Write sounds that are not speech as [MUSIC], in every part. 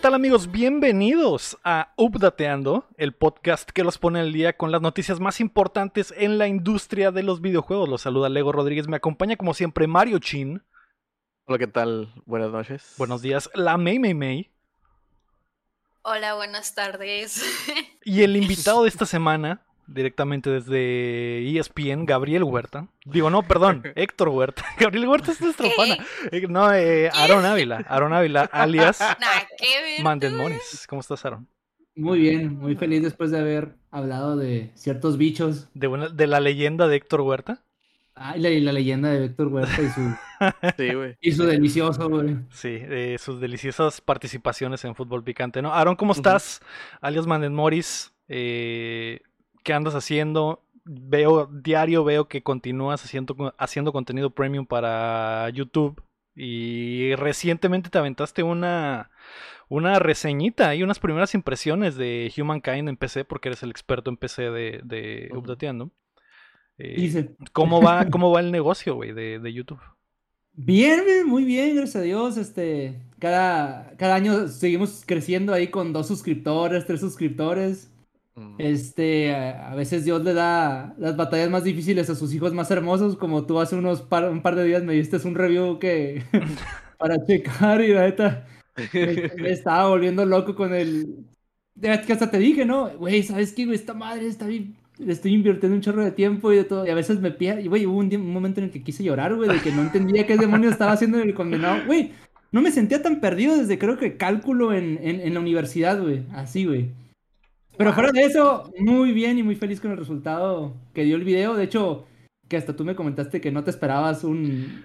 ¿Qué tal amigos? Bienvenidos a Updateando, el podcast que los pone al día con las noticias más importantes en la industria de los videojuegos. Los saluda Lego Rodríguez, me acompaña como siempre Mario Chin. Hola, ¿qué tal? Buenas noches. Buenos días, la May May May. Hola, buenas tardes. [LAUGHS] Y el invitado de esta semana, directamente desde ESPN, Gabriel Huerta. Digo, no, perdón, [LAUGHS] Héctor Huerta. [LAUGHS] Gabriel Huerta es nuestro ¿Qué? pana. Eh, No, eh, Aaron Ávila. Aaron Ávila, [LAUGHS] alias Nah, Manden. ¿Cómo estás, Aaron? Muy bien, muy feliz después de haber hablado de ciertos bichos. De, una- de la leyenda de Héctor Huerta. Ah, y la, y la leyenda de Víctor Huerta y su, Sí, güey. y su delicioso, güey. Sí, de sus deliciosas participaciones en fútbol picante, ¿no? Aaron, ¿cómo estás? Alias Manden Moris. eh, ¿Qué andas haciendo? Veo, diario veo que continúas haciendo, haciendo contenido premium para YouTube. Y recientemente te aventaste una, una reseñita y unas primeras impresiones de Humankind en PC, porque eres el experto en PC de, de. Updateando. Eh, Dice, ¿cómo, [LAUGHS] va, ¿Cómo va el negocio, güey, de, de YouTube? bien, bien, muy bien, gracias a Dios. Este, cada, cada año seguimos creciendo ahí con dos suscriptores, tres suscriptores. Este, a, a veces Dios le da las batallas más difíciles a sus hijos más hermosos, como tú hace unos par, un par de días me diste un review que [LAUGHS] [LAUGHS] para checar y la neta me, me estaba volviendo loco con el... Es que hasta te dije, ¿no? Güey, ¿sabes qué, güey? Esta madre está bien... Le estoy invirtiendo un chorro de tiempo y de todo. Y a veces me pilla... Y, güey, hubo un, momento en el que quise llorar, güey, de que no entendía qué demonios estaba haciendo el condenado. Güey, no me sentía tan perdido desde creo que cálculo en, en, en la universidad, güey. Así, güey. Pero fuera de eso, muy bien y muy feliz con el resultado que dio el video. De hecho, que hasta tú me comentaste que no te esperabas un...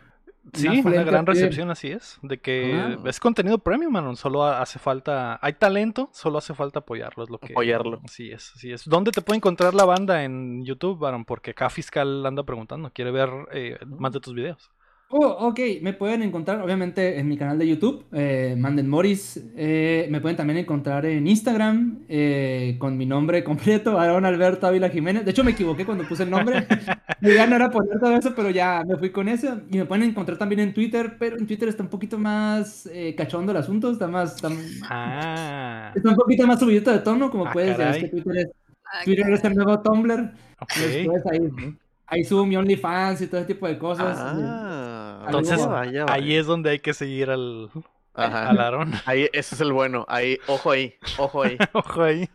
Sí, una gran de- recepción, así es. De que Ah. es contenido premium, mano. Solo ha- hace falta. Hay talento, solo hace falta apoyarlo. Es lo que. Apoyarlo. Así es, así es. ¿Dónde te puede encontrar la banda en YouTube, Aaron? Porque acá Fiscal anda preguntando. Quiere ver eh, más de tus videos. Oh, ok, me pueden encontrar obviamente en mi canal de YouTube, eh, Manden Morris. Eh, me pueden también encontrar en Instagram eh, con mi nombre completo, [LAUGHS] Aaron Alberto Ávila Jiménez. De hecho, me equivoqué cuando puse el nombre. [LAUGHS] Mi idea no era poner todo eso, pero ya me fui con eso. Y me pueden encontrar también en Twitter, pero en Twitter está un poquito más eh, cachondo el asunto, está más. Está, Ah, está un poquito más subidito de tono, como Ah, puedes ver. Es que Twitter es, Ah, Twitter es el nuevo Tumblr. ok. Después ahí, ahí subo mi OnlyFans y todo ese tipo de cosas. Ah, Entonces. Ahí es donde hay que seguir al, Ajá. al Aaron. Ahí, ese es el bueno. Ahí, ojo ahí, ojo ahí. [LAUGHS] Ojo ahí.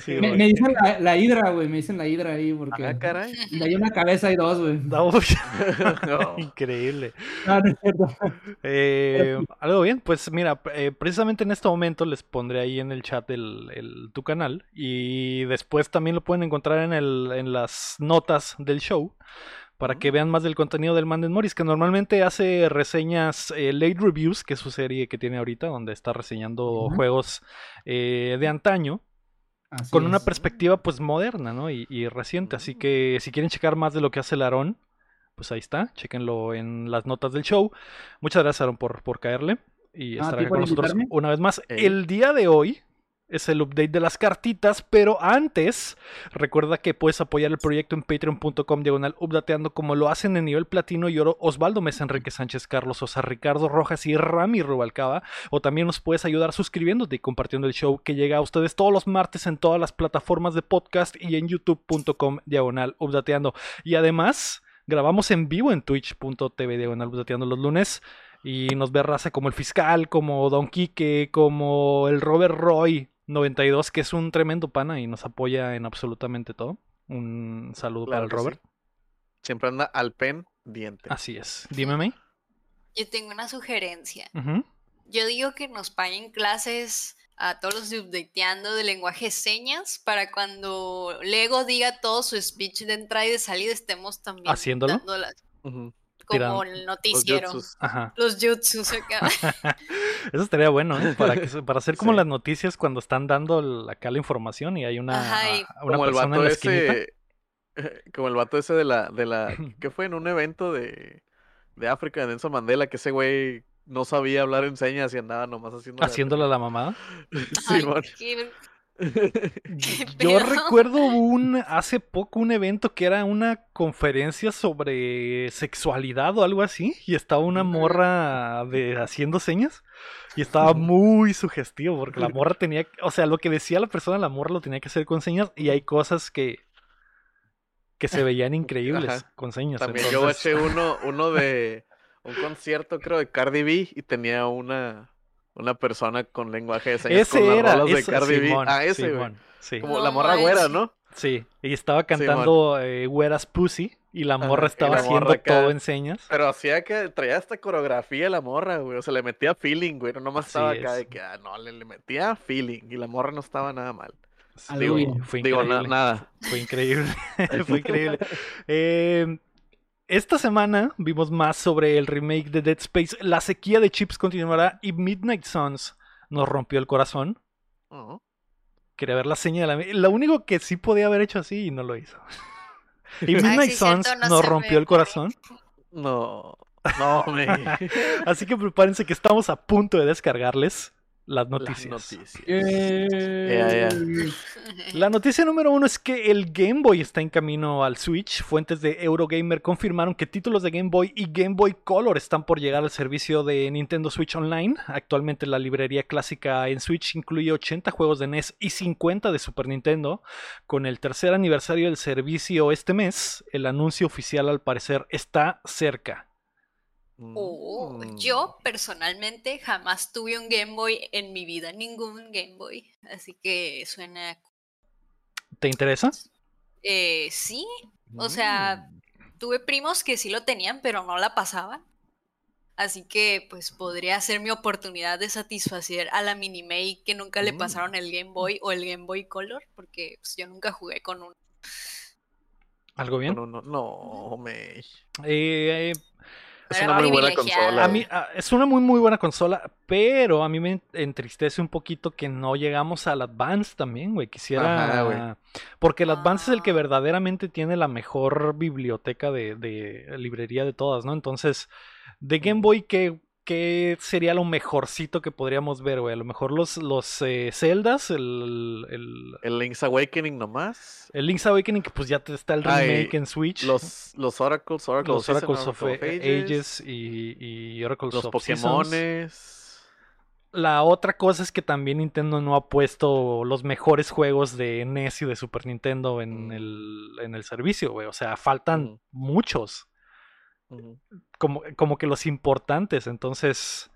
Sí, Me, dicen la, la hidra, güey. Me dicen la hidra ahí porque. Ah, caray. De ahí una cabeza y dos, güey. No. [LAUGHS] [LAUGHS] Increíble. No, no es cierto. Eh, algo bien, pues mira, eh, precisamente en este momento les pondré ahí en el chat el, el- tu canal y después también lo pueden encontrar en, el, en las notas del show para que vean más del contenido del Manden Morris, que normalmente hace reseñas eh, late reviews, que es su serie que tiene ahorita, donde está reseñando juegos eh, de antaño Así con una perspectiva pues moderna, ¿no? Y, y reciente. Así que si quieren checar más de lo que hace el Aarón, pues ahí está, chequenlo en las notas del show. Muchas gracias, Aaron, por, por caerle y estar ti acá con nosotros invitarme. una vez más. El día de hoy es el update de las cartitas, pero antes, recuerda que puedes apoyar el proyecto en patreon.com diagonal updateando como lo hacen en nivel platino y oro Osvaldo Mesa, Enrique Sánchez, Carlos Osa, Ricardo Rojas y Rami Rubalcaba. O también nos puedes ayudar suscribiéndote y compartiendo el show que llega a ustedes todos los martes en todas las plataformas de podcast y en youtube.com diagonal updateando. Y además, grabamos en vivo en twitch.tv diagonal updateando los lunes. Y nos ve raza como el fiscal, como Don Quique, como el Robert Roy 92, que es un tremendo pana y nos apoya en absolutamente todo. Un saludo para el sí. Robert. Siempre anda al pen diente. Así es. Dime, May. Yo tengo una sugerencia. Yo digo que nos paguen clases a todos los de updateando de lenguaje de señas para cuando Lego diga todo su speech de entrada y de salida estemos también ¿Haciéndolo? dándolas como el noticiero. Los jutsus acá. [LAUGHS] Eso estaría bueno, ¿eh? Para, que, se- para hacer como Sí. las noticias cuando están dando acá la información y hay una, Ajá, y- una Como el en vato la esquinita. ese. Como el vato ese de la, de la. [LAUGHS] ¿Qué fue? En un evento de. De África, de Nelson Mandela, que ese güey no sabía hablar en señas y andaba nomás haciendo. Haciéndole la mamada. [LAUGHS] Ay, Simón. qué- [LAUGHS] Yo recuerdo un hace poco un evento que era una conferencia sobre sexualidad o algo así y estaba una morra de haciendo señas Y estaba muy sugestivo porque la morra tenía, o sea, lo que decía la persona, la morra lo tenía que hacer con señas y hay cosas que que se veían increíbles Ajá. con señas. También yo eché uno, uno de un concierto, creo, de Cardi B y tenía una, una persona con lenguaje de señas con Ese las era, rolas de ese, Cardi B. Simón, Ah, ese, güey. Simón, sí. Como No la morra güera. ¿no? Sí, y estaba cantando eh, Where's Pussy y la morra estaba la haciendo morra acá. todo en señas. Pero hacía que traía esta coreografía la morra, güey. O sea, le metía feeling, güey. No nomás Así estaba acá es. de que, ah, no, le, le metía feeling. Y la morra no estaba nada mal. Algo Digo. Fue digo, na- nada. Fue increíble. [LAUGHS] Fue [LAUGHS] increíble. Eh, esta semana vimos más sobre el remake de Dead Space. La sequía de chips continuará y Midnight Suns nos rompió el corazón. Oh. Quería ver la señal. Lo único que sí podía haber hecho así y no lo hizo. [LAUGHS] Y Ay, Midnight sí, Suns cierto, no nos rompió el corazón. No. No, me. [LAUGHS] Así que prepárense que estamos a punto de descargarles las Las noticias. noticias. Eh, La noticia número uno es que el Game Boy está en camino al Switch. Fuentes de Eurogamer confirmaron que títulos de Game Boy y Game Boy Color están por llegar al servicio de Nintendo Switch Online. Actualmente la librería clásica en Switch incluye 80 juegos de NES y 50 de Super Nintendo. Con el tercer aniversario del servicio este mes, el anuncio oficial al parecer está cerca. Oh, yo personalmente jamás tuve un Game Boy en mi vida, ningún Game Boy. Así que suena. ¿Te interesa? Eh, sí, o sea, Mm. tuve primos que sí lo tenían, pero no la pasaban. Así que, pues, podría ser mi oportunidad de satisfacer a la Minimay que nunca le Mm. pasaron el Game Boy o el Game Boy Color, porque pues, yo nunca jugué con un. ¿Algo bien? No, no, no, me. Eh, eh, Es una muy buena consola. A mí, ah, es una muy muy buena consola, pero a mí me entristece un poquito que no llegamos al Advance también, güey. Quisiera. Ajá, güey. Porque el Advance es el que Ah. verdaderamente tiene la mejor biblioteca de, de librería de todas, ¿no? Entonces, de Game Boy, ¿qué, qué sería lo mejorcito que podríamos ver, güey? A lo mejor los, los eh, Zeldas, el, el, El Link's Awakening nomás. el Link's Awakening, que pues ya está el Ay, remake en Switch. Los, los Oracles, Oracles, los Season, Oracles of Ages, y, y Oracles Los of. Pokémones. La otra cosa es que también Nintendo no ha puesto los mejores juegos de NES y de Super Nintendo en, Mm. el, en el servicio, güey. O sea, faltan Mm. muchos. Como, como que los importantes. Entonces,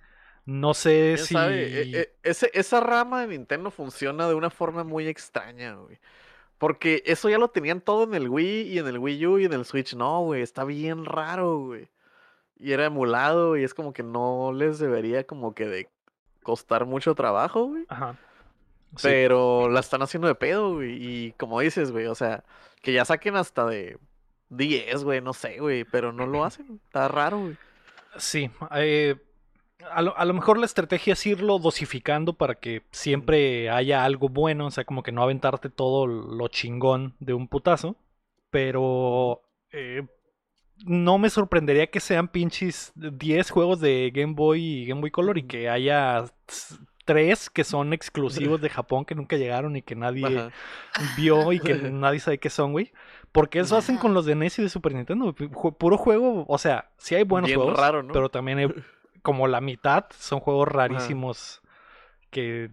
no sé ¿Quién si. sabe? E- e- esa rama de Nintendo funciona de una forma muy extraña, güey. Porque eso ya lo tenían todo en el Wii y en el Wii U y en el Switch. No, güey, está bien raro, güey. Y era emulado y es como que no les debería como que de costar mucho trabajo, güey. Ajá. Sí. Pero la están haciendo de pedo, güey. Y como dices, güey, o sea, que ya saquen hasta de 10, güey, no sé, güey. Pero no lo hacen. Está raro, güey. Sí, eh, a, lo, a lo mejor la estrategia es irlo dosificando para que siempre haya algo bueno, o sea, como que no aventarte todo lo chingón de un putazo, pero eh, no me sorprendería que sean pinches 10 juegos de Game Boy y Game Boy Color y que haya 3 que son exclusivos de [LAUGHS] Japón que nunca llegaron y que nadie Ajá. vio y que [LAUGHS] nadie sabe qué son, güey. Porque eso hacen con los de NES y de Super Nintendo. Puro juego, o sea, sí hay buenos Bien juegos, raro, ¿no? pero también hay como la mitad son juegos rarísimos que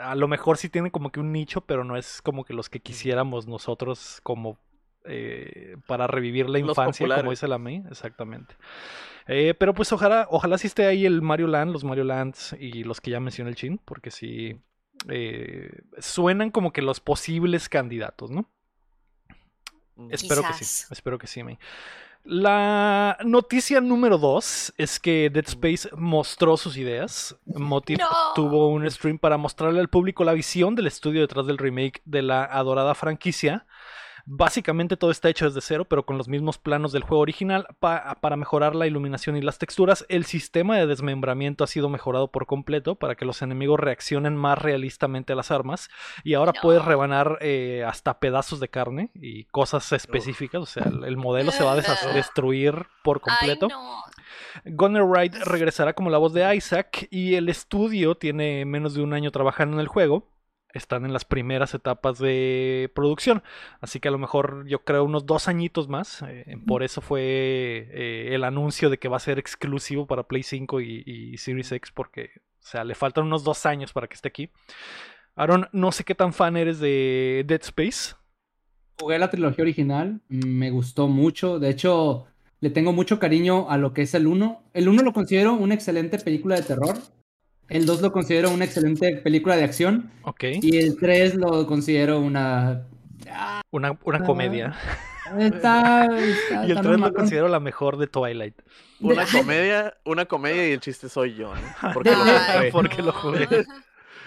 a lo mejor sí tienen como que un nicho, pero no es como que los que quisiéramos nosotros como eh, para revivir la Los infancia, como dice la May, exactamente. Eh, pero pues ojalá, ojalá sí esté ahí el Mario Land, los Mario Lands y los que ya mencioné el Chin, porque sí eh, suenan como que los posibles candidatos, ¿no? Mm. Espero que sí, espero que sí, May. La noticia número dos es que Dead Space mostró sus ideas. Motif No. tuvo un stream para mostrarle al público la visión del estudio detrás del remake de la adorada franquicia. Básicamente todo está hecho desde cero, pero con los mismos planos del juego original pa- para mejorar la iluminación y las texturas. El sistema de desmembramiento ha sido mejorado por completo para que los enemigos reaccionen más realistamente a las armas. Y ahora No. puedes rebanar eh, hasta pedazos de carne y cosas específicas. O sea, el, el modelo se va a deshacer- [LAUGHS] destruir por completo. Ay, no. Gunner Wright regresará como la voz de Isaac y el estudio tiene menos de un año trabajando en el juego. Están en las primeras etapas de producción, así que a lo mejor yo creo unos dos añitos más. eh, por eso fue eh, el anuncio de que va a ser exclusivo para Play 5 y, y Series X, porque O sea, le faltan unos dos años para que esté aquí. Aaron, no sé qué tan fan eres de Dead Space. Jugué la trilogía original, me gustó mucho. De hecho, le tengo mucho cariño a lo que es el 1. El 1 lo considero una excelente película de terror. El 2 lo considero una excelente película de acción. Ok. Y el 3 lo considero una. Una, una comedia. Está, está- [LAUGHS] y el está 3 lo considero la mejor de Twilight. Una [LAUGHS] comedia, una comedia y el chiste soy yo, ¿no? Porque De- lo. [LAUGHS] Porque lo jugué.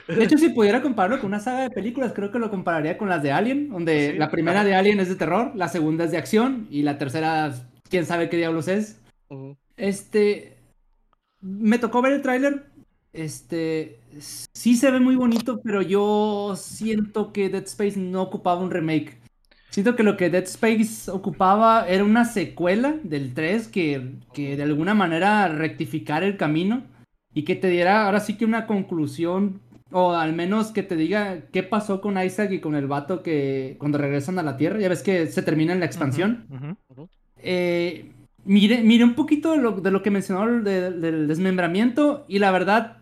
De hecho, si pudiera compararlo con una saga de películas, creo que lo compararía con las de Alien, donde Sí, la primera de Alien es de terror, la segunda es de acción y la tercera, quién sabe qué diablos es. Este, me tocó ver el tráiler. Este, sí se ve muy bonito, pero yo siento que Dead Space no ocupaba un remake. Siento que lo que Dead Space ocupaba era una secuela del 3 que, que de alguna manera rectificara el camino y que te diera ahora sí que una conclusión o al menos que te diga qué pasó con Isaac y con el vato que cuando regresan a la Tierra. Ya ves que se termina en la expansión. Eh, mire, mire un poquito de lo, de lo que mencionó el- de- del desmembramiento y la verdad,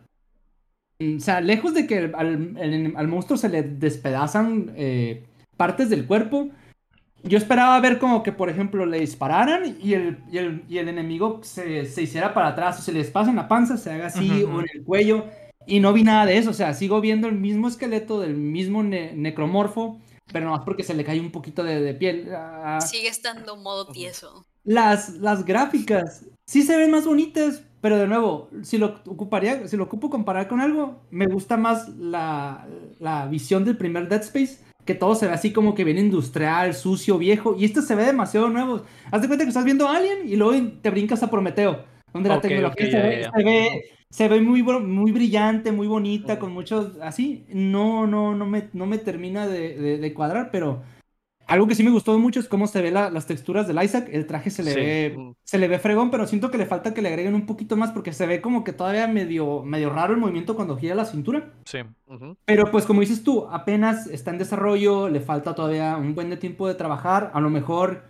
o sea, lejos de que al, el- al monstruo se le despedazan eh, partes del cuerpo, yo esperaba ver como que, por ejemplo, le dispararan y el, y el, y el enemigo se, se hiciera para atrás, o se le despasa en la panza, se haga así, o en el cuello, y no vi nada de eso, o sea, sigo viendo el mismo esqueleto del mismo ne- necromorfo, pero nomás porque se le cae un poquito de, de piel. Ah, Sigue estando modo tieso. las, las gráficas sí se ven más bonitas, pero de nuevo, si lo ocuparía, si lo ocupo comparar con algo, me gusta más la, la visión del primer Dead Space, que todo se ve así como que bien industrial, sucio, viejo, y este se ve demasiado nuevo. Haz de cuenta que estás viendo Alien y luego te brincas a Prometeo, donde la tecnología se, ve, se ve- se ve muy, muy brillante, muy bonita, Ujú. con muchos así. No, no, no me, no me termina de, de- de cuadrar, pero algo que sí me gustó mucho es cómo se ve la- las texturas del Isaac. El traje se le Sí. ve Ujú. se le ve fregón, pero siento que le falta que le agreguen un poquito más porque se ve como que todavía medio, medio raro el movimiento cuando gira la cintura. Sí. Ujú. Pero pues como dices tú, apenas está en desarrollo, le falta todavía un buen de tiempo de trabajar, a lo mejor,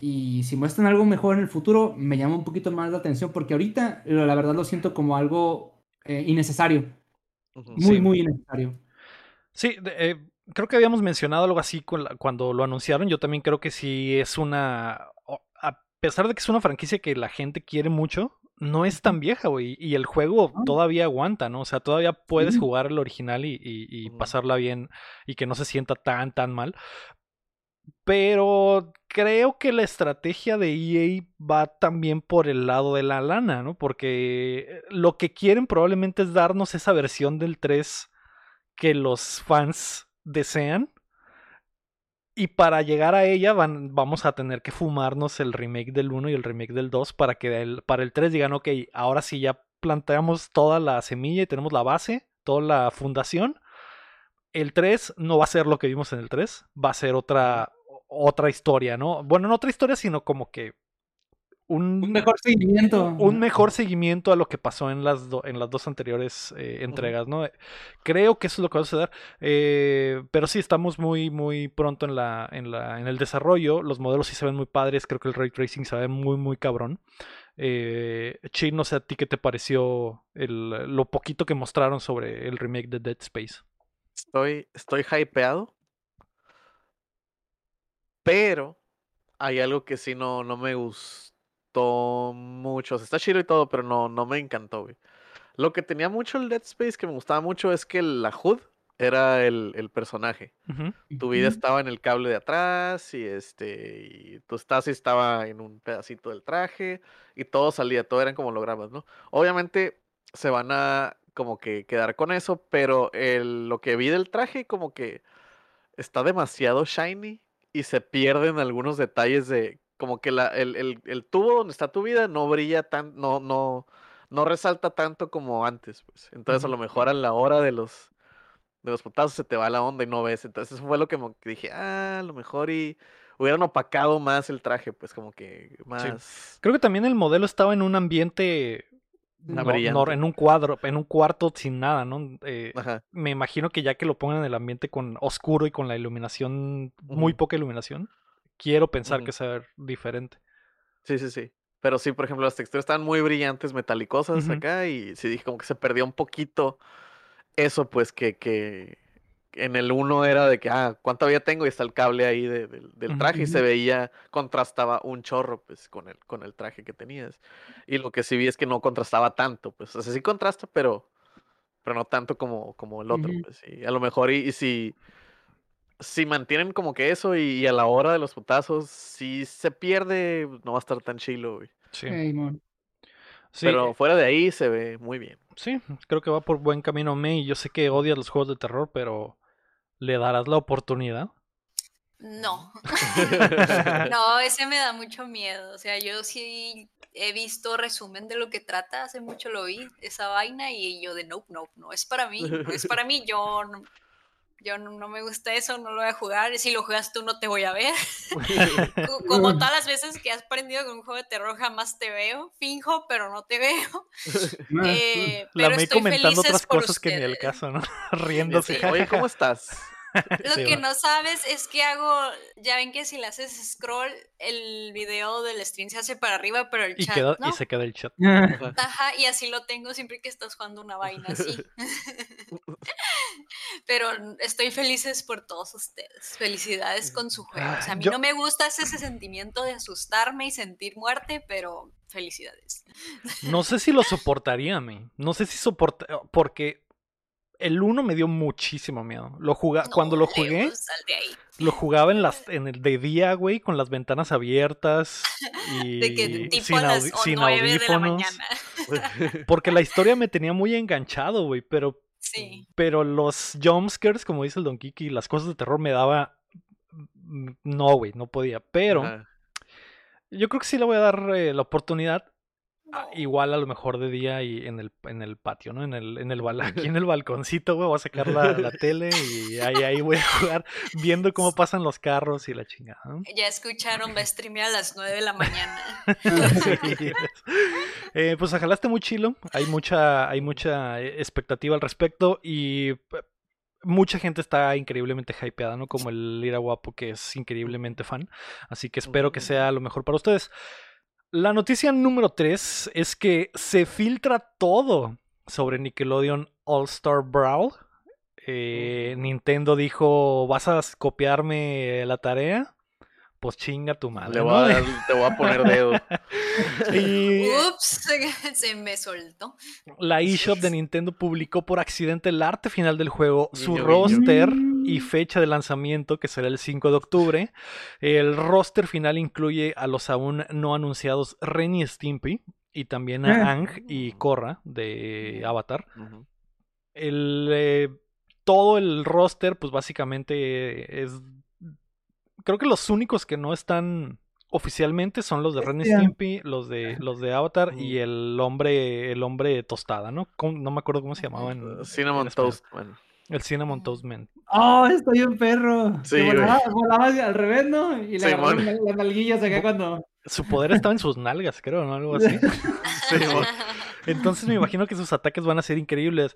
y si muestran algo mejor en el futuro, me llama un poquito más la atención porque ahorita la verdad lo siento como algo eh, innecesario, Ujú. muy, Sí. muy innecesario. Sí, de- eh, creo que habíamos mencionado algo así cuando lo anunciaron. Yo también creo que sí es una. A pesar de que es una franquicia que la gente quiere mucho, no es tan vieja, güey. Y el juego No. todavía aguanta, ¿no? O sea, todavía puedes jugar el original y, y- pasarla bien y que no se sienta tan, tan mal. Pero creo que la estrategia de EA va también por el lado de la lana, ¿no? Porque lo que quieren probablemente es darnos esa versión del 3 que los fans desean. Y para llegar a ella van, vamos a tener que fumarnos el remake del 1 y el remake del 2 para que el- para el 3 digan, ok, ahora sí ya planteamos toda la semilla y tenemos la base, toda la fundación. El 3 no va a ser lo que vimos en el 3, va a ser otra, otra historia, ¿no? Bueno, no otra historia, sino como que un, Un mejor seguimiento. un mejor seguimiento a lo que pasó en las, do- en las dos anteriores eh, entregas, ¿no? Creo que eso es lo que va a suceder. eh, pero sí, estamos muy, muy pronto en, la, en, la, en el desarrollo. Los modelos sí se ven muy padres. Creo que el ray tracing se ve muy, muy cabrón. Eh, Chin, no sé a ti qué te pareció el, lo poquito que mostraron sobre el remake de Dead Space. Estoy, estoy hypeado. Pero hay algo que sí no, no me gustó mucho. O sea, está chido y todo, pero no, no me encantó, güey. Lo que tenía mucho el Dead Space que me gustaba mucho es que la HUD era el, el personaje. Tu vida estaba en el cable de atrás y este y tu Stasi estaba en un pedacito del traje y todo salía, todo eran como hologramas, ¿no? Obviamente se van a como que quedar con eso, pero el- lo que vi del traje como que está demasiado shiny y se pierden algunos detalles de como que la, el, el- el tubo donde está tu vida no brilla tan, no, no, no resalta tanto como antes, pues. Entonces a lo mejor a la hora de los de los putazos se te va la onda y no ves. Entonces eso fue lo que dije, ah, a lo mejor y hubieran opacado más el traje, pues como que más... Creo que también el modelo estaba en un ambiente. No- no- en un cuadro, en un cuarto sin nada, ¿no? Eh, me imagino que ya que lo pongan en el ambiente con oscuro y con la iluminación, muy poca iluminación, quiero pensar que sea diferente. Sí, sí, sí. Pero sí, por ejemplo, las texturas estaban muy brillantes, metalicosas acá, y sí dije como que se perdió un poquito eso, pues que, que en el uno era de que, ah, ¿cuánta vida tengo? Y está el cable ahí de- del- traje y se veía, contrastaba un chorro, pues, con el, con el traje que tenías. Y lo que sí vi es que no contrastaba tanto, pues, o sea, sí contrasta, pero, pero no tanto como, como el otro, pues, y a lo mejor, y, y si, si mantienen como que eso y, y a la hora de los putazos, si se pierde, no va a estar tan chilo, güey. Sí, Pero fuera de ahí se ve muy bien. sí, creo que va por buen camino May. Yo sé que odias los juegos de terror, pero ¿le darás la oportunidad? No. [LAUGHS] [LAUGHS] no, ese me da mucho miedo. O sea, yo sí he visto resumen de lo que trata, hace mucho lo vi, esa vaina, y yo de no, no, no es para mí, no es para mí, yo no, yo no, no me gusta eso, no lo voy a jugar, si lo juegas tú no te voy a ver. [LAUGHS] Co- Como todas las veces que has aprendido con un juego de terror jamás te veo, finjo, pero no te veo. [LAUGHS] Eh, La pero May estoy comentando otras cosas que ni el caso, ¿no? [LAUGHS] Riéndose. Sí. Oye. ¿cómo estás? [LAUGHS] Lo Sí, que va. no sabes es que hago, ya ven que si le haces scroll, el video del stream se hace para arriba, pero el Y, chat queda, no. y se queda el chat. [LAUGHS] Ajá, y así lo tengo siempre que estás jugando una vaina así. [LAUGHS] Pero estoy felices por todos ustedes. Felicidades con su juego. O sea, a mí Yo- no me gusta ese sentimiento de asustarme y sentir muerte, pero felicidades. No sé si lo soportaría, May. No sé si soporta... Porque el 1 me dio muchísimo miedo. Lo juga... No, Cuando lo jugué, ahí. lo jugaba en las en el de día, güey, con las ventanas abiertas [LAUGHS] y De que tipo sin, las de la audífonos. mañana. [LAUGHS] Porque la historia me tenía muy enganchado, güey, pero Sí. pero los jumpscares, como dice el Don Kiki, las cosas de terror me daba mm, no, güey, no podía, pero Ajá. yo creo que sí le voy a dar eh, la oportunidad ah, igual a lo mejor de día y en el, en el patio, ¿no? En el, en el aquí en [LAUGHS] el balconcito, güey, voy a sacar la, la tele y ahí, ahí voy a jugar viendo cómo [LAUGHS] pasan los carros y la chingada. ¿no? Ya escucharon, va a streamear a las 9 de la mañana. [LAUGHS] Sí. Eh, pues jalaste muy chilo. Hay mucha, hay mucha eh, expectativa al respecto y mucha gente está increíblemente hypeada, ¿no? Como el Lira Guapo, que es increíblemente fan. Así que espero que sea lo mejor para ustedes. La noticia número 3 es que se filtra todo sobre Nickelodeon All Star Brawl. Eh. Nintendo dijo, ¿vas a copiarme la tarea? Pues chinga tu madre. Le ¿no? voy a dar- te voy a poner dedo. [LAUGHS] Y Ups, [LAUGHS] se me soltó. la eShop de Nintendo publicó por accidente el arte final del juego, su roster y Mm. fecha de lanzamiento, que será el 5 de octubre. El roster final incluye a los aún no anunciados Ren y Stimpy y también a Ah. Ang y Korra de Avatar. El, eh, todo el roster, pues básicamente es... Creo que los únicos que no están oficialmente son los de Ren y Bestia. Stimpy, los de, los de Avatar y el hombre, el hombre tostada, ¿no? ¿Cómo- No me acuerdo cómo se llamaba en, en Cinnamon español. Toast, man. El Cinnamon Toast Man. Oh, estoy un perro. Sí, volaba, volaba al revés, ¿no? Y le agarró mon. la- las nalguillas acá cuando. Su poder estaba en sus nalgas, creo, ¿no? Algo así. [LAUGHS] Sí. Entonces me imagino que sus ataques van a ser increíbles.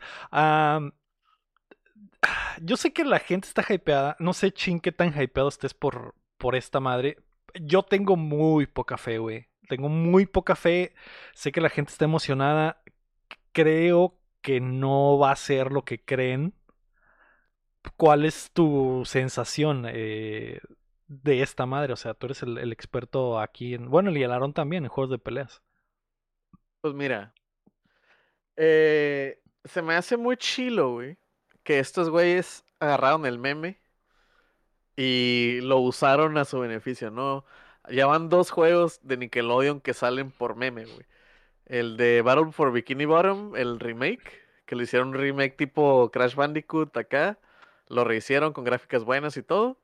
Yo sé que la gente está hypeada. No sé, Chin, qué tan hypeado estés por, por esta madre. Yo tengo muy poca fe, güey. Tengo muy poca fe. Sé que la gente está emocionada. Creo que no va a ser lo que creen. ¿Cuál es tu sensación eh, de esta madre? O sea, tú eres el, experto aquí en. Bueno, y el Aarón también en juegos de peleas. Pues mira, eh, se me hace muy chilo, güey, que estos güeyes agarraron el meme y lo usaron a su beneficio, ¿no? Ya van dos juegos de Nickelodeon que salen por meme, güey. El de Battle for Bikini Bottom, el remake, que le hicieron un remake tipo Crash Bandicoot acá, lo rehicieron con gráficas buenas y todo.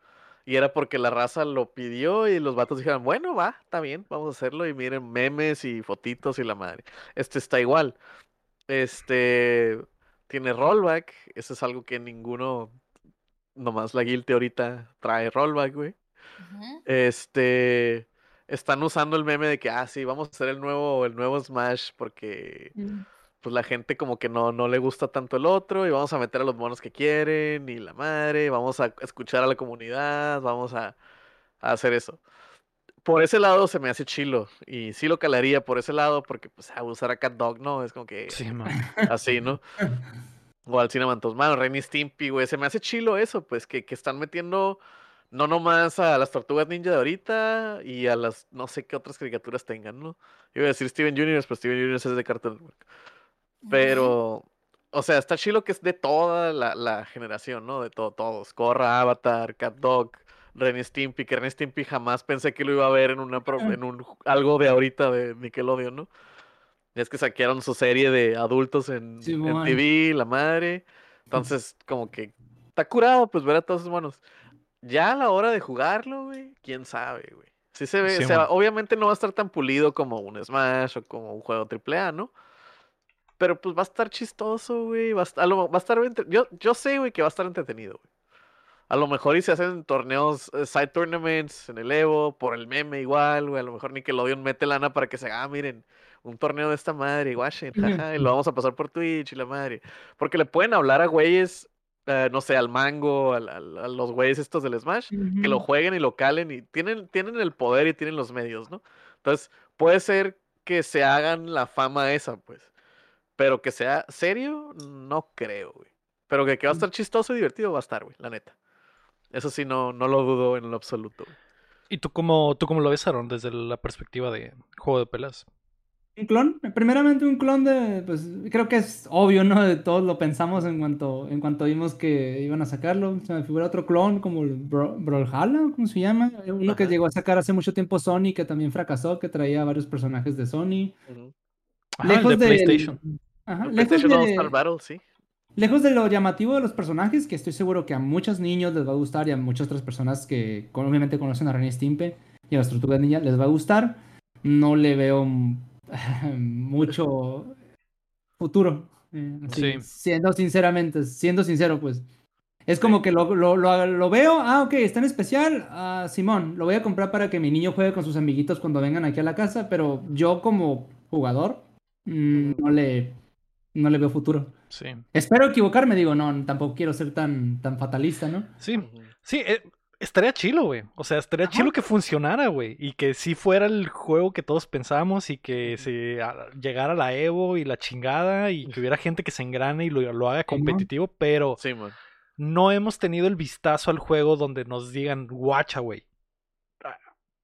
Y era porque la raza lo pidió y los vatos dijeron, bueno, va, está bien, vamos a hacerlo. Y miren, memes y fotitos y la madre. Este está igual. Este tiene rollback. Eso es algo que ninguno, nomás la guild ahorita trae rollback, güey. Este están usando el meme de que, ah, sí, vamos a hacer el nuevo, el nuevo Smash porque pues la gente como que no, no le gusta tanto el otro y vamos a meter a los monos que quieren y la madre, vamos a escuchar a la comunidad, vamos a, a hacer eso. por ese lado se me hace chilo. Y sí lo calaría por ese lado, porque pues abusar a Cat Dog, ¿no? Es como que Sí, man. así, ¿no? [LAUGHS] O al Cinnamon Toast Man, o Ren Stimpy, güey. Se me hace chilo eso, pues, que, que están metiendo no nomás a las tortugas ninja de ahorita y a las no sé qué otras caricaturas tengan, ¿no? Iba a decir Steven Universe, pero Steven Universe es de Cartoon Network. Pero, o sea, está chilo que es de toda la, la generación, ¿no? De todo, todos. Korra, Avatar, Cat Dog, Ren Stimpy, que Ren Stimpy jamás pensé que lo iba a ver en una pro- en un algo de ahorita de Nickelodeon, ¿no? Es que saquearon su serie de adultos en, en. TV, la madre. Entonces, como que está curado, pues ver a todos sus monos. Ya a la hora de jugarlo, güey, quién sabe, güey. Sí se ve, Sí, o sea, obviamente no va a estar tan pulido como un Smash o como un juego AAA, ¿no? Pero pues va a estar chistoso, güey. Va a estar, va a estar yo, yo sé, güey, que va a estar entretenido, güey. A lo mejor y se hacen torneos, eh, side tournaments en el Evo, por el meme igual, güey. A lo mejor Nickelodeon mete lana para que se ah, miren, un torneo de esta madre, jaja, y lo vamos a pasar por Twitch y la madre. Porque le pueden hablar a güeyes, eh, no sé, al Mango, al- al- a los güeyes estos del Smash, que lo jueguen y lo calen y tienen, tienen el poder y tienen los medios, ¿no? Entonces, puede ser que se hagan la fama esa, pues. Pero que sea serio, no creo, güey. Pero que, que va a estar chistoso y divertido, va a estar, güey, la neta. Eso sí, no, no lo dudo en lo absoluto. güey. ¿Y tú cómo, tú cómo lo ves, Aaron, desde la perspectiva de juego de pelas? Un clon, primeramente un clon de, pues creo que es obvio, ¿no? De todos lo pensamos en cuanto, en cuanto vimos que iban a sacarlo. Se me figura otro clon como el Bro- Brawlhalla, ¿cómo se llama? Uno que llegó a sacar hace mucho tiempo Sony, que también fracasó, que traía varios personajes de Sony. Ajá, el de PlayStation. Ajá, El lejos PlayStation All de- Star Battle, sí. Lejos de lo llamativo de los personajes, que estoy seguro que a muchos niños les va a gustar y a muchas otras personas que obviamente conocen a Ren y Stimpy y a las tortugas ninja les va a gustar, no le veo [LAUGHS] mucho futuro. eh, Sí. Siendo sinceramente, siendo sincero, pues. Es como que lo, lo, lo- lo veo, ah, ok, está en especial, ah, Simón, lo voy a comprar para que mi niño juegue con sus amiguitos cuando vengan aquí a la casa, pero yo como jugador mm, no le, no le veo futuro. Sí. Espero equivocarme, digo, no, tampoco quiero ser tan, tan fatalista, ¿no? Sí, sí, eh, estaría chilo, güey. O sea, estaría Ajá. chilo que funcionara, güey. Y que sí fuera el juego que todos pensamos y que se a- llegara la Evo y la chingada y que hubiera gente que se engrane y lo, lo haga competitivo, pero Sí, man. no hemos tenido el vistazo al juego donde nos digan, guacha, güey.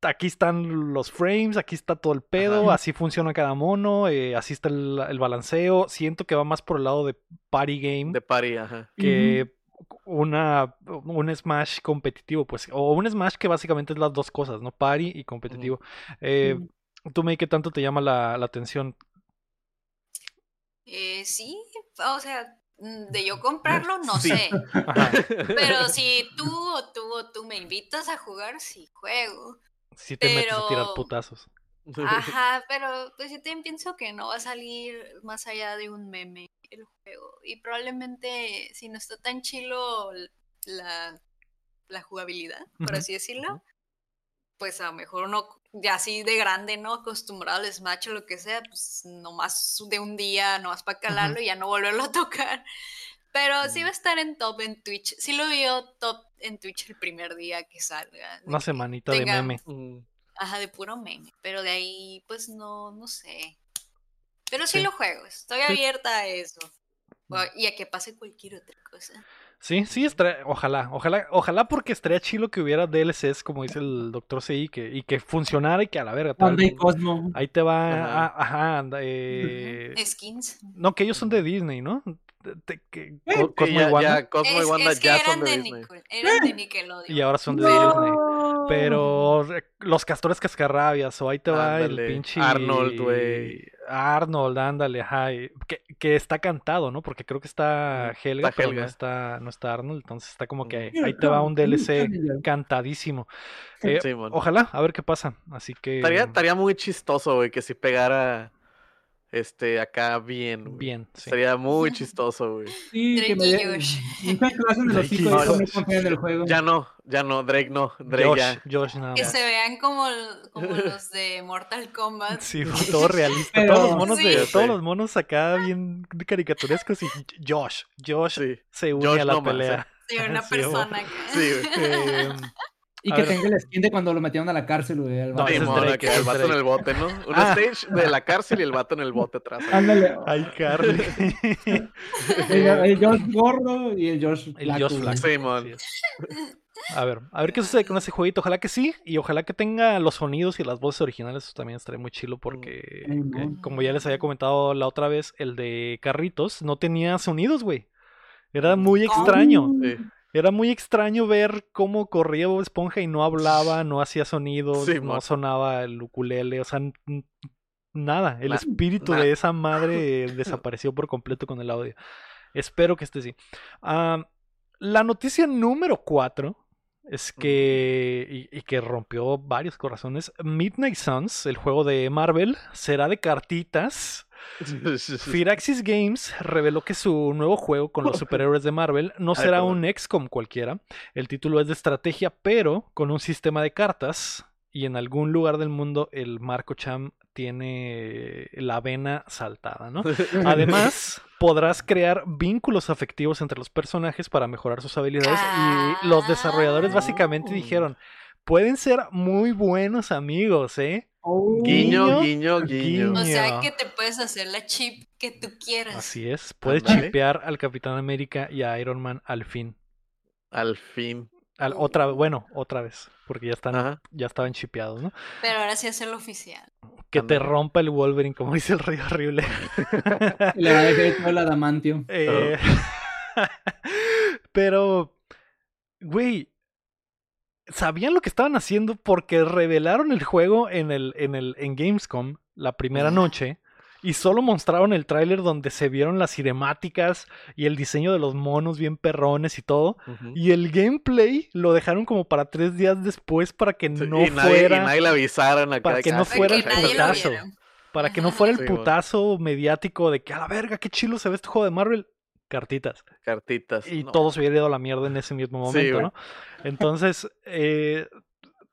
Aquí están los frames, aquí está todo el pedo, Ajá. así funciona cada mono, eh, así está el, el balanceo. Siento que va más por el lado de party game De party, ajá. que una un Smash competitivo, pues, o un Smash que básicamente es las dos cosas, ¿no? Party y competitivo. Eh, ¿Tú, May, qué tanto te llama la, la atención? Eh, sí, o sea, mm, de yo comprarlo, no Sí. sé. [LAUGHS] Ajá. Pero si tú o tú o tú me invitas a jugar, sí juego. Si te metes a tirar Pero- putazos. Ajá, pero pues yo también pienso que no va a salir más allá de un meme el juego. Y probablemente si no está tan chilo la, la jugabilidad, por así decirlo, pues a lo mejor uno ya así de grande, ¿no? Acostumbrado al Smash o lo que sea, pues nomás de un día, nomás para calarlo y ya no volverlo a [LAUGHS] tocar. Pero sí va a estar en top en Twitch. Sí lo vio top en Twitch el primer día que salga. Una semanita de meme. Ajá, de puro meme. Pero de ahí, pues no, no sé. Pero sí, Sí. lo juego. Estoy Sí. abierta a eso. O- Y a que pase cualquier otra cosa. Sí, sí, ojalá, ojalá, ojalá porque estaría chilo que hubiera DLCs, como dice el doctor CI, que, y que funcionara y que a la verga. tal, y Cosmo. Ahí te va, Ajá. ajá, anda, eh, Skins. no, que ellos son de Disney, ¿no? Te- te- que- Co- sí, Cosmo y Wanda, ya Cosmo y Wanda es que ya eran son de de, Disney. Nickel- eran de [LAUGHS] Nickelodeon. y ahora son de No. Disney. Pero eh, los castores cascarrabias, o ahí te va Ándale, el pinche Arnold, güey. Arnold, ándale, ajá. Que, que está cantado, ¿no? Porque creo que está Helga, está pero no está, no está Arnold. Entonces está como que ahí te va un DLC cantadísimo. [LAUGHS] Eh, Sí, man. ojalá, a ver qué pasa. Así que. Estaría, estaría muy chistoso, güey, que si pegara este acá bien. güey. Bien, sí. Sería muy [LAUGHS] chistoso, güey. Sí, que Drake me y Josh. Drake y Josh. [LAUGHS] en el juego. Ya no, ya no, Drake no, Drake Josh, ya. Josh, nada Que más. se vean como, como [LAUGHS] los de Mortal Kombat. Sí, todo realista. Pero- Todos los monos Sí. de, todos los monos acá bien caricaturescos y Josh, Josh Sí. se une Josh a la no más, pelea. Una Sí, persona. acá. Sí, güey. Y A que ver. tenga el skin de cuando lo metieron a la cárcel, güey. No, vato. Simón, Drake, acá, ese el vato en el bote, ¿no? Un Ah. stage de la cárcel y el vato en el bote atrás. Ándale. Ay, Carly. [LAUGHS] El, el Josh gordo y el Josh El flaco, Josh. Así es. A ver, a ver qué sucede con ese jueguito. Ojalá que sí. Y ojalá que tenga los sonidos y las voces originales. Eso también estaría muy chilo porque, Ay, eh, no. como ya les había comentado la otra vez, el de Carritos no tenía sonidos, güey. Era muy extraño. Sí. Era muy extraño ver cómo corría Bob Esponja y no hablaba, [LAUGHS] no hacía sonidos, Sí, no sonaba el ukulele, o sea, nada. El espíritu de esa madre [LAUGHS] desapareció por completo con el audio. Espero que esté así. La noticia número 4 es que, y, y que rompió varios corazones, Midnight Suns, el juego de Marvel, será de cartitas. [LAUGHS] Firaxis Games reveló que su nuevo juego con los [LAUGHS] superhéroes de Marvel no será un XCOM cualquiera. El título es de estrategia, pero con un sistema de cartas. Y en algún lugar del mundo el Marco Cham tiene la vena saltada, ¿no? [LAUGHS] Además, podrás crear vínculos afectivos entre los personajes para mejorar sus habilidades. Y los desarrolladores básicamente Ah. dijeron, pueden ser muy buenos amigos, ¿eh? Oh. Guiño, Guiño, guiño, guiño. O sea que te puedes hacer la chip que tú quieras. Así es, puedes chipear al Capitán América y a Iron Man al fin. Al fin. Al- otra, bueno, otra vez, porque ya están, Ajá. ya estaban chipeados, ¿no? Pero ahora sí es el oficial. Que te rompa el Wolverine, como dice el Rey Horrible. [LAUGHS] Le va a dejar todo el adamantio. Eh, [LAUGHS] Pero, güey, sabían lo que estaban haciendo porque revelaron el juego en el, en el, en Gamescom la primera noche. Y solo mostraron el tráiler donde se vieron las cinemáticas y el diseño de los monos bien perrones y todo. Y el gameplay lo dejaron como para tres días después para que Sí, no y, nadie, fuera. y nadie le avisaron acá. para de que no ah, Para fuera el putazo. Para que no fuera el putazo mediático de que a la verga, qué chilo se ve este juego de Marvel. Cartitas. Cartitas. Y no. todo se hubiera ido a la mierda en ese mismo momento. ¿no? Entonces, [LAUGHS] eh,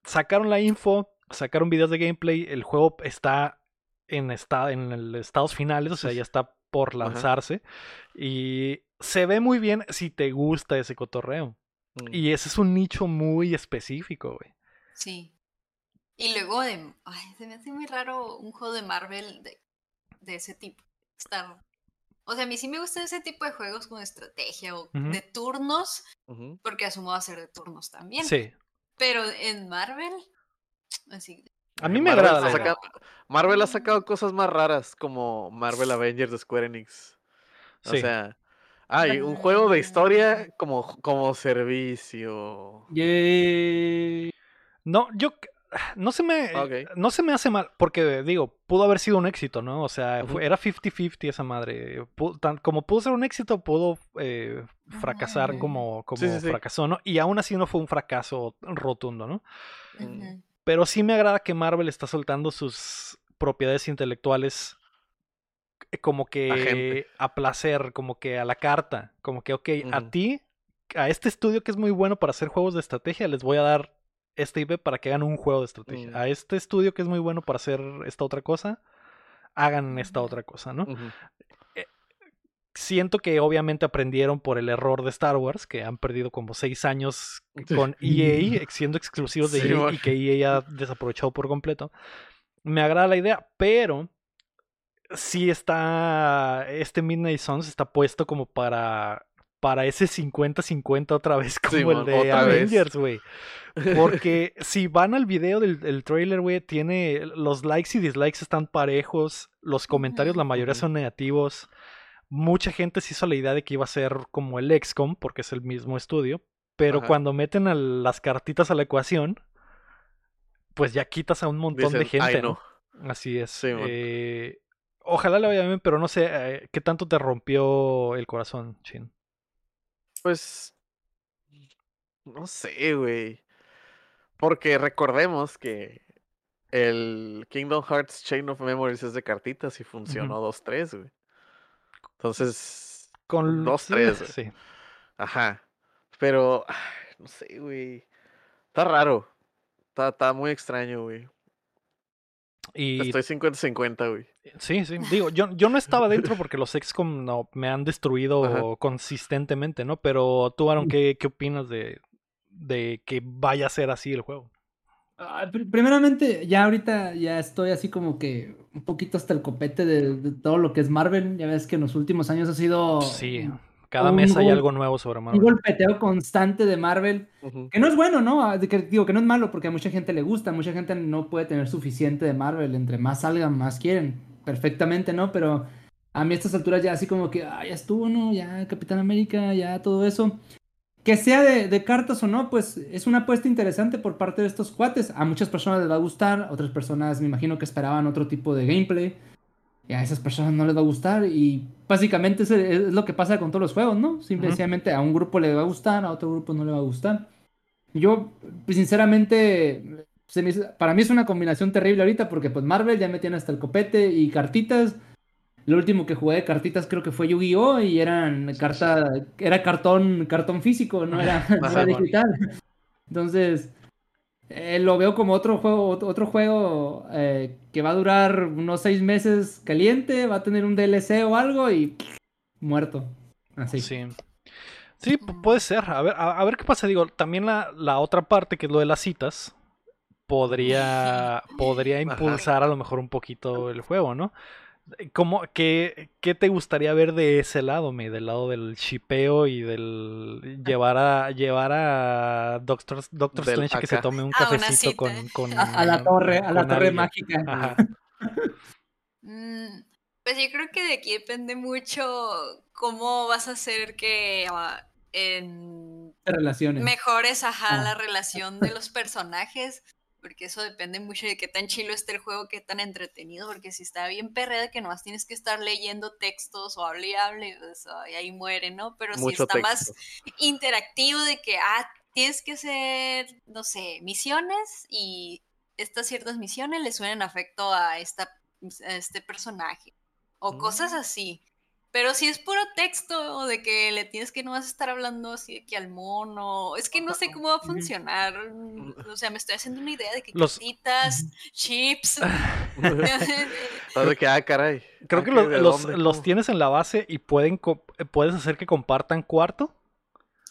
sacaron la info, sacaron videos de gameplay, el juego está en, esta- en el estados finales, o sea, ya está por Ajá. lanzarse. Y se ve muy bien si te gusta ese cotorreo. Mm. Y ese es un nicho muy específico, güey. Sí. Y luego de. Ay, se me hace muy raro un juego de Marvel de, de ese tipo. Está- O sea, a mí sí me gusta ese tipo de juegos con estrategia o de turnos, porque asumo va a ser de turnos también. Sí. Pero en Marvel, [SNIFFS] así. A mí me Marvel agrada. ha sacado- Marvel ha sacado cosas más raras como Marvel Avengers de Square Enix. O Sí. sea, hay un juego de historia como, como servicio. Yay. No, yo no se me no se me hace mal porque digo, pudo haber sido un éxito, ¿no? O sea, era 50-50 esa madre. Tan- como pudo ser un éxito, pudo eh, fracasar Ujú. como, como Sí, sí, sí. fracasó, ¿no? Y aún así no fue un fracaso rotundo, ¿no? Pero sí me agrada que Marvel está soltando sus propiedades intelectuales eh, como que a placer, como que a la carta, como que, ok, a ti, a este estudio que es muy bueno para hacer juegos de estrategia, les voy a dar este IP para que hagan un juego de estrategia. Mm. A este estudio que es muy bueno para hacer esta otra cosa, hagan esta otra cosa, ¿no? Ujú. Siento que obviamente aprendieron por el error de Star Wars, que han perdido como seis años con EA, [LAUGHS] siendo exclusivos de Sí, EA y que EA ha desaprovechado por completo. Me agrada la idea, pero sí está, este Midnight Suns está puesto como para, para ese 50-50 otra vez, como el de. Avengers, güey. Porque [LAUGHS] si van al video del, del trailer, güey, tiene los likes y dislikes están parejos, los comentarios, la mayoría son negativos. Mucha gente se hizo la idea de que iba a ser como el XCOM, porque es el mismo estudio. Pero Ajá. cuando meten a las cartitas a la ecuación, pues ya quitas a un montón de Dicen, "Ay, gente, ¿no? no". Así es. Sí. Eh, ojalá le vaya bien, pero no sé, eh, ¿qué tanto te rompió el corazón, Chin? Pues. No sé, güey. Porque recordemos que el Kingdom Hearts Chain of Memories es de cartitas y funcionó 2-3, güey. Entonces. Con Dos, sí, tres, güey. Sí. Ajá. Pero. No sé, güey. Está raro. Está, está muy extraño, güey. Y Estoy 50-50, güey. Sí, sí. Digo, yo, yo no estaba dentro porque los XCOM no, me han destruido Ajá. consistentemente, ¿no? Pero tú, Aaron, ¿qué, qué opinas de, de que vaya a ser así el juego. Ah, pr- primeramente, ya ahorita ya estoy así como que un poquito hasta el copete de, de todo lo que es Marvel. Ya ves que en los últimos años ha sido Sí, cada un mes hay algo nuevo sobre un Marvel. golpeteo constante de Marvel. Que no es bueno, ¿no? Ah, que- digo que no es malo porque a mucha gente le gusta, mucha gente no puede tener suficiente de Marvel, entre más salgan, más quieren, perfectamente, ¿no? Pero a mí a estas alturas ya así como que, ah, ya estuvo, ¿no? Ya Capitán América, ya todo eso. Que sea de, de cartas o no, pues es una apuesta interesante por parte de estos cuates. A muchas personas les va a gustar, a otras personas me imagino que esperaban otro tipo de gameplay. Y a esas personas no les va a gustar. Y básicamente es, lo que pasa con todos los juegos, ¿no? Simplemente a un grupo le va a gustar, a otro grupo no le va a gustar. Yo, pues, sinceramente, se me para mí es una combinación terrible ahorita porque pues Marvel ya me tiene hasta el copete y cartitas. Lo último que jugué de cartitas creo que fue Yu-Gi-Oh! y eran carta, era cartón, cartón físico, no era, no era digital. Entonces, eh, lo veo como otro juego, ot- otro juego eh, que va a durar unos seis meses caliente, va a tener un DLC o algo y muerto. Así. Sí. Sí, pu- puede ser. A ver, a, a ver qué pasa. Digo, también la, la otra parte, que es lo de las citas, podría, podría impulsar a lo mejor un poquito el juego, ¿no? ¿Cómo, qué, ¿Qué te gustaría ver de ese lado, me? Del lado del shipeo y del llevar a llevar a Doctor, Doctor Del Strange que se tome un A una cafecito con, con- [LAUGHS] A, la torre, a la torre alguien. mágica. Ajá. Mm, Pues yo creo que de aquí depende mucho cómo vas a hacer que ah, en relaciones. mejores ajá, Ah. la relación de los personajes, porque eso depende mucho de qué tan chilo esté el juego, qué tan entretenido, porque si está bien perreda que nomás tienes que estar leyendo textos o hable y hable, pues, ay, ahí muere, ¿no? Pero si está más interactivo de que, ah, tienes que hacer, no sé, misiones y estas ciertas misiones le suenan afecto a, esta, a este personaje o cosas Mm. así. Pero si es puro texto o de que le tienes que no vas a estar hablando así de que al mono, es que no sé cómo va a funcionar. O sea, me estoy haciendo una idea de que Los- cartitas, chips. [LAUGHS] Que, ah, caray. Creo que ¿qué? lo- ¿De los, los ¿Cómo? tienes en la base y pueden co- puedes hacer que compartan cuarto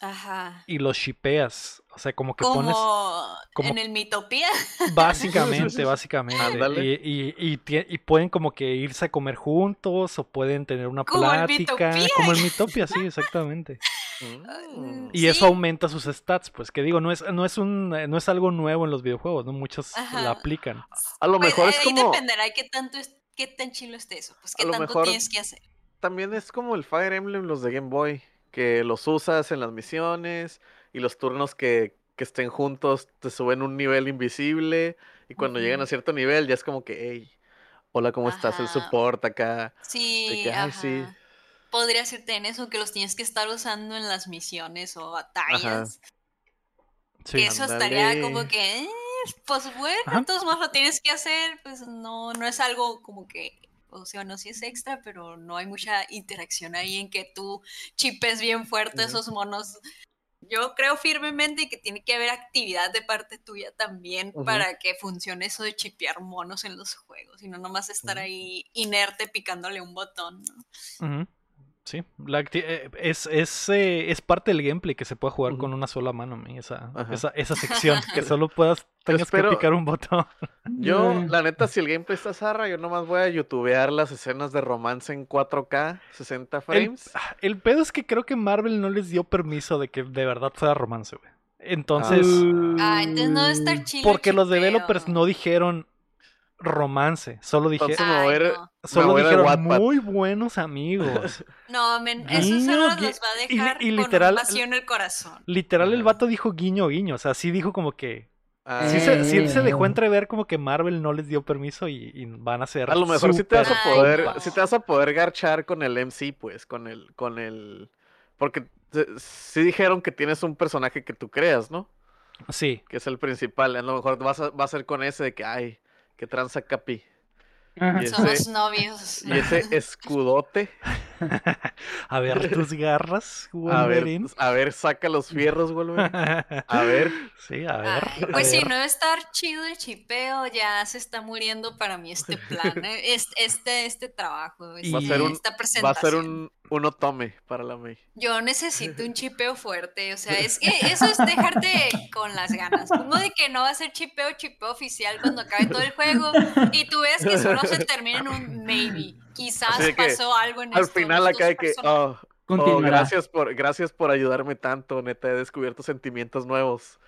Ajá. y los shipeas. O sea, como que pones. Como, como- en el Mitopía. [LAUGHS] Básicamente, [LAUGHS] básicamente. Y, y- y y pueden como que irse a comer juntos o pueden tener una Como el plática. Mitopía. Como el [LAUGHS] Mitopia, sí, exactamente. Mm. Y Sí. eso aumenta sus stats, pues que digo, no es, no es un no es algo nuevo en los videojuegos, ¿no? Muchos Ajá. la aplican. A lo Pues, mejor es ahí como. dependerá de qué tanto es, qué tan chilo esté eso. Pues qué A lo tanto mejor- tienes que hacer. También es como el Fire Emblem, los de Game Boy, que los usas en las misiones y los turnos que, que estén juntos te suben un nivel invisible y cuando llegan a cierto nivel ya es como que, hey, hola, ¿cómo estás? El support acá. Sí, que, sí. Podría serte en eso, que los tienes que estar usando en las misiones o batallas. Sí. Que eso estaría como que, eh, pues bueno, todos modos lo tienes que hacer, pues no, no es algo como que, o sea, no sí es extra, pero no hay mucha interacción ahí en que tú chipes bien fuerte esos monos. Yo creo firmemente que tiene que haber actividad de parte tuya también Ujú. para que funcione eso de chipear monos en los juegos y no nomás estar Ujú. ahí inerte picándole un botón. ¿no? Ujú. Sí, la eh, es, es, eh, es parte del gameplay que se puede jugar con una sola mano, mi, esa, esa, esa sección, que [LAUGHS] solo puedas, tengas Espero- que picar un botón. [LAUGHS] Yo, la neta, si el gameplay está zarra, yo nomás voy a youtubear las escenas de romance en 4K, 60 El, frames. ah, el pedo es que creo que Marvel no les dio permiso de que de verdad fuera romance, güey. Entonces, Ah, entonces no debe estar chido. porque los developers no dijeron romance, solo dijeron, Entonces me voy a Ay, ir- no. solo voy dijeron muy buenos amigos. [LAUGHS] No, men, eso solo los va a dejar y con literal- vacío en el corazón. Literal, el vato dijo guiño, guiño. O sea, sí dijo como que. Ah, Sí se, sí se dejó entrever como que Marvel no les dio permiso y, y van a ser. A lo mejor sí te vas a Ay, poder, no. sí te vas a poder garchar con el MC, pues, con el, con el, porque sí dijeron que tienes un personaje que tú creas, ¿no? Sí. Que es el principal. A lo mejor vas a, va a ser con ese de que, ay, que tranza capi. Y Somos ese- novios. Y ese [LAUGHS] escudote. [LAUGHS] A ver tus garras, A ver, Wolverine. a ver, saca los fierros, Wolverine. A ver. Sí, a ver. Ay, pues si ver. no estar chido el chipeo, ya se está muriendo para mí este plan, eh, [LAUGHS] es- este, este trabajo, Y- Va a este- ser un- esta Va a presentación. ser un, un otome para la May. Yo necesito un chipeo fuerte, o sea, es que [LAUGHS] eso es dejarte con las ganas. Uno de que no va a ser chipeo, chipeo oficial cuando acabe todo el juego y tú ves que solo se termina en un maybe. Quizás pasó algo en Al estos final acá de que, oh, oh, gracias por, gracias por ayudarme tanto, neta, he descubierto sentimientos nuevos.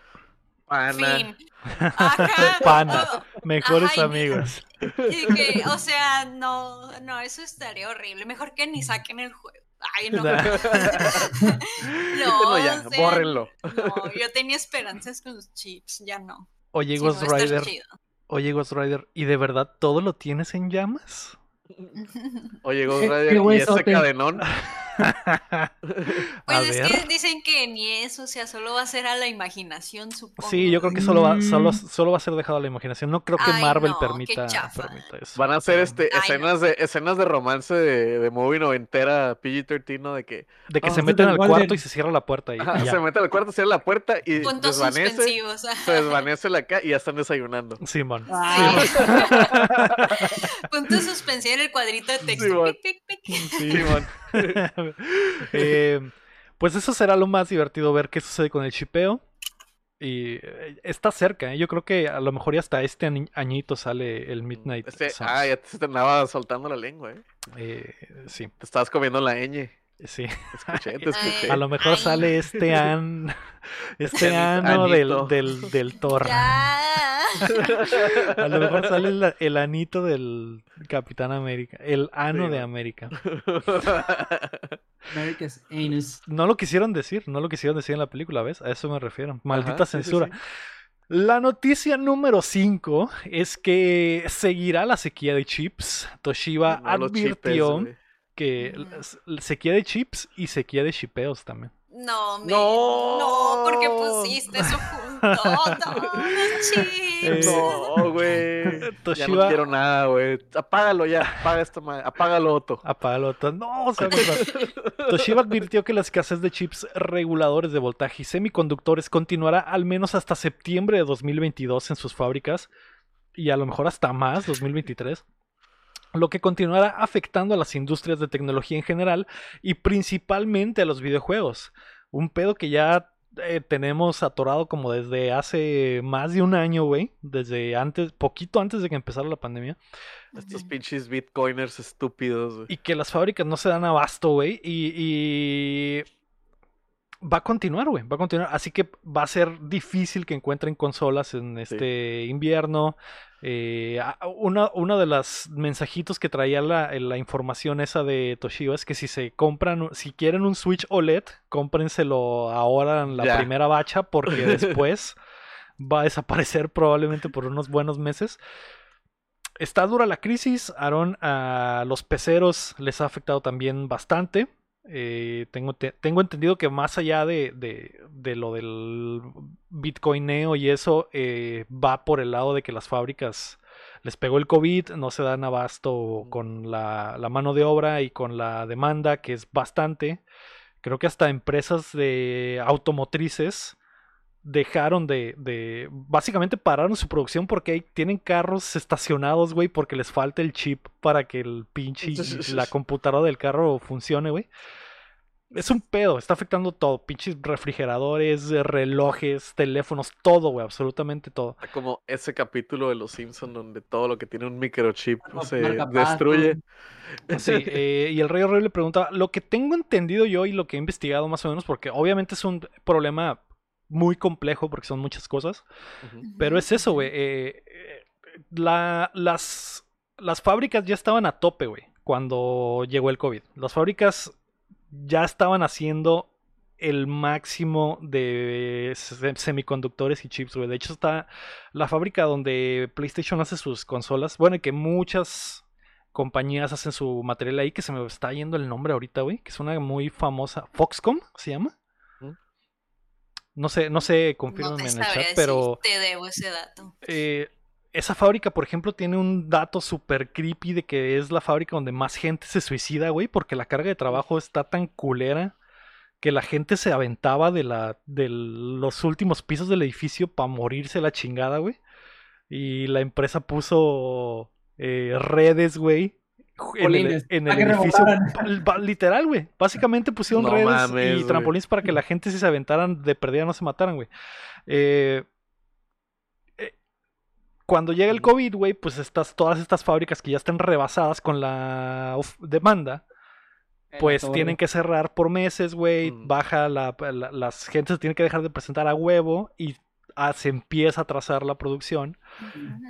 Pana. Fin. [LAUGHS] Ajá. Pana. o- Mejores Ajá, amigos. [LAUGHS] y que, [LAUGHS] o sea, no, no, eso estaría horrible. Mejor que ni saquen el juego. Ay, no. No, Quítenlo ya, o sea, bórrenlo. No, yo tenía esperanzas con los chips, ya no. Oye, no Ghost Rider. Oye, Ghost Rider. ¿Y de verdad todo lo tienes en llamas? Oye, Ghost Rider, y ese cadenón. [LAUGHS] a Pues es ver. que dicen que ni eso, o sea, solo va a ser a la imaginación, supongo. Sí, yo creo que solo va, solo, Mm. solo va a ser dejado a la imaginación. No creo que Ay, Marvel no, permita, permita eso. Van a hacer este Ay, escenas de escenas de romance de, de movie noventera PG-13, ¿no? De que De que Ah, se sí, meten al cuarto y se cierra la puerta y, ajá, y se mete al cuarto, cierra la puerta y Puntos desvanece. Se desvanece la ca y ya están desayunando. Simón. Ah, [LAUGHS] Puntos suspensivos en el cuadrito de texto. Simón. [LAUGHS] [LAUGHS] Eh, pues eso será lo más divertido ver qué sucede con el chipeo. Y eh, está cerca, ¿eh? yo creo que a lo mejor ya hasta este añito sale el Midnight. Este, ah, ya te, andaba soltando la lengua, ¿eh? Eh, sí, Te estabas comiendo la ñ. Sí. Escuché, te [LAUGHS] escuché. A lo mejor Ay. sale este [LAUGHS] an, este ano del, del, del Thor. Ya. [LAUGHS] A lo mejor sale el, el anito del Capitán América. El ano Sí, de. América. America's Anus. No lo quisieron decir, no lo quisieron decir en la película, ¿ves? A eso me refiero. Maldita Ajá, sí, sí, censura. sí. La noticia número 5 es que seguirá la sequía de chips. Toshiba No los chipes, advirtió. Que la- sequía de chips y sequía de chipeos también. No, me... No. no, porque pusiste eso junto. No, no, chips. Eh, No, güey. [LAUGHS] Ya Toshiba- no quiero nada, güey. Apágalo ya. Apaga esta madre. Apágalo, Otto. Apágalo. to- No, se va a comprar. Toshiba advirtió que la escasez de chips reguladores de voltaje y semiconductores continuará al menos hasta septiembre de 2022 en sus fábricas y a lo mejor hasta más, 2023. Lo que continuará afectando a las industrias de tecnología en general y principalmente a los videojuegos. Un pedo que ya eh, tenemos atorado como desde hace más de un año, güey. Desde antes, poquito antes de que empezara la pandemia. Estos pinches bitcoiners estúpidos, güey. Y que las fábricas no se dan abasto, güey. Y, y va a continuar, güey. Va a continuar. Así que va a ser difícil que encuentren consolas en este invierno. Eh, una, una de las mensajitos que traía la, la información esa de Toshiba es que si se compran, si quieren un Switch OLED, cómprenselo ahora en la Ya. primera bacha porque [LAUGHS] después va a desaparecer probablemente por unos buenos meses. Está dura la crisis, Aaron, a los peceros les ha afectado también bastante. Eh, tengo, te- tengo entendido que más allá de, de- de lo del bitcoineo y eso, eh, va por el lado de que las fábricas les pegó el COVID, no se dan abasto con la, la mano de obra y con la demanda, que es bastante. Creo que hasta empresas de automotrices dejaron de, de- básicamente pararon su producción porque tienen carros estacionados, güey, porque les falta el chip para que el pinche la computadora del carro funcione, güey. Es un pedo, está afectando todo, pinches refrigeradores, relojes, teléfonos, todo, güey, absolutamente todo. Está como ese capítulo de Los Simpsons donde todo lo que tiene un microchip Marca se destruye. [LAUGHS] Sí, eh, y el Rey Horrible preguntaba, lo que tengo entendido yo y lo que he investigado más o menos, porque obviamente es un problema muy complejo porque son muchas cosas. Pero es eso, güey. eh, eh, la- las, las fábricas ya estaban a tope, güey, cuando llegó el COVID. Las fábricas ya estaban haciendo el máximo de se- semiconductores y chips, güey. De hecho, está la fábrica donde PlayStation hace sus consolas. Bueno, y que muchas compañías hacen su material ahí, que se me está yendo el nombre ahorita, güey. Que es una muy famosa. Foxconn se llama. No sé, no sé, No confírmenme te en el chat, pero te debo ese dato. eh, esa fábrica, por ejemplo, tiene un dato súper creepy de que es la fábrica donde más gente se suicida, güey, porque la carga de trabajo está tan culera que la gente se aventaba de, la, de los últimos pisos del edificio para morirse la chingada, güey. Y la empresa puso eh, redes, güey, en el, en el edificio. Literal, güey. Básicamente pusieron redes y trampolines para que la gente si se aventaran de perdida no se mataran, güey. Eh, eh, cuando llega el COVID, güey, pues estas, todas estas fábricas que ya están rebasadas con la demanda, pues tienen que cerrar por meses, güey. Mm. Baja la, Las gente se tiene que dejar de presentar a huevo y ah, se empieza a trazar la producción.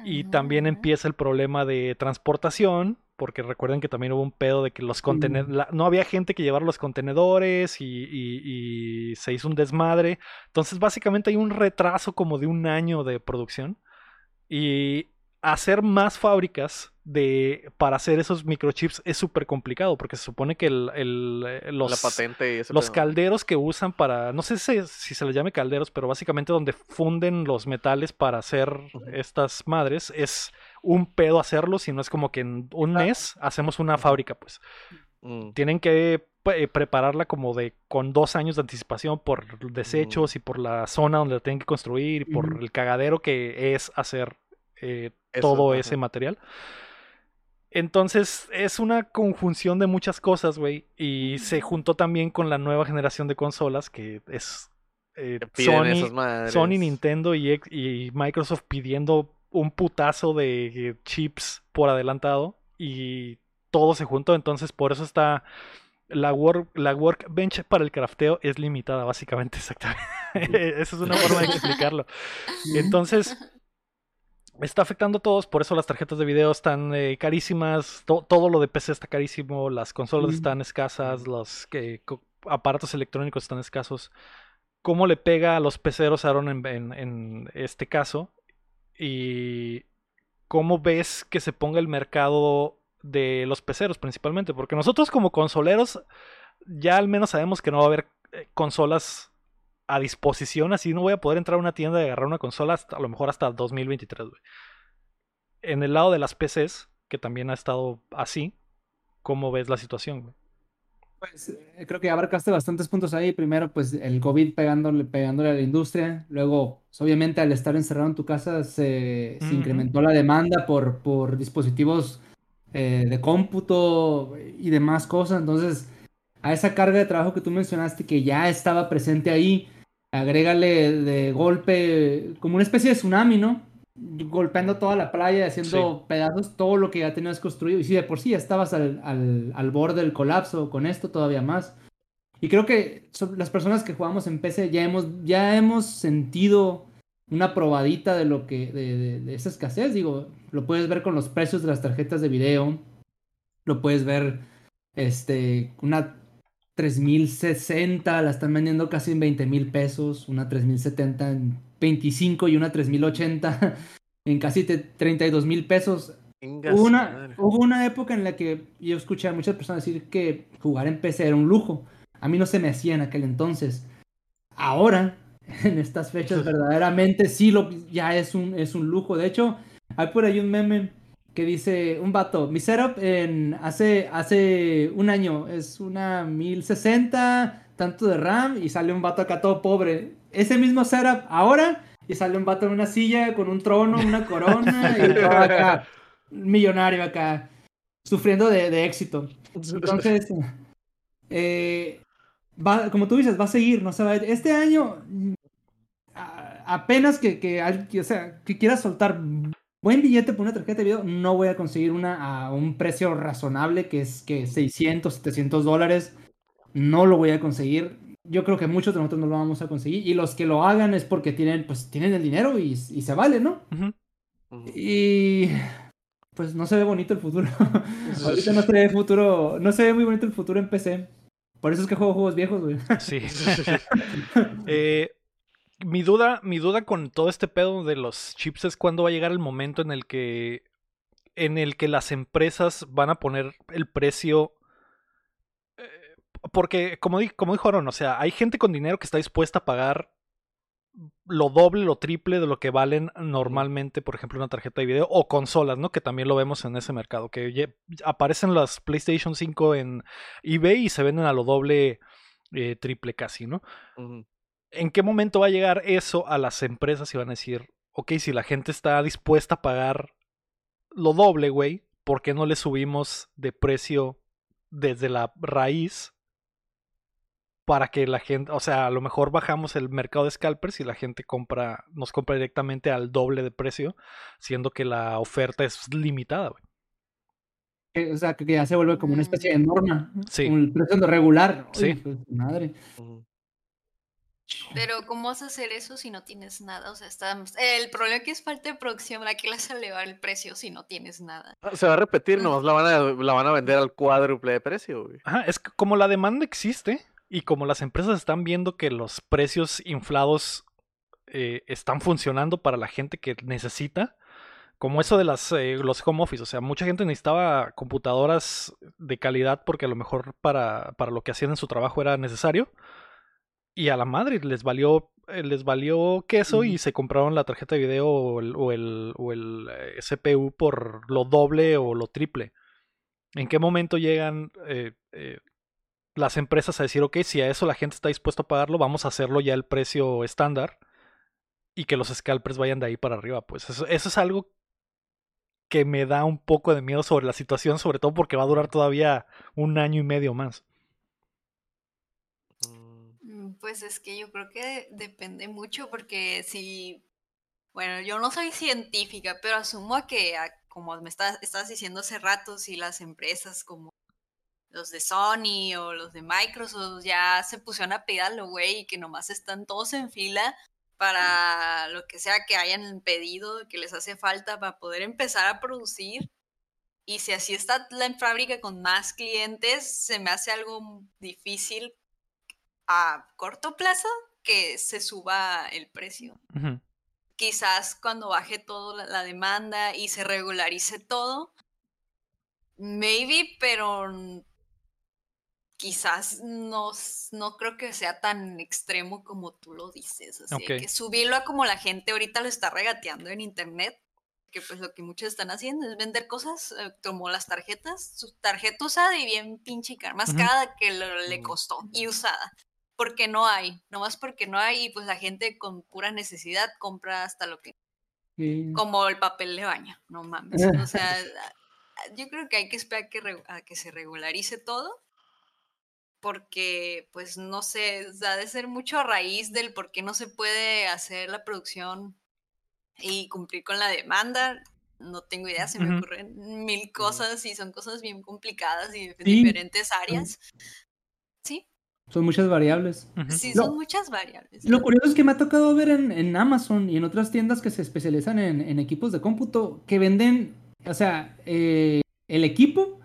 Y también empieza el problema de transportación. Porque recuerden que también hubo un pedo de que los contenedores. No había gente que llevar los contenedores y, y, se hizo un desmadre. Entonces, básicamente hay un retraso como de un año de producción. Y hacer más fábricas de para hacer esos microchips es súper complicado porque se supone que el, eh, los, los calderos que usan para no sé si, se les llame calderos pero básicamente donde funden los metales para hacer estas madres es un pedo hacerlo y no es como que en un mes hacemos una fábrica pues mm. tienen que eh, prepararla como de con dos años de anticipación por desechos mm. y por la zona donde la tienen que construir y por el cagadero que es hacer eh, todo ese material. Entonces es una conjunción de muchas cosas, güey. Y se juntó también con la nueva generación de consolas, que es eh, Sony, Nintendo y, y, Microsoft pidiendo un putazo de chips por adelantado. Y todo se juntó. Entonces por eso está... La, work, la workbench para el crafteo es limitada, básicamente, [LAUGHS] exactamente. Esa es una forma de explicarlo. Entonces, está afectando a todos, por eso las tarjetas de video están eh, carísimas, todo lo de PC está carísimo, las consolas están escasas, los aparatos electrónicos están escasos. ¿Cómo le pega a los peceros, Aaron, en, en, este caso? Y cómo ves que se ponga el mercado de los peceros principalmente, porque nosotros como consoleros ya al menos sabemos que no va a haber eh, consolas a disposición, así no voy a poder entrar a una tienda y agarrar una consola hasta, a lo mejor hasta 2023, En el lado de las PCs, que también ha estado así, ¿cómo ves la situación? Pues eh, creo que abarcaste bastantes puntos ahí. Primero, pues el COVID pegándole, pegándole a la industria. Luego, pues, obviamente, al estar encerrado en tu casa, se, incrementó la demanda por, por dispositivos eh, de cómputo y demás cosas. Entonces, a esa carga de trabajo que tú mencionaste, que ya estaba presente ahí, agrégale de golpe, como una especie de tsunami, ¿no? Golpeando toda la playa, haciendo pedazos todo lo que ya tenías construido. Y si de por sí ya estabas al, al, borde del colapso, con esto todavía más. Y creo que las personas que jugamos en PC ya hemos, ya hemos sentido una probadita de lo que, de, de, esa escasez. Digo, lo puedes ver con los precios de las tarjetas de video. Lo puedes ver, este, una 3060 la están vendiendo casi en 20 mil pesos, una 3070 en 25 y una 3080 [LAUGHS] en casi 32 mil pesos. Hubo una, hubo una época en la que yo escuché a muchas personas decir que jugar en PC era un lujo. A mí no se me hacía en aquel entonces. Ahora, [LAUGHS] en estas fechas, [LAUGHS] verdaderamente sí lo, ya es un, es un lujo. De hecho, hay por ahí un meme que dice un vato, mi setup en hace, hace un año es una 1060, tanto de RAM, y sale un vato acá todo pobre. Ese mismo setup ahora, y sale un vato en una silla con un trono, una corona, y [LAUGHS] todo acá, millonario acá, sufriendo de, éxito. Entonces, eh, va, como tú dices, va a seguir, no se va a... Este año, apenas que, que, o sea, que quieras soltar buen billete por una tarjeta de video, no voy a conseguir una a un precio razonable, que es que 600, 700 dólares. No lo voy a conseguir. Yo creo que muchos de nosotros no lo vamos a conseguir. Y los que lo hagan es porque tienen, pues, tienen el dinero y, se vale, ¿no? Y pues no se ve bonito el futuro. [LAUGHS] [LAUGHS] Ahorita no se ve futuro, no se ve muy bonito el futuro en PC. Por eso es que juego juegos viejos, güey. Sí. [LAUGHS] eh, mi duda, mi duda con todo este pedo de los chips es cuándo va a llegar el momento en el que en el que las empresas van a poner el precio eh, porque como, como dijo Aaron, o sea, hay gente con dinero que está dispuesta a pagar lo doble, lo triple de lo que valen normalmente, por ejemplo, una tarjeta de video o consolas, ¿no? Que también lo vemos en ese mercado, que aparecen las PlayStation 5 en eBay y se venden a lo doble, eh, triple casi, ¿no? ¿En qué momento va a llegar eso a las empresas y van a decir, ok, si la gente está dispuesta a pagar lo doble, güey, ¿por qué no le subimos de precio desde la raíz? Para que la gente, o sea, a lo mejor bajamos el mercado de scalpers y la gente compra, nos compra directamente al doble de precio, siendo que la oferta es limitada, güey. Que- O sea, que ya se vuelve como una especie de norma. Sí. Como el precio de regular. Sí. Uy, pues, madre. Pero ¿cómo vas a hacer eso si no tienes nada? O sea, está... el problema aquí es falta de producción. ¿Para qué le vas a elevar el precio si no tienes nada? Ah, Se va a repetir, nomás la van a, la van a vender al cuádruple de precio, güey. Ajá, es que como la demanda existe y como las empresas están viendo que los precios inflados eh, están funcionando para la gente que necesita, como eso de las, eh, los home office, o sea, mucha gente necesitaba computadoras de calidad porque a lo mejor para, para lo que hacían en su trabajo era necesario. Y a la madre les valió, eh, les valió queso y se compraron la tarjeta de video o el, o el, o el, eh, CPU por lo doble o lo triple. ¿En qué momento llegan eh, eh, las empresas a decir, ok, si a eso la gente está dispuesta a pagarlo, vamos a hacerlo ya el precio estándar y que los scalpers vayan de ahí para arriba? Pues eso, eso es algo que me da un poco de miedo sobre la situación, sobre todo porque va a durar todavía un año y medio más. Pues es que yo creo que depende mucho porque si, bueno, yo no soy científica, pero asumo que, a- como me estás, estás diciendo hace rato, si las empresas como los de Sony o los de Microsoft ya se pusieron a pedirlo, güey, y que nomás están todos en fila para lo que sea que hayan pedido, que les hace falta para poder empezar a producir. Y si así está la fábrica con más clientes, se me hace algo difícil a corto plazo que se suba el precio. Ujú. Quizás cuando baje todo la, la demanda y se regularice todo, maybe, pero quizás no, no creo que sea tan extremo como tú lo dices. Así de Ok. que subirlo a como la gente ahorita lo está regateando en internet, que pues lo que muchos están haciendo es vender cosas eh, como las tarjetas, su tarjeta usada y bien pinche cara, más Ujú. cara que lo- le Ujú. costó y usada. Porque no hay, nomás porque no hay, y pues la gente con pura necesidad compra hasta lo que Sí. como el papel de baño, no mames. [LAUGHS] O sea, yo creo que hay que esperar que a que se regularice todo, porque, pues, no sé, ha de ser mucho a raíz del por qué no se puede hacer la producción y cumplir con la demanda. No tengo idea, se me ocurren mil cosas y son cosas bien complicadas y de Sí. diferentes áreas. Sí, Son muchas variables. Sí, Lo- son muchas variables. Lo curioso es que me ha tocado ver en, en Amazon y en otras tiendas que se especializan en, en equipos de cómputo que venden, o sea, eh, el equipo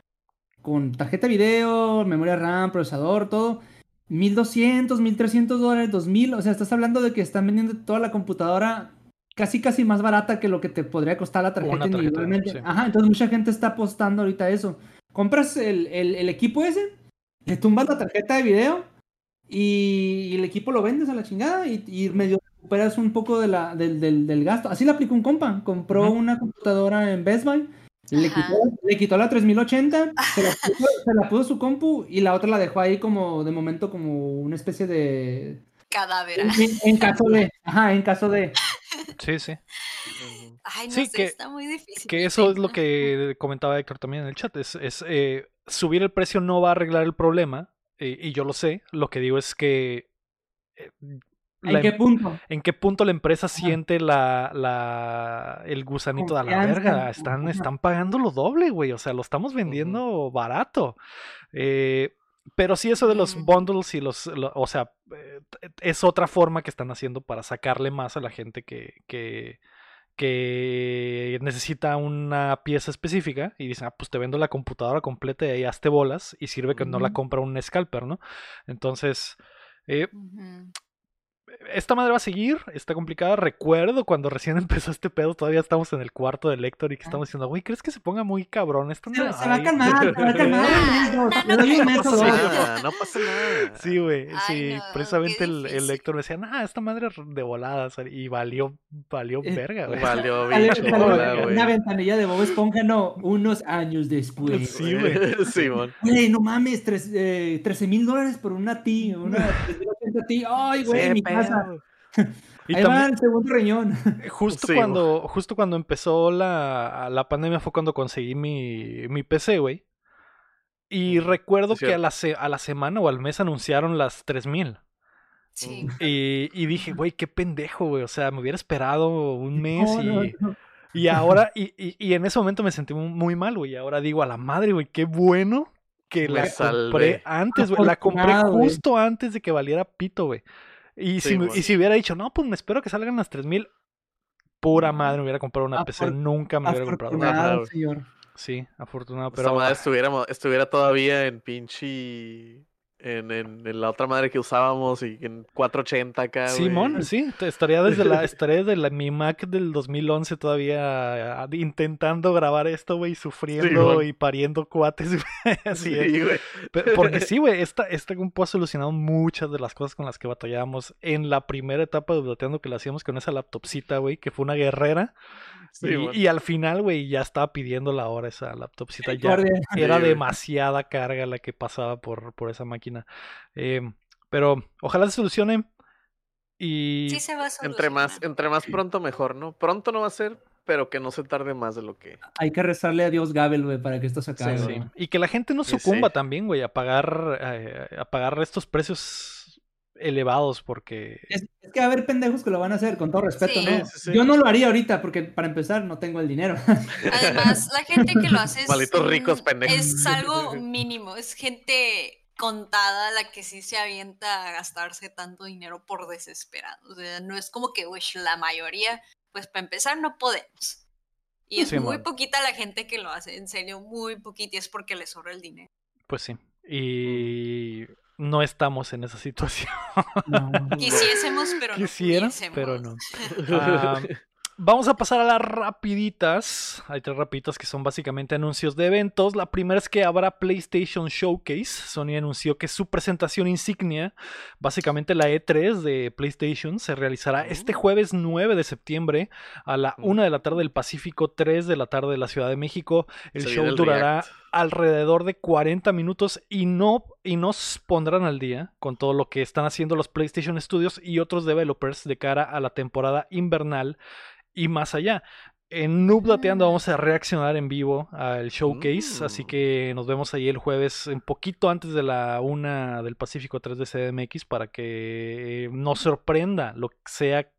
con tarjeta de video, memoria RAM, procesador, todo, 1200, 1300 dólares, 2000, o sea, estás hablando de que están vendiendo toda la computadora casi casi más barata que lo que te podría costar la tarjeta individualmente. sí. Ajá, entonces mucha gente está apostando ahorita a eso. Compras el, el- el equipo ese, le tumbas la tarjeta de video y, y el equipo lo vendes a la chingada y, y medio recuperas un poco de la, del, del- del gasto. Así le aplicó un compa, compró una computadora en Best Buy, le quitó, le quitó la 3080, se la, puso, [LAUGHS] se la puso su compu y la otra la dejó ahí como de momento como una especie de... Cadáver. En, en caso de... Ajá, en caso de... Sí, sí. Ay, no Sí, sé, que- está muy difícil. Que eso es lo que comentaba Héctor también en el chat. Es, es, eh, subir el precio no va a arreglar el problema. y yo lo sé. Lo que digo es que. eh, ¿En qué em- punto? ¿En qué punto la empresa siente la, la, el gusanito de la verga? Están, están pagando lo doble, güey. O sea, lo estamos vendiendo barato. Eh, pero sí, eso de los bundles y los. lo- o sea, eh, es otra forma que están haciendo para sacarle más a la gente que, que, que necesita una pieza específica y dicen, ah, pues te vendo la computadora completa y ahí hazte bolas y sirve que no la compra un scalper, ¿no? Entonces. eh. Esta madre va a seguir, está complicada. Recuerdo cuando recién [LAUGHS] empezó este pedo, todavía estamos en el cuarto del Lector y que estamos diciendo, güey, ¿crees que se ponga muy cabrón? Esto Se, no se va a hay". calmar, se va a calmar. No, pasa nada, no pasa nada. Sí, güey, Ay, sí, no, precisamente el, el. Lector me decía, nah, esta madre es de volada, sal- y valió, valió Eh, verga, güey. Valió [LAUGHS] bicho, güey. una ventanilla de Bob Esponja, no, unos años después. Sí, güey. [LAUGHS] Simón. Güey, no mames, tres, eh, 13 mil dólares por una T, una 3080 Ti. Ay, güey, Sí, mi pedo. casa. [LAUGHS] Y Ahí también- va el segundo riñón. [LAUGHS] Justo Sí, cuando, justo cuando empezó la, la pandemia fue cuando conseguí mi, mi PC, güey. Y recuerdo que a la, a la semana o al mes anunciaron las 3000. Sí. Y, y dije, güey, qué pendejo, güey. O sea, me hubiera esperado un mes No, y, no, no. y ahora, y, y- y en ese momento me sentí muy, muy mal, güey. Y ahora digo, a la madre, güey, qué bueno que Me la compré antes, güey. La compré justo antes de que valiera pito, güey. Y, Sí, si, y si hubiera dicho, no, pues me espero que salgan las 3000, pura madre, me hubiera comprado una PC. Nunca me hubiera comprado una. Señor. Sí, afortunado, Esta pero. madre estuviera, estuviera todavía en pinche. En, en, en la otra madre que usábamos y en 480 acá. Simón, sí, estaría desde la, estaría desde la, mi Mac del 2011 todavía ah, intentando grabar esto, güey, sufriendo y pariendo cuates, [LAUGHS] güey, así es. Sí, güey. Porque sí, güey, esta, esta compu ha solucionado muchas de las cosas con las que batallábamos en la primera etapa de Updateando que la hacíamos con esa laptopcita, güey, que fue una guerrera. Sí, y, al final, güey, ya estaba pidiendo la hora esa laptopcita. Ya [LAUGHS] era Sí, demasiada carga la que pasaba por, por esa máquina. Eh, pero ojalá se solucione. Y Sí se va a Entre más, solucionar. entre más pronto mejor, ¿no? Pronto no va a ser, pero que no se tarde más de lo que. Hay que rezarle a Dios Gabel, güey, para que esto se acabe. Sí. Y que la gente no sucumba sí. también, güey, a pagar, eh, a pagar estos precios elevados porque... Es, es que va a haber pendejos que lo van a hacer, con todo respeto, Sí. ¿no? Sí, sí, sí. Yo no lo haría ahorita, porque para empezar no tengo el dinero. [LAUGHS] Además, la gente que lo hace es, Malditos ricos mm, pendejos. es algo [LAUGHS] mínimo, es gente contada la que sí se avienta a gastarse tanto dinero por desesperado. O sea, no es como que, uy, la mayoría, pues para empezar no podemos. Y es Sí, muy man. poquita la gente que lo hace, en serio, muy poquita, y es porque le sobra el dinero. Pues sí. Y no estamos en esa situación. No. Quisiésemos, pero Quisiera, no pero no. Ah, vamos a pasar a las rapiditas. Hay tres rapiditas que son básicamente anuncios de eventos. La primera es que habrá PlayStation Showcase. Sony anunció que su presentación insignia, básicamente la E3 de PlayStation, se realizará este jueves 9 de septiembre a la Mm. 1 de la tarde del Pacífico, 3 de la tarde de la Ciudad de México. El show el durará React. Alrededor de 40 minutos y no y nos pondrán al día con todo lo que están haciendo los PlayStation Studios y otros developers de cara a la temporada invernal y más allá. En Noob Dateando Mm. vamos a reaccionar en vivo al showcase, así Mm. que nos vemos ahí el jueves un poquito antes de la una del Pacífico 3 de CDMX para que nos sorprenda lo que sea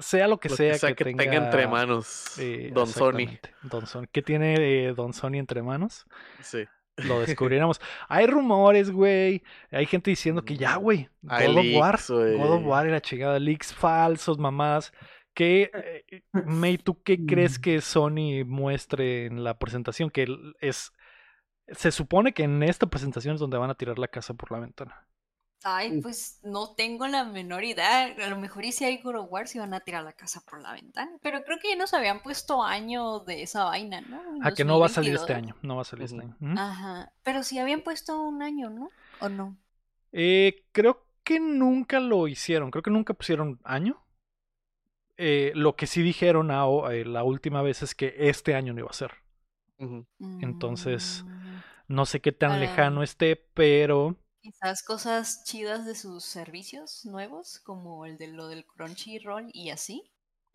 sea lo que Lo sea, que, tenga, entre manos. eh, Don Sony. Don Sony. ¿Qué tiene eh, Don Sony entre manos? Sí. lo [LAUGHS] descubriremos. Hay rumores, güey. Hay gente diciendo que ya, güey. Hay God of War. God of War y la chingada. Leaks falsos, mamás. ¿Qué, eh, May, tú qué crees Mm. que Sony muestre en la presentación? Que es. Se supone que en esta presentación es donde van a tirar la casa por la ventana. Ay, pues no tengo la menor idea. A lo mejor y si hay God of War se van a tirar la casa por la ventana. Pero creo que ya nos habían puesto año de esa vaina, ¿no? En A que no va a salir este 2022. año. No va a salir este año. ¿Mm? Ajá. Pero sí habían puesto un año, ¿no? ¿O no? Eh, creo que nunca lo hicieron. Creo que nunca pusieron año. Eh, lo que sí dijeron a- eh, la última vez es que este año no iba a ser. Entonces, Mm, No sé qué tan Ah. lejano esté, pero Quizás cosas chidas de sus servicios nuevos, como el de lo del Crunchyroll y así.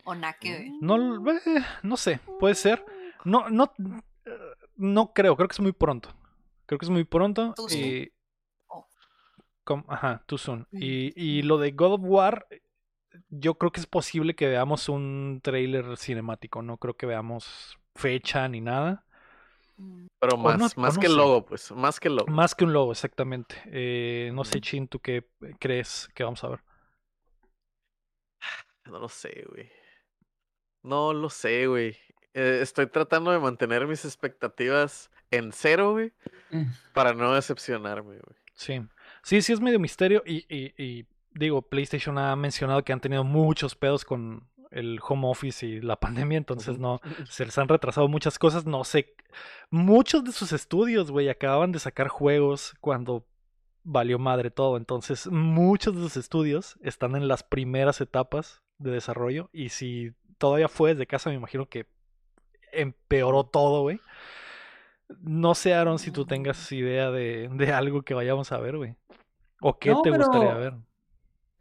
O nada que ver. no, l- eh, no sé, puede ser. No, no, eh, no creo, creo que es muy pronto. Creo que es muy pronto. Too soon. Y, Oh. com- ajá, too soon. Mm. Y, y lo de God of War, yo creo que es posible que veamos un trailer cinemático. No creo que veamos fecha ni nada. Mm, Pero más, no- más no que el logo, pues. Más que el logo. Más que un logo, exactamente. Eh, no sé, Mm. Chin, ¿tú qué crees que vamos a ver? [SIGHS] No lo sé, güey. No lo sé, güey. Eh, estoy tratando de mantener mis expectativas en cero, güey. Eh, Para no decepcionarme, güey. Sí, sí, sí es medio misterio y, y- y digo, PlayStation ha mencionado que han tenido muchos pedos con el home office y la pandemia, entonces no, [LAUGHS] se les han retrasado muchas cosas, no sé, muchos de sus estudios, güey, acababan de sacar juegos cuando valió madre todo, entonces muchos de sus estudios están en las primeras etapas de desarrollo y si todavía fue desde casa, me imagino que empeoró todo, güey. No sé, Aaron, si tú tengas idea de, de algo que vayamos a ver, güey. ¿O qué No, te gustaría ver?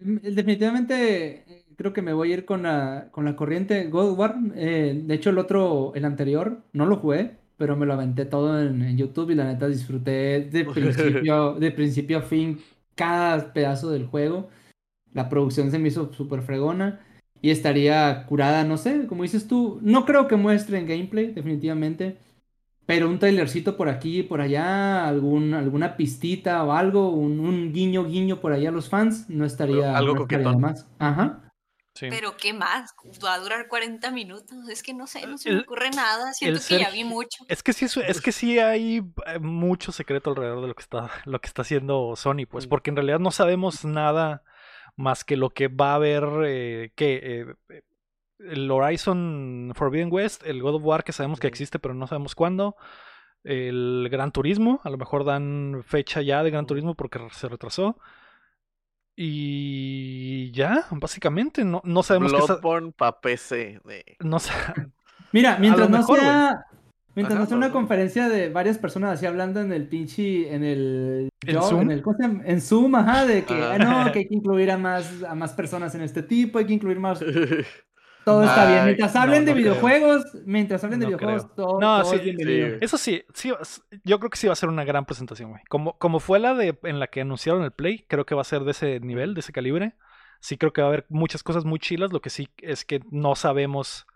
Mm, Definitivamente eh, creo que me voy a ir con la, con la corriente God of War. eh, de hecho, el otro, el anterior, no lo jugué, pero me lo aventé todo en, en YouTube y la neta disfruté de [LAUGHS] principio, de principio a fin cada pedazo del juego. La producción se me hizo súper fregona y estaría curada, no sé, como dices tú, no creo que muestren gameplay, definitivamente. Pero un trailercito por aquí y por allá, algún, alguna pistita o algo, un, un guiño guiño por allá a los fans, no estaría, Algo no estaría de coquetón. más. Ajá. Sí. Pero ¿qué más? Va a durar 40 minutos. Es que no sé, no se me ocurre nada. Siento que ya vi mucho. Es que sí, es, que sí hay eh, mucho secreto alrededor de lo que está, lo que está haciendo Sony, pues, Mm. porque en realidad no sabemos nada más que lo que va a haber, eh, que eh, el Horizon Forbidden West, el God of War que sabemos que existe, pero no sabemos cuándo, el Gran Turismo, a lo mejor dan fecha ya de Gran. Turismo porque se retrasó. Y ya, básicamente, no, no sabemos Bloodborne pa' PC. de- no sa- [LAUGHS] Mira, mientras no mejor, sea, mientras Ajá, no sea una conferencia de varias personas así hablando en el pinche, en el, ¿En yo- Zoom? en el, ¿cómo se llama? En Zoom, ajá, de que, ah, no, que hay que incluir a más, a más personas en este tipo, hay que incluir más, [LAUGHS] todo está bien. Mientras no, hablen de no creo. videojuegos, mientras hablen de No videojuegos, creo. todo, No, todo sí, es bienvenido. sí. Eso sí, sí, yo creo que sí va a ser una gran presentación, güey. Como, como fue la de en la que anunciaron el Play, creo que va a ser de ese nivel, de ese calibre. Sí creo que va a haber muchas cosas muy chilas, lo que sí es que no sabemos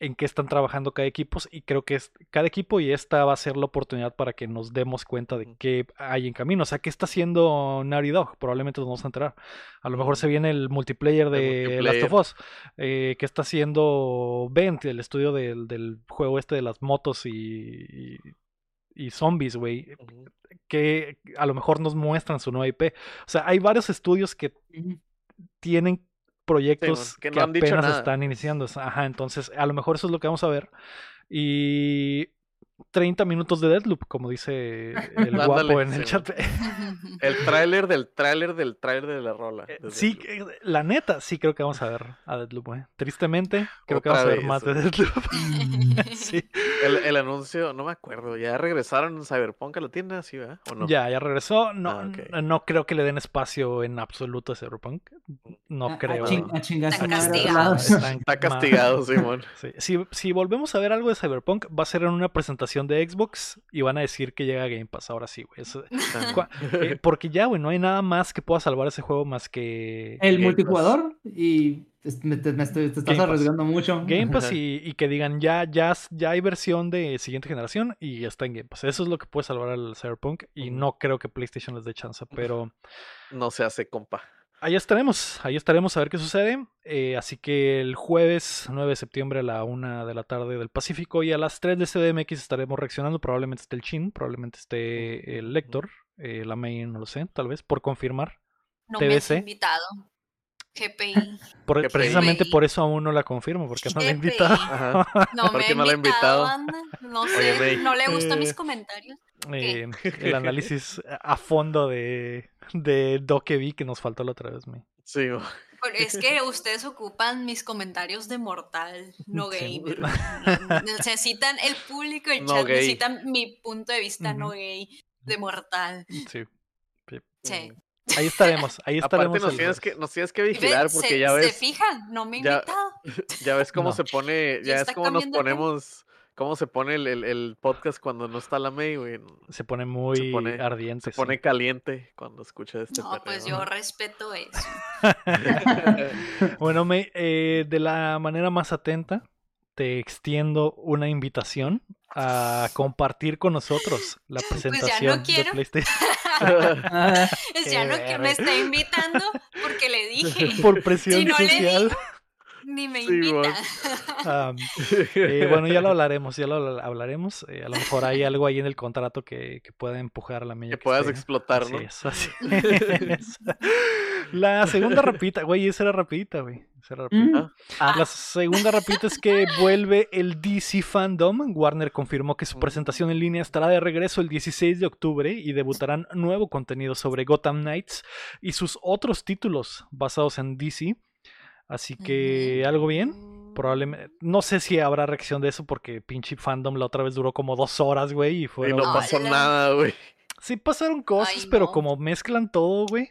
en qué están trabajando cada equipo y creo que es cada equipo y esta va a ser la oportunidad para que nos demos cuenta de qué hay en camino. O sea, qué está haciendo Naughty Dog, probablemente nos vamos a enterar. A lo mejor se viene el multiplayer El de Last of. Us, eh, que está haciendo Bent, el estudio del, del juego este de las motos y, y, y zombies, güey, que a lo mejor nos muestran su nueva IP. O sea, hay varios estudios que tienen proyectos que que, no han dicho apenas nada. están iniciando. Ajá, entonces a lo mejor eso es lo que vamos a ver. Y 30 minutos de Deadloop, como dice el [LAUGHS] Ándale, guapo en el sí, chat. [LAUGHS] El tráiler del tráiler del tráiler de la rola. Eh, de Sí, eh, la neta, sí creo que vamos a ver a Deadloop, güey. Tristemente, creo que vamos a ver más de güey. Deadloop. [LAUGHS] sí. El, el anuncio, no me acuerdo. ¿Ya regresaron en Cyberpunk a la tienda? ¿Sí, verdad? ¿O no? Ya, ya regresó. No, Ah, no creo que le den espacio en absoluto a Cyberpunk. No A- creo. A, ching- a lado. Están Está castigado, Simón. Sí. Si, si volvemos a ver algo de Cyberpunk, va a ser en una presentación de Xbox y van a decir que llega a Game Pass. Ahora sí, güey. Eso- cua- eh, porque ya, güey, no hay nada más que pueda salvar ese juego más que El Game multijugador y es- me, te, me estoy- te estás Game Pass. arriesgando mucho. Game Pass y, y que digan ya, ya, ya hay versión de siguiente generación y ya está en Game Pass. Eso es lo que puede salvar al Cyberpunk y no creo que PlayStation les dé chance, pero No se hace compa. Ahí estaremos, ahí estaremos a ver qué sucede. Eh, así que el jueves 9 de septiembre a la 1 de la tarde del Pacífico y a las 3 de CDMX estaremos reaccionando. Probablemente esté el Chin, probablemente esté el Lector, eh, la main, no lo sé, tal vez, por confirmar. No me has TBC. invitado. GPI. Por- precisamente GPI. por eso aún no la confirmo, porque no la he invitado. Ajá. [LAUGHS] No me ¿Por ha qué no la ha invitado, anda. No sé, no le gustan mis Eh, comentarios. Eh, el análisis a fondo de, de Dokevi que nos faltó la otra vez. me. Sí, es que ustedes ocupan mis comentarios de mortal, no Sí. gamer. Necesitan el público, el No chat, gay. necesitan mi punto de vista no gay de mortal. Sí. Sí. Ahí estaremos, ahí estaremos. Aparte nos tienes, que, nos tienes que vigilar porque se, ya se ves, fijan, no me he ya- invitado. ya ves cómo No. se pone, ya es está cómo nos ponemos, cómo se pone el, el- el podcast cuando no está la May, güey. Se pone muy pone- ardiente. Se sí. pone caliente cuando escucha este No, pues yo respeto eso. [LAUGHS] Bueno, me, eh, de la manera más atenta, te extiendo una invitación a [LAUGHS] compartir con nosotros la Pues ya no presentación de. PlayStation [LAUGHS] Es ya no que me está invitando porque le dije. por presión Si no le social. Ni me Sí, invita. [LAUGHS] eh, bueno, ya lo hablaremos, ya lo habla- hablaremos. eh, a lo mejor hay algo ahí en el contrato que, que pueda empujar a la milla. que puedas esté- explotar, Así ¿no? es, así es. La segunda rapita, güey, esa era rapidita, güey. Esa era rapidita. Mm. Ah, La segunda rapidita es que vuelve el DC Fandom. Warner confirmó que su presentación en línea estará de regreso el 16 de octubre y debutarán nuevo contenido sobre Gotham Knights y sus otros títulos basados en DC. Así que, ¿algo bien? Probablemente. No sé si habrá reacción de eso porque pinche fandom la otra vez duró como dos horas, güey. Y y fueron. no pasó nada, güey. Sí pasaron cosas, Ay, pero como mezclan todo, güey.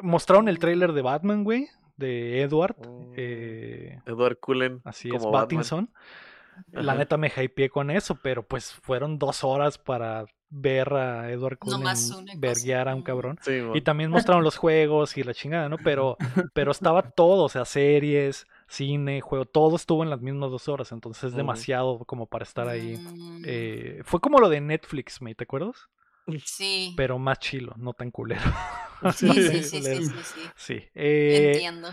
Mostraron el tráiler de Batman, güey. De Edward. Mm. eh, Edward Cullen. así es, como Batman. Pattinson. La neta me hypeé con eso, pero pues fueron dos horas para ver a Edward Cullen verguear a un cabrón. Sí. Y también mostraron los juegos y la chingada, ¿no? Pero, [LAUGHS] pero estaba todo, o sea, series, cine, juego, todo estuvo en las mismas dos horas, entonces es demasiado como para estar ahí. Mm, Eh, fue como lo de Netflix, ¿me te acuerdas? sí. Pero más chilo, no tan culero. [LAUGHS] Sí, sí, sí, sí, sí. Sí. Eh, Entiendo.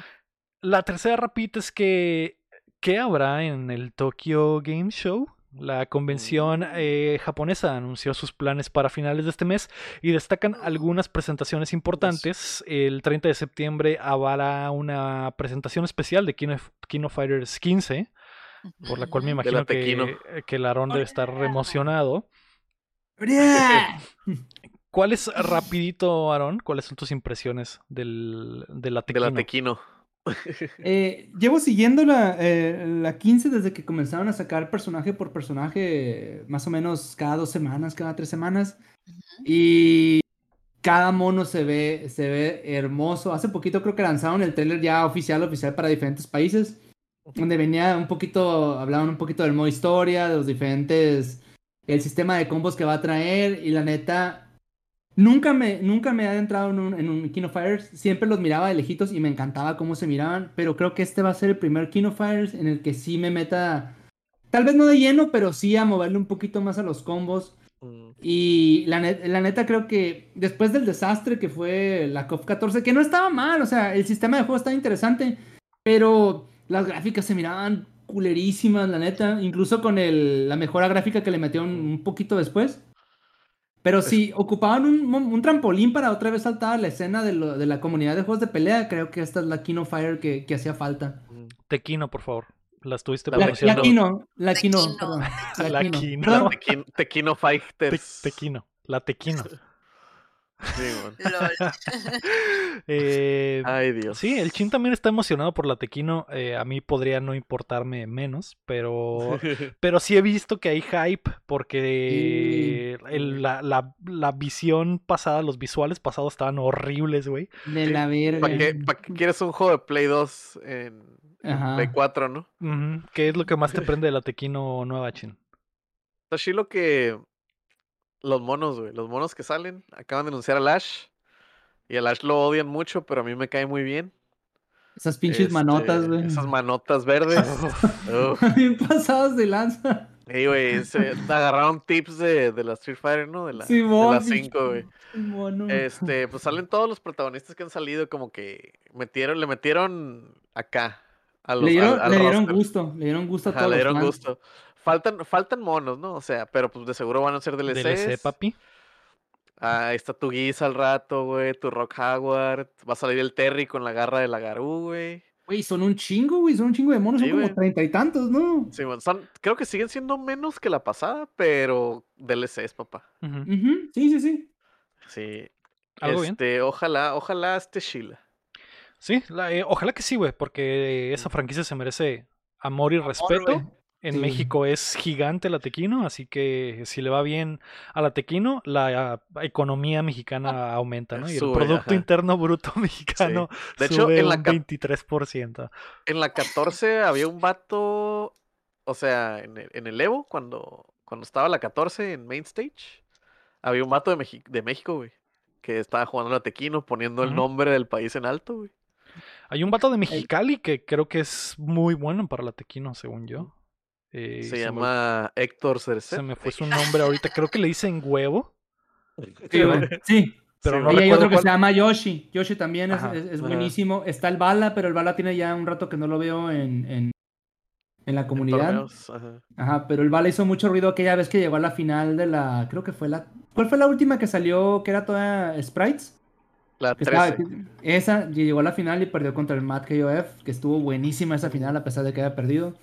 la tercera rapita es que ¿qué habrá en el Tokyo Game Show? La convención Mm. eh, japonesa anunció sus planes para finales de este mes y destacan algunas presentaciones importantes. El 30 de septiembre habrá una presentación especial de Kino, Kino Fighters 15, por la cual me Ujú. imagino que, Tequino. que el Aarón debe estar emocionado. [LAUGHS] ¿Cuál es, rapidito, Aarón, cuáles son tus impresiones del, de la De Tequino? la Tequino. Eh, llevo siguiendo la, eh, la 15 desde que comenzaron a sacar personaje por personaje, más o menos cada dos semanas, cada tres semanas. Y cada mono se ve, se ve hermoso. Hace poquito creo que lanzaron el trailer ya oficial, oficial para diferentes países. Donde venía un poquito, hablaban un poquito del modo historia, de los diferentes, el sistema de combos que va a traer. Y la neta, Nunca me, nunca me he entrado en un, en un King of Fighters. Siempre los miraba de lejitos y me encantaba cómo se miraban. Pero creo que este va a ser el primer King of Fighters en el que sí me meta. Tal vez no de lleno, pero sí a moverle un poquito más a los combos. Mm, Y la, net- la neta creo que después del desastre que fue la COP 14, que no estaba mal, o sea, el sistema de juego estaba interesante, pero las gráficas se miraban culerísimas, la neta, incluso con el, la mejora gráfica que le metieron un poquito después. Pero si ocupaban un, un trampolín para otra vez saltar a la escena de, lo- de la comunidad de juegos de pelea, creo que esta es la Kino Fire que, que hacía falta. Tequino, por favor. La estuviste La- La, pronunciando. la Kino, la Kino, perdón. [LAUGHS] La Kino. Tequino, Tequino Te- Fighters. tequino. La tequino. [LAUGHS] Sí. [LAUGHS] [LAUGHS] Eh, Ay, Dios. sí, el Chin también está emocionado por la tequino. Eh, a mí podría no importarme menos, pero, [LAUGHS] pero sí he visto que hay hype porque el- la, la- la visión pasada, los visuales pasados estaban horribles, güey. de la verga. ¿Para qué, pa' qué quieres un juego de Play 2 en. Play 4, no? ¿Qué es lo que más te prende de la tequino nueva, Chin? Está chilo que los monos, güey, los monos que salen, acaban de anunciar a Lash. Y a Lash lo odian mucho, pero a mí me cae muy bien. Esas pinches manotas, Este, güey. Esas manotas verdes. [LAUGHS] Bien pasados de lanza. Ey, güey, se agarraron tips de, de la Street Fighter, ¿no? De la, de Simón, la pinche 5, güey. mono. Este, pues salen todos los protagonistas que han salido, como que metieron, le metieron acá. A los, le dieron, le dieron gusto, le dieron gusto a Ajá, todos le los dieron gusto. Faltan, faltan monos, ¿no? O sea, pero pues de seguro van a ser DLCs. DLC, papi. Ah, ahí está tu Giz al rato, güey. Tu Rock Howard. Va a salir el Terry con la garra de la Garú, güey. Güey, son un chingo, güey, son un chingo de monos, Sí, son como treinta y tantos, ¿no? Sí, bueno, son- creo que siguen siendo menos que la pasada, pero DLCs, papá. Ujú. Ujú, Sí, sí, sí. Sí. Algo bien. este, ojalá, ojalá este Sheila. Sí, la- eh, ojalá que sí, güey, porque esa franquicia se merece amor y respeto. En Sí. México es gigante la Tequino, así que si le va bien a la Tequino, la ah, economía mexicana aumenta, ¿no? Y el Producto ajá. Interno Bruto [LAUGHS] mexicano De hecho, sube en la un cap- 23%. En la 14 había un vato, o sea, en el, en el Evo, cuando, cuando estaba la 14 en Main Stage, había un vato de, Mexi- de México, güey, que estaba jugando la Tequino, poniendo el nombre del país en alto, güey. Hay un vato de Mexicali que creo que es muy bueno para la Tequino, según yo. Eh, Se llama Héctor se me fue su nombre ahorita, creo que le dicen huevo, [LAUGHS] Sí, pero Sí, no y hay otro que cuál- se llama Yoshi. Yoshi también es, Ajá, es- es ajá. buenísimo. Está el Bala, pero el Bala tiene ya un rato que no lo veo en, en, en la comunidad. ajá. Ajá, pero el Bala hizo mucho ruido aquella vez que llegó a la final de la. Creo que fue la. ¿Cuál fue la última que salió que era toda sprites? La que estaba- 13. que- esa llegó a la final y perdió contra el Matt KOF, que estuvo buenísima esa final a pesar de que haya perdido.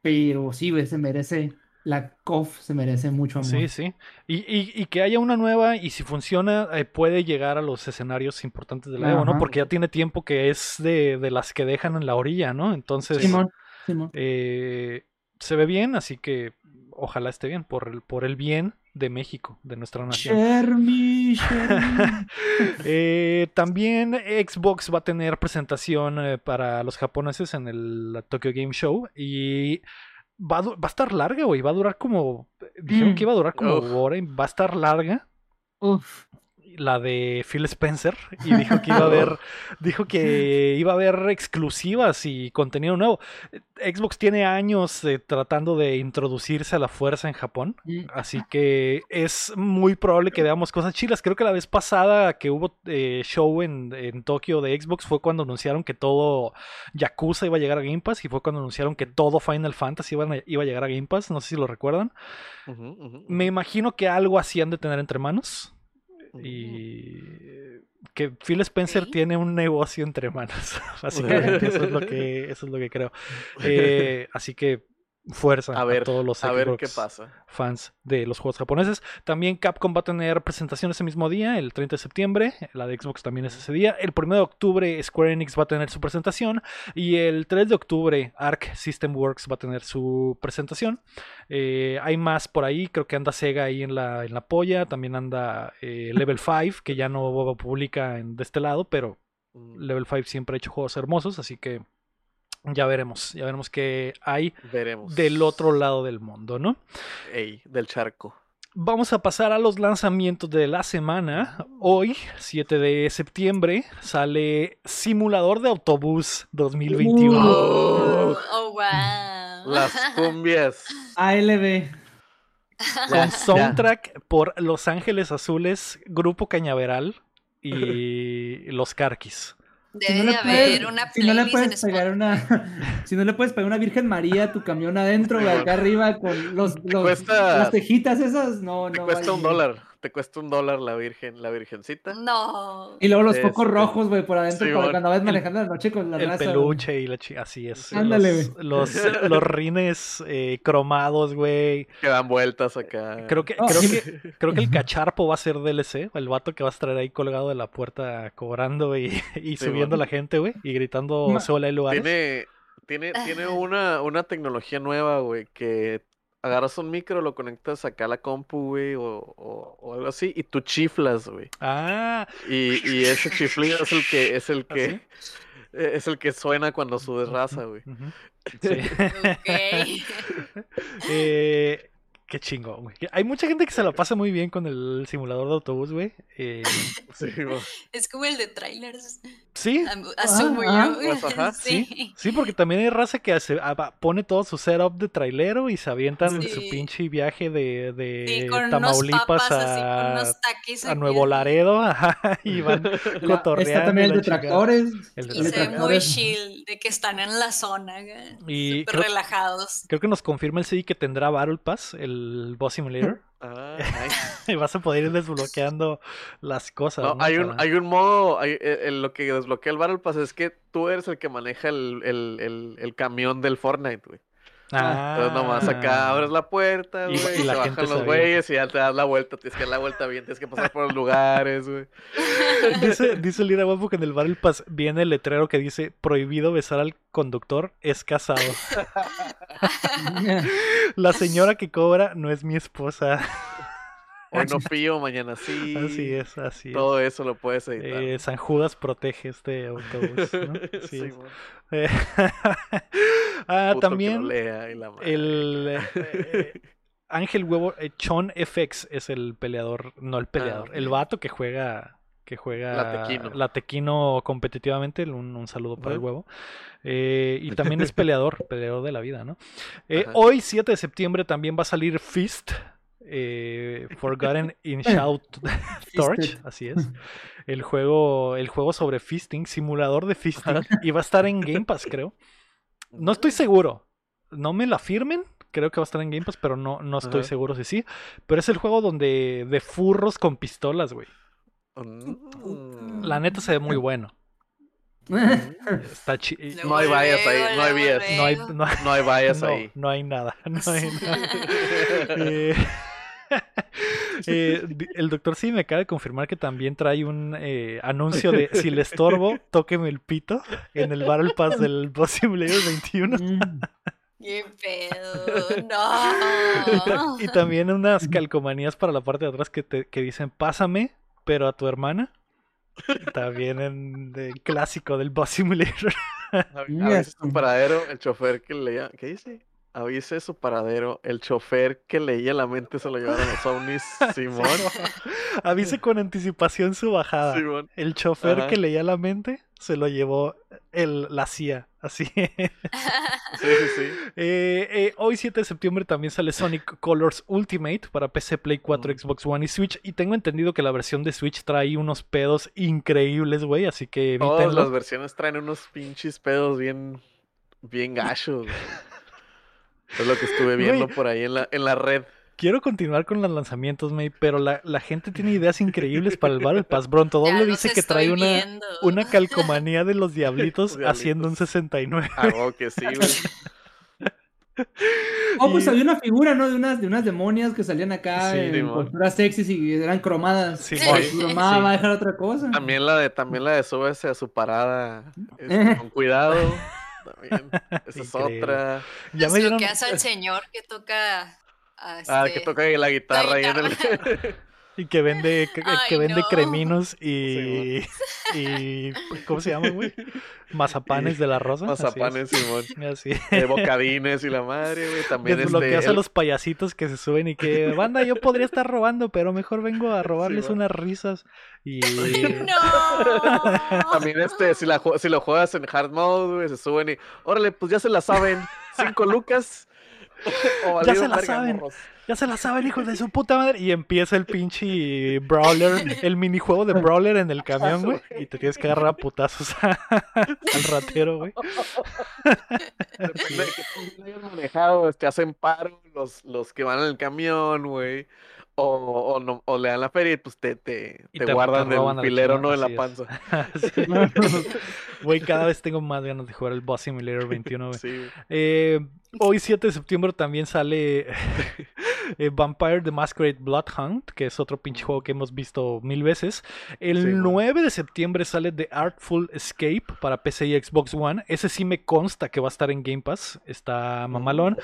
Pero sí, güey, se merece, la KOF se merece mucho amor. Sí, sí. Y, y- y que haya una nueva y si funciona eh, puede llegar a los escenarios importantes de la Evo, ¿no? Porque ya tiene tiempo que es de, de las que dejan en la orilla, ¿no? Entonces Simón, Simón. eh, se ve bien, así que ojalá esté bien por el, por el bien de México, de nuestra nación. [LAUGHS] Eh, también Xbox va a tener presentación eh, para los japoneses en el Tokyo Game Show y va a, va a estar larga, güey. Va a durar como. Dijeron Mm. que iba a durar como Uf. hora y va a estar larga. Uf. La de Phil Spencer y dijo que iba a haber [LAUGHS] dijo que iba a haber exclusivas y contenido nuevo. Xbox tiene años eh, tratando de introducirse a la fuerza en Japón. Mm. Así que es muy probable que veamos cosas chilas. Creo que la vez pasada que hubo eh, show en, en Tokio de Xbox fue cuando anunciaron que todo Yakuza iba a llegar a Game Pass y fue cuando anunciaron que todo Final Fantasy iba a, iba a llegar a Game Pass. No sé si lo recuerdan. Me imagino que algo así han de tener entre manos. Y que Phil Spencer tiene un negocio entre manos. [LAUGHS] Básicamente, eso es lo que, eso es lo que creo. [LAUGHS] Eh, así que fuerza A todos los A ver Xbox qué pasa. fans de los juegos japoneses. También Capcom va a tener presentación ese mismo día, el 30 de septiembre. La de Xbox también es ese día. El 1 de octubre Square Enix va a tener su presentación. Y el 3 de octubre Arc System Works va a tener su presentación. Eh, hay más por ahí, creo que anda Sega ahí en la, en la polla. También anda eh, Level [LAUGHS] 5, que ya no publica en, de este lado, pero Mm, Level 5 siempre ha hecho juegos hermosos. Así que ya veremos, ya veremos qué hay Veremos. del otro lado del mundo, ¿no? Ey, del charco. Vamos a pasar a los lanzamientos de la semana. Hoy, 7 de septiembre, sale Simulador de Autobús 2021. Oh, oh, wow. Las cumbias. [LAUGHS] ALB. Con soundtrack por Los Ángeles Azules, Grupo Cañaveral y Los Carquis. Debe no de le haber puedes- una si no le puedes pegar una [LAUGHS] si no le puedes pegar una Virgen María a tu camión adentro güey, acá arriba con los, los- cuesta- las tejitas esas no Te no cuesta un dólar. Te cuesta un dólar la virgen, la virgencita. No. y luego los Este, focos rojos güey por adentro sí, para bueno. cuando vas manejando la noche con la El raza, güey. peluche y la chi- Así es. Ándale, los, los, [LAUGHS] los rines eh, cromados, güey. Que dan vueltas acá. Creo que, Oh, creo sí. que, creo que el cacharpo va a ser DLC, el vato que va a estar ahí colgado de la puerta cobrando y, y Sí, subiendo a bueno. la gente, güey, y gritando sola hay lugares. Tiene, tiene, tiene una, una tecnología nueva, güey, que agarras un micro, lo conectas acá a la compu, güey, o, o, o algo así, y tú chiflas, güey. Ah, Y, y ese chiflido es el que, es el [LAUGHS] ¿Ah, que, es el que suena cuando subes raza, güey. [LAUGHS] Sí. Ok. [LAUGHS] Eh, qué chingón, güey. Hay mucha gente que se la pasa muy bien con el simulador de autobús, güey. Eh, [LAUGHS] Sí, güey. Es como el de trailers. sí, Asumo ah, yo. pues, ajá, [LAUGHS] sí. sí, porque también hay raza que hace- ah, pone todo su setup de trailero y se avientan Sí. su pinche viaje de, de unos Tamaulipas papas así, con a, unos taquis a Nuevo. Laredo [LAUGHS] ajá, y van cotorreando. está también el de tractores El de Y se ve muy chill de que están en la zona, güey, Y súper creo- relajados. Creo que nos confirma el CD que tendrá Battle Pass, el Boss Simulator. [LAUGHS] Ah, [LAUGHS] nice. y vas a poder ir desbloqueando las cosas. No, ¿no? hay un, hay un modo, hay, eh, eh, lo que desbloquea el Battle Pass es que tú eres el que maneja el, el, el, el camión del Fortnite, güey. Entonces nomás acá abres la puerta, Ah. Y- güey, y y, la se gente bajan los güeyes y ya te das la vuelta, tienes que dar la vuelta bien, tienes que pasar por los lugares, güey. [LAUGHS] Dice, dice Lira Guapo que en el Battle Pass viene el letrero que dice prohibido besar al conductor, es casado. [LAUGHS] La señora que cobra no es mi esposa. Hoy no pío, mañana sí. Así es, así es. Todo eso lo puedes editar. Eh, San Judas protege este autobús. ¿no? [LAUGHS] Así Sí, es. Eh, [LAUGHS] ah, Puto también madre. el eh, Ángel Huevo, eh, Chon FX es el peleador, no el peleador, el vato que juega que juega La Tequino. la Tequino competitivamente, un, un saludo para el huevo. Eh, y también es [LAUGHS] peleador, peleador de la vida, ¿no? Eh, hoy, 7 de septiembre, también va a salir Fist, eh, [LAUGHS] Forgotten in Shout [LAUGHS] Torch, así es. [LAUGHS] El juego, el juego sobre fisting, simulador de fisting, y va a estar en Game Pass, creo. No estoy seguro. No me la firmen. Creo que va a estar en Game Pass, pero no, no estoy Ajá. seguro si sí. Pero es el juego donde de furros con pistolas, güey. La neta se ve muy bueno. Está chi- No hay vallas ahí, no hay vías. No hay, no, No hay vallas no, ahí. no hay nada. No hay nada. Eh, [LAUGHS] eh, el doctor sí me acaba de confirmar que también trae un eh, anuncio de si le estorbo, [LAUGHS] tóqueme el pito en el Battle Pass del Boss Simulator 21. Mm. ¡Qué pedo! ¡No! [LAUGHS] Y también unas calcomanías para la parte de atrás que, te, que dicen pásame, pero a tu hermana. También en el clásico del Boss Simulator. Avise su paradero, el chofer que leía. ¿Qué dice? Avise su paradero, el chofer que leía la mente se lo llevaron los ovnis. [LAUGHS] Simón. Avise con anticipación su bajada. Simón. El chofer Ajá. que leía la mente se lo llevó el, la CIA. Así. [LAUGHS] Sí, sí, sí. Eh, eh, hoy 7 de septiembre también sale Sonic Colors Ultimate para PC, Play 4, Mm. Xbox One y Switch. Y tengo entendido que la versión de Switch trae unos pedos increíbles, güey. Así que Todas las versiones traen unos pinches pedos bien, bien gachos. [LAUGHS] Es lo que estuve [LAUGHS] viendo Güey. por ahí en la, en la red. Quiero continuar con los lanzamientos, May, pero la, la gente tiene [LAUGHS] ideas increíbles para el Battle Pass. Bronto Ya Doble los dice que trae estoy una, viendo. una [LAUGHS] calcomanía de los diablitos Los haciendo un Diablitos. 69. Ah, oh, que sí, güey. Oh, pues Y- había una figura, ¿no? De unas, de unas demonias que salían acá Sí, en Simón. posturas sexys y eran cromadas. Sí, Simón. Cromada Sí. va a dejar otra cosa. También la de, también la de súbese a su parada. este, con cuidado. También. [LAUGHS] Esa es otra. Ya me lo dieron. que hace al señor que toca. a Ah, que este- toca ahí la guitarra ahí en el. [LAUGHS] [LAUGHS] Y que vende, que, que Ay, vende no. creminos y, [LAUGHS] y. ¿Cómo se llama, güey? Mazapanes de la rosa. así es. Mazapanes, Simón. Así. De bocadines y la madre, güey. También Desbloqueas este. a el- los payasitos que se suben y que, banda, yo podría estar robando, pero mejor vengo a robarles Sí, unas risas. Y. [LAUGHS] ¡No! [LAUGHS] También este, si, la, si lo juegas en hard mode, güey, se suben y. Órale, pues ya se la saben. Cinco lucas. o Ya se la saben. morros. Ya se la saben, hijos de su puta madre. Y empieza el pinche Brawler, el minijuego de Brawler en el camión, güey. Y te tienes que agarrar a putazos [LAUGHS] al ratero, güey. Depende de que tú hayas manejado, te hacen paro los, los que van en el camión, güey. O, o, no, o le dan la feria y pues te, te, Y te te- guardan el filero, ¿no? En la panza. [LAUGHS] Güey, cada vez tengo más ganas de jugar el Boss Simulator 21, güey. Sí. Eh, hoy 7 de septiembre también sale eh, Vampire the Masquerade Blood Hunt, que es otro pinche juego que hemos visto mil veces. El Sí, man. 9 de septiembre sale The Artful Escape para PC y Xbox One. Ese sí me consta que va a estar en Game Pass. Está mamalón.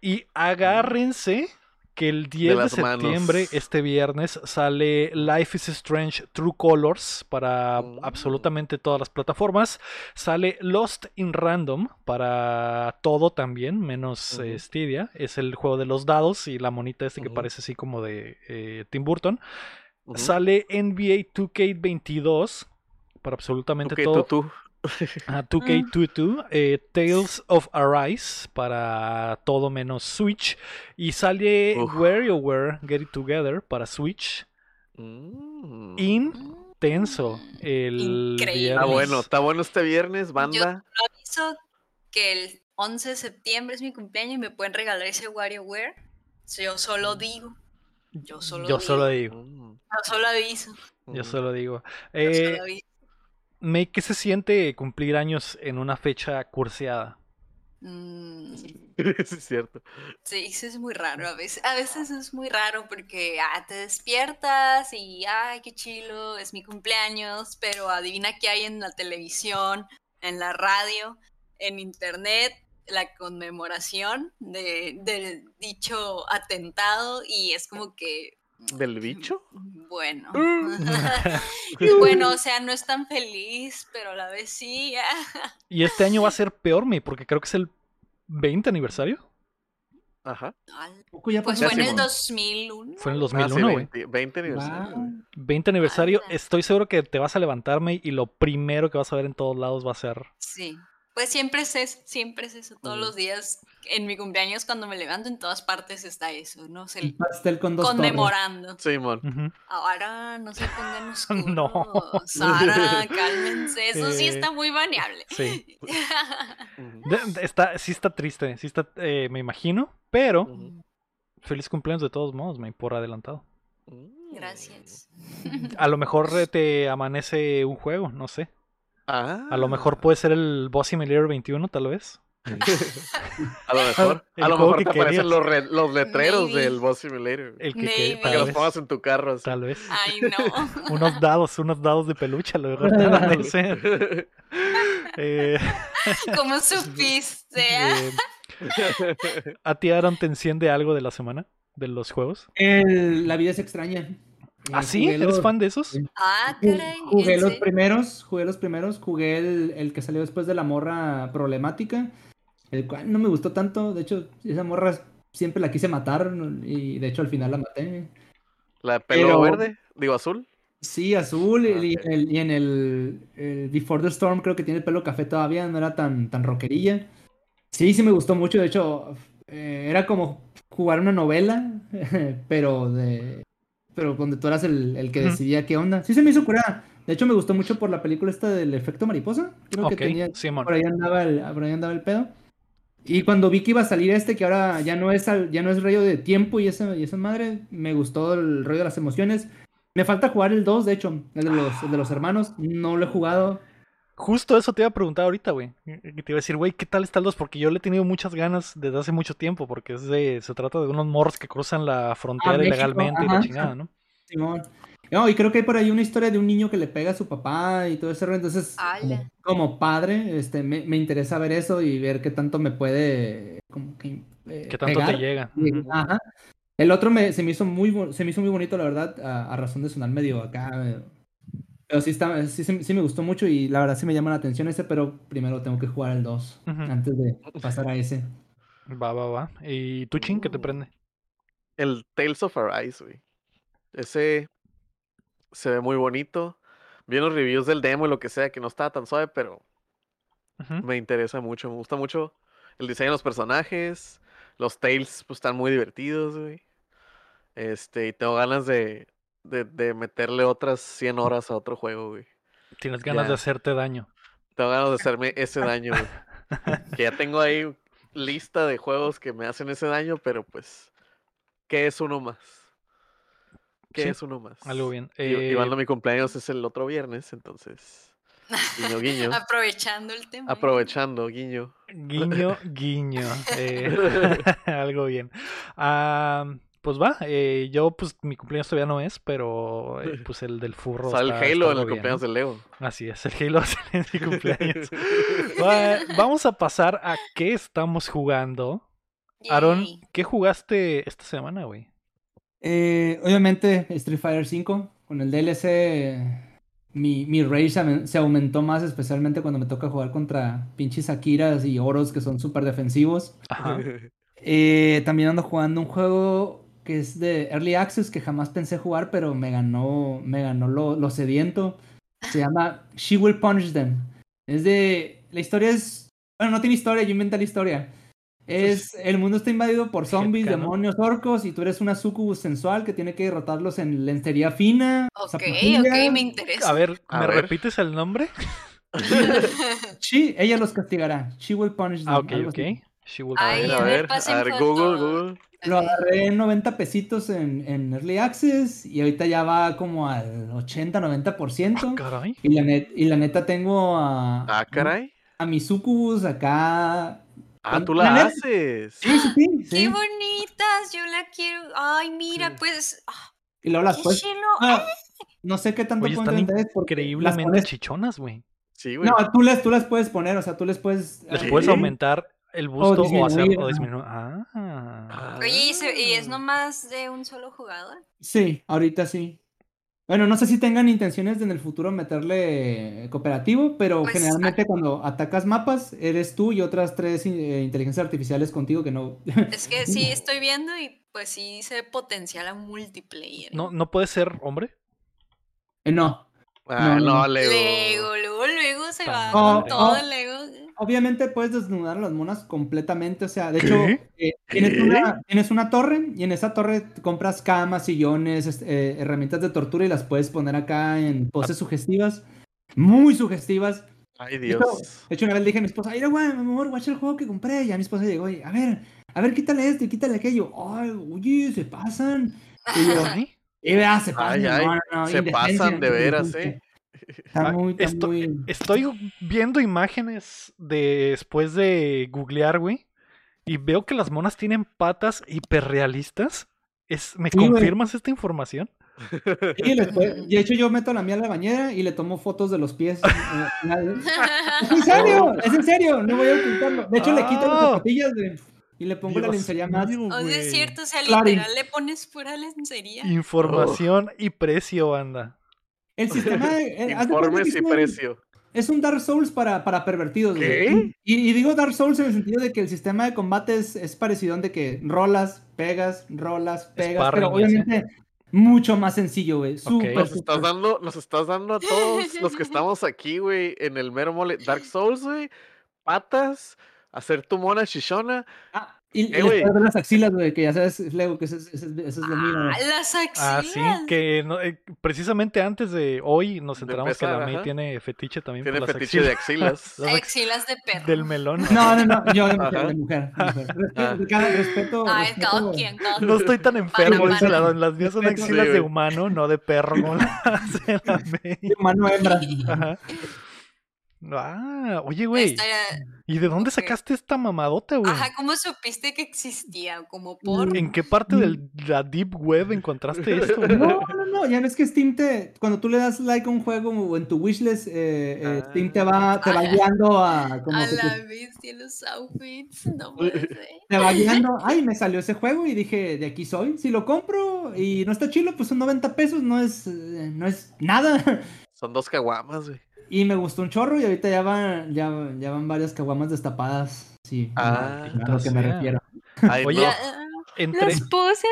Y agárrense que el 10 de, manos. septiembre, este viernes, sale Life is Strange True Colors para Mm. absolutamente todas las plataformas. Sale Lost in Random para todo también, menos eh. Stadia. Es el juego de los dados y la monita este que parece así como de eh, Tim Burton. Sale NBA 2K22 para absolutamente todo. tú, tú. [LAUGHS] Ah, 2K22, eh, Tales of Arise para todo menos Switch. Y sale Uf. WarioWare Get It Together para Switch. Mm. Intenso. El Increíble. Está bueno, está bueno este viernes, banda. aviso que el 11 de septiembre es mi cumpleaños y me pueden regalar ese WarioWare. Yo solo digo. Yo solo Yo digo. solo digo. Mm, Yo solo aviso. Yo mm. solo digo. Yo Eh, solo aviso. May, ¿qué se siente cumplir años en una fecha curseada? Mm, [LAUGHS] Sí, es cierto. sí, sí es muy raro. A veces, a veces es muy raro porque ah, te despiertas y ay, qué chilo, es mi cumpleaños, pero adivina qué hay en la televisión, en la radio, en internet, la conmemoración de, del dicho atentado y es como que ¿Del bicho? Bueno. Mm. [LAUGHS] bueno, o sea, no es tan feliz, pero a la vez sí. [LAUGHS] Y este año va a ser peor, May, porque creo que es el 20 aniversario. Ajá. Ya Pues fue en el Simón. 2001. Fue en el Ah, sí, 2001, güey. 20, 20 aniversario. Wow. güey. 20 aniversario. Estoy seguro que te vas a levantar, May, y lo primero que vas a ver en todos lados va a ser Sí. Pues siempre es eso, siempre es eso. Todos Mm. los días, en mi cumpleaños, cuando me levanto, en todas partes está eso, ¿no? Se- Un pastel con dos torres. conmemorando. Simón. Ujú. Ahora no se pongan oscuros. [LAUGHS] No. [LAUGHS] Sara, cálmense. Eso sí está muy baneable. Sí. [LAUGHS] Está, sí está triste, sí está, eh, me imagino, pero Ujú. feliz cumpleaños de todos modos, May, por adelantado. Mm. Gracias. A lo mejor eh, te amanece un juego, no sé. Ah. A lo mejor puede ser el Boss Simulator 21, tal vez. [LAUGHS] A lo mejor, [LAUGHS] El a lo mejor que te aparecen los, re- los letreros Maybe. del Boss Simulator. El que, que-. Para que tal los vez. pongas en tu carro. así. Tal vez. Ay, no. [LAUGHS] Unos dados, unos dados de peluche, a lo mejor te. Eh, ¿Cómo supiste? eh, ¿A ti, Aaron, te enciende algo de la semana? ¿De los juegos? El- la vida es extraña. ¿Ah, Eh, sí? jugué ¿Eres los- fan de esos? Ah, caray. Jugué ¿en los serio? primeros, jugué los primeros, jugué el, el que salió después de la morra problemática, el cual no me gustó tanto, de hecho, esa morra siempre la quise matar y de hecho al final la maté. La pelo Pero- verde, digo azul. Sí, azul y, Ah, el, y en el, el Before the Storm creo que tiene el pelo café todavía, no era tan, tan rockerilla. Sí, sí me gustó mucho, de hecho, eh, era como jugar una novela, [LAUGHS] pero de pero donde tú eras el, el que decidía qué onda. Sí se me hizo curada. De hecho, me gustó mucho por la película esta del efecto mariposa. Creo Ok, que tenía, Simón. por ahí andaba el, por ahí andaba el pedo. Y cuando vi que iba a salir este, que ahora ya no es ya no es rollo de tiempo y esa, y esa madre, me gustó el rollo de las emociones. Me falta jugar el 2, de hecho, el de los, el de los hermanos. No lo he jugado. Justo eso te iba a preguntar ahorita, güey. Que te iba a decir, güey, ¿qué tal está el 2? Porque yo le he tenido muchas ganas desde hace mucho tiempo, porque es de, se trata de unos morros que cruzan la frontera México, ilegalmente y la chingada, ¿no? Simón. No, y creo que hay por ahí una historia de un niño que le pega a su papá y todo ese rollo. Entonces, como, padre, este, me, me interesa ver eso y ver qué tanto me puede como que, eh, ¿Qué tanto te llega? Y-. Ajá. El otro me, se me hizo muy se me hizo muy bonito, la verdad, a, a razón de sonar medio acá. Pero sí, está, sí, sí- sí me gustó mucho y la verdad sí me llama la atención ese, pero primero tengo que jugar el 2 Ujú. antes de pasar a ese. Va, va, va. ¿Y tú, Chin, qué te Uh. prende? El Tales of Arise, güey. Ese se ve muy bonito. Vi los reviews del demo y lo que sea, que no estaba tan suave, pero me interesa mucho. Me gusta mucho el diseño de los personajes. Los Tales, pues están muy divertidos, güey. Este, y tengo ganas de, de, de meterle otras 100 horas a otro juego, güey. Tienes ganas Ya. de hacerte daño. Tengo ganas de hacerme ese daño, güey. [LAUGHS] Que ya tengo ahí lista de juegos que me hacen ese daño, pero pues, ¿qué es uno más? ¿Qué Sí, es uno más? Algo bien. Y, Eh, Iván, mi cumpleaños es el otro viernes, entonces, guiño, guiño. [LAUGHS] Aprovechando el tema. Aprovechando, guiño. Guiño, [LAUGHS] guiño. eh, algo bien. Ah, pues va, eh, yo pues mi cumpleaños todavía no es, pero eh, pues el del furro. Sale el está- está Halo en el bien, cumpleaños ¿no? de Leo. Así es, el Halo [LAUGHS] en mi cumpleaños. [LAUGHS] Va- vamos a pasar a qué estamos jugando. Aaron. ¿qué jugaste esta semana, güey? Eh, obviamente, Street Fighter 5, con el DLC, mi, mi rage se aumen- se aumentó más, especialmente cuando me toca jugar contra pinches Akiras y Oros que son súper defensivos. Ajá. [LAUGHS] Eh, también ando jugando un juego que es de Early Access que jamás pensé jugar, pero me ganó, me ganó lo, lo sediento. Se llama She Will Punish Them. Es de. La historia es. Bueno, no tiene historia, yo inventé la historia. Es. El mundo está invadido por zombies, demonios, orcos, y tú eres una sucubus sensual que tiene que derrotarlos en lencería fina. Ok, zapatilla. ok, me interesa. A ver, A ¿me ver. repites el nombre? [LAUGHS] Sí, ella los castigará. She will punish them. Ah, ok, ok. She will punish a a them. ver, a ver. Google, Google. Lo agarré en 90 pesitos en, en Early Access y ahorita ya va como al 80-90%. Caray. Y la, net- y la neta tengo a, Ah, caray. a mis sucubus acá. Ah, tú La la haces. Sí, sí, sí. [GASPS] Qué sí. bonitas, yo la quiero. Ay, mira, Sí. pues. ah, Y luego las ah, no sé qué tanto Oye, pueden están las increíblemente pones- chichonas, güey. Sí, güey. No, tú las, tú las puedes poner, o sea, tú les puedes. Les ah, puedes ¿Sí? aumentar el busto o, hacer o ajá. disminuir. Ah. Oye, ¿y, se- y es Ah. nomás de un solo jugador? Sí, ahorita sí. Bueno, no sé si tengan intenciones de en el futuro meterle cooperativo, pero Pues, generalmente cuando atacas mapas eres tú y otras tres eh, inteligencias artificiales contigo que no. [LAUGHS] Es que sí, estoy viendo y pues sí se potencial a multiplayer. ¿No, ¿No puede ser hombre? Eh, no. Ah, no, no, no. Lego. Luego, se va Oh, con todo oh. el Lego. Obviamente puedes desnudar a las monas completamente, o sea, de hecho, eh, tienes, una, tienes una torre y en esa torre compras camas, sillones, este, eh, herramientas de tortura y las puedes poner acá en poses sugestivas, muy sugestivas. Ay, De hecho, Dios. de hecho, una vez le dije a mi esposa, mira, güey, mi amor, watch el juego que compré. Y a mi esposa llegó y, a ver, a ver, quítale esto y quítale aquello. Ay, oye, se pasan. Y yo, Ay, Y vea, se pasan, Ay, ay, no, no, no, se pasan de veras. ¿eh? Está Ah, muy, está muy... Estoy viendo imágenes de después de googlear, güey. Y veo que las monas tienen patas hiperrealistas. Es, ¿Me Sí, güey. confirmas esta información? Sí, después- de hecho yo meto la mía a la bañera y le tomo fotos de los pies. eh, [LAUGHS] ¿Es en serio? ¿Es en serio? No voy a ocultarlo. De hecho le quito las Ah. zapatillas güey, y le pongo la lencería más. O sea, es cierto, o sea, Claro. literal le pones pura lencería. Información y precio, banda. El sistema de... eh, Informes es y un- precio. Es un Dark Souls para, para pervertidos. güey. ¿Qué? Y, y digo Dark Souls en el sentido de que el sistema de combate es, es parecido de que rolas, pegas, rolas, pegas, pero Sparring, ¿sí? obviamente mucho más sencillo, güey. Súper, Nos estás dando, nos estás dando a todos los que [LAUGHS] estamos aquí, güey, en el mero mole. Dark Souls, güey. Patas, hacer tu mona shishona. Ah, y, Eh, y después de las axilas, güey, que ya sabes, Lego, que ese, es- es- es mío. Ah, las Ah, axilas. sí, que no- eh, precisamente antes de hoy nos De enteramos que empezar, la May ajá. tiene fetiche también Tiene por las fetiche de axilas. axilas. [LAUGHS] Las ax- Axilas de perro. del melón. No, no, no, yo de mujer, de mujer. de mujer. [LAUGHS] Respeto, Ah. Respeto. Ay, respeto- cada quien, cada No estoy tan enfermo, Pana, dice la. Las mías son Respeto. axilas Sí, de humano, no de perro, como la [LAUGHS] hace la May. Humano hembra. Ajá. Ah, oye, güey. Esta- ¿Y de dónde sacaste esta mamadota, güey? Ajá, ¿cómo supiste que existía? Como por... ¿En qué parte de la deep web encontraste esto? [LAUGHS] güey? No, no, no, ya ves que Steam te, cuando tú le das like a un juego o en tu wishlist, eh, eh, Steam te va, te va Ah. [LAUGHS] guiando a como A que la te, bestia, los outfits, no puede ser. [LAUGHS] te va guiando, ay, me salió ese juego y dije, de aquí soy, si lo compro y no está chilo, pues son 90 pesos, no es, eh, no es nada. Son dos caguamas, güey. Y me gustó un chorro y ahorita ya van, ya, ya van varias caguamas destapadas, sí, Ah, a lo que me refiero. Ay, Oye, no. La- Entre, Las poses.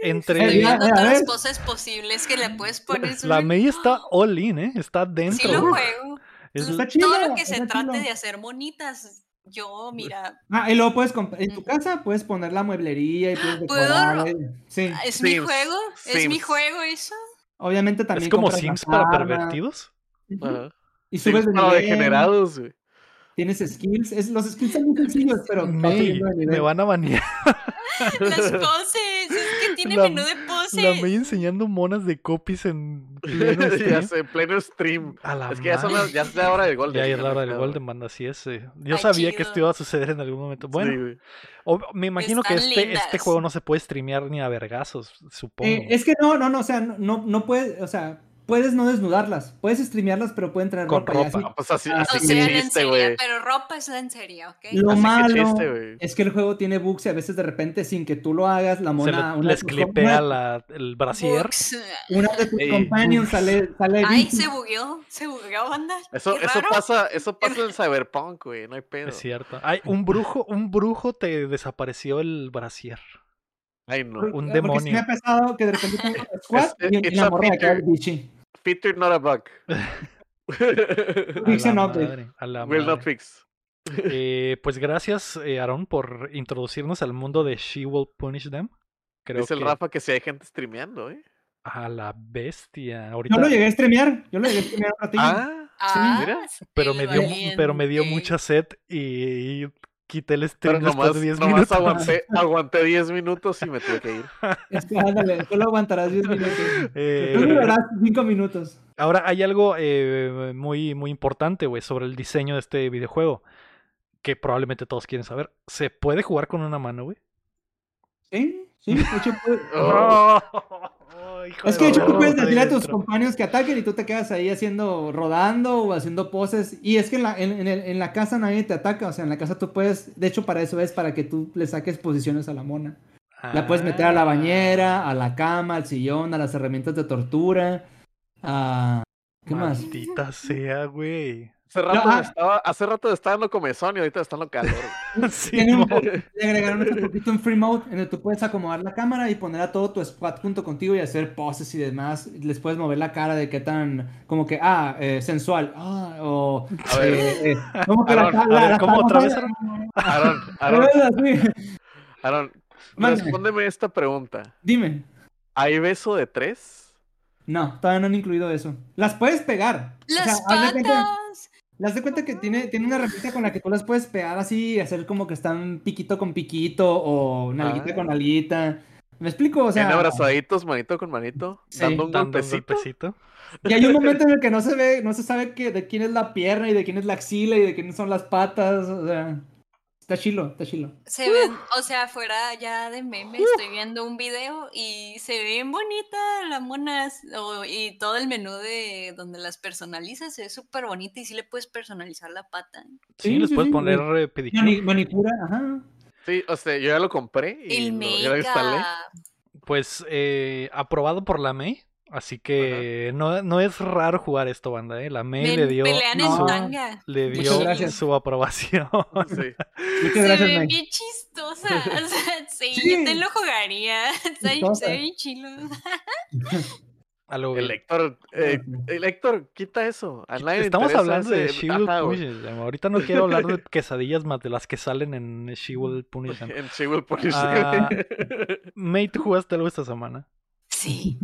entre Eh, Estoy viendo todas las poses posibles que le puedes poner. la May está all in, ¿eh? Está Sí dentro. lo güey. juego. Es- Está chido, Todo lo que se trate chido. de hacer monitas. Yo, mira, Ah, y luego puedes en tu casa puedes poner la mueblería y puedes ¿Puedo decorar. ro- eh, Sí, es mi juego. Es mi juego eso. obviamente también. es como Sims para pervertidos. Ajá. Y subes de nivel, degenerados, güey. Tienes skills. Es, los skills son muy sencillos, pero May, me van a banear. [LAUGHS] Las poses. Es que tiene La- menú de poses. La May enseñando monas de copies en pleno [LAUGHS] ya stream. sé, en pleno stream. A la Es que ya, son las- ya es la hora del gol. Ya es la hora del Golden Band, así es. eh. Yo Ay, sabía que esto iba a suceder en algún momento. Bueno, o- me imagino que Están este, este lindas. juego no se puede streamear ni a vergazos, supongo. Eh, es que no, no, no, o sea, no, no puedes, o sea, puedes no desnudarlas, puedes streamearlas, pero pueden traer Con ropa. y ropa. así. Ah, pues así, Ah, así O sí, que sea, chiste, güey. pero ropa es lencería, ¿ok? Lo Así que malo chiste, es que el juego tiene bugs y a veces de repente sin que tú lo hagas, la se mona, le- una, les clipea la, el brasier. Books. [LAUGHS] una de tus Ey, companions bugs. sale, sale Ay, se bugueó. Se bugueó, banda. Eso, eso pasa, eso pasa en Cyberpunk, güey. No hay pedo. Es cierto. Ay, un brujo, un brujo te desapareció el brasier. Ay, no. Porque- un porque sí demonio. me ha pasado que de repente tengo un squad Es- y, y la morra acá, bichi. Feature not a bug. A Fix la an update. madre, a la Will not fix. Eh, pues gracias, eh, Aaron, por introducirnos al mundo de She Will Punish Them. Creo Dice que el Rafa que si hay gente streameando, ¿eh? a la bestia. Ahorita, Yo lo llegué a streamear, yo lo llegué a streamear un [LAUGHS] ratillo. Ah, Ah, mira. pero me dio, pero me dio mucha sed y, y quité el pero stream después nomás, de 10 nomás minutos. aguanté, aguanté 10 minutos y me tuve que ir. [LAUGHS] Es que, ándale, solo aguantarás 10 minutos. Eh, Tú durarás 5 minutos. Ahora hay algo eh, muy, muy importante, güey, sobre el diseño de este videojuego. Que probablemente todos quieren saber. ¿Se puede jugar con una mano, güey? Sí, sí, de hecho, puedes- [LAUGHS] Oh. [LAUGHS] Hijo Es que de hecho tú puedes decirle a tus compañeros que ataquen y tú te quedas ahí haciendo, rodando o haciendo poses. Y es que en la, en, en el- en la casa nadie te ataca, o sea, en la casa tú puedes, de hecho para eso es, para que tú le saques posiciones a la mona. La puedes meter a la Ah. bañera, a la cama, al sillón, a las herramientas de tortura, a... ¿Qué más? Maldita sea, güey. Hace rato, ah. me estaba, hace rato estaba dando comezón y ahorita está dando calor. [LAUGHS] Sí, le agregaron un poquito en free mode en el que tú puedes acomodar la cámara y poner a todo tu squad junto contigo y hacer poses y demás. Les puedes mover la cara de qué tan, como que, ah, eh, sensual, ah, o... A ver. eh, eh, como que la, Aaron, ca- a la- ver, la ¿cómo otra vez, Aaron, Aaron. Aaron, [LAUGHS] respóndeme esta pregunta. Dime. ¿Hay beso de tres? No, todavía no han incluido eso. Las puedes pegar. O sea, Las de cuenta- patas. Haz de cuenta que tiene, tiene una herramienta con la que tú las puedes pegar así y hacer como que están piquito con piquito o nalguita Ah. con nalguita. ¿Me explico? O sea, abrazaditos, manito con manito, Sí, dando un golpecito. y hay un momento en el que no se ve, no se sabe que, de quién es la pierna y de quién es la axila y de quién son las patas. O sea, está chilo, está chilo. Se ven, o sea, fuera ya de meme, estoy viendo un video y se ve bien bonita la mona o- y todo el menú de donde las personalizas se ve súper bonita y sí le puedes personalizar la pata. Sí, Sí, les sí, puedes sí, poner eh, pedicure. Mani- manicura, ajá. Sí, o sea, yo ya lo compré y El lo, ya lo instalé. Pues eh, aprobado por la May. Así que no, no es raro jugar esto, banda. ¿eh? La May le dio, pelean No. en su, tanga. le dio su aprobación. Sí. Muchas Se gracias, ve May. bien chistosa. [LAUGHS] O sea, sí, Sí. yo también lo jugaría. [LAUGHS] Está, Chistosa. se ve bien chilo. [LAUGHS] El. Héctor, eh, el Héctor, quita eso. A nadie le Estamos hablando de Ajá, güey. Punishes. Ahorita no quiero hablar de quesadillas más de las que salen en She-Will Punishes. En She-Will Punish. Ah, May, ¿tú jugaste algo esta semana? Sí.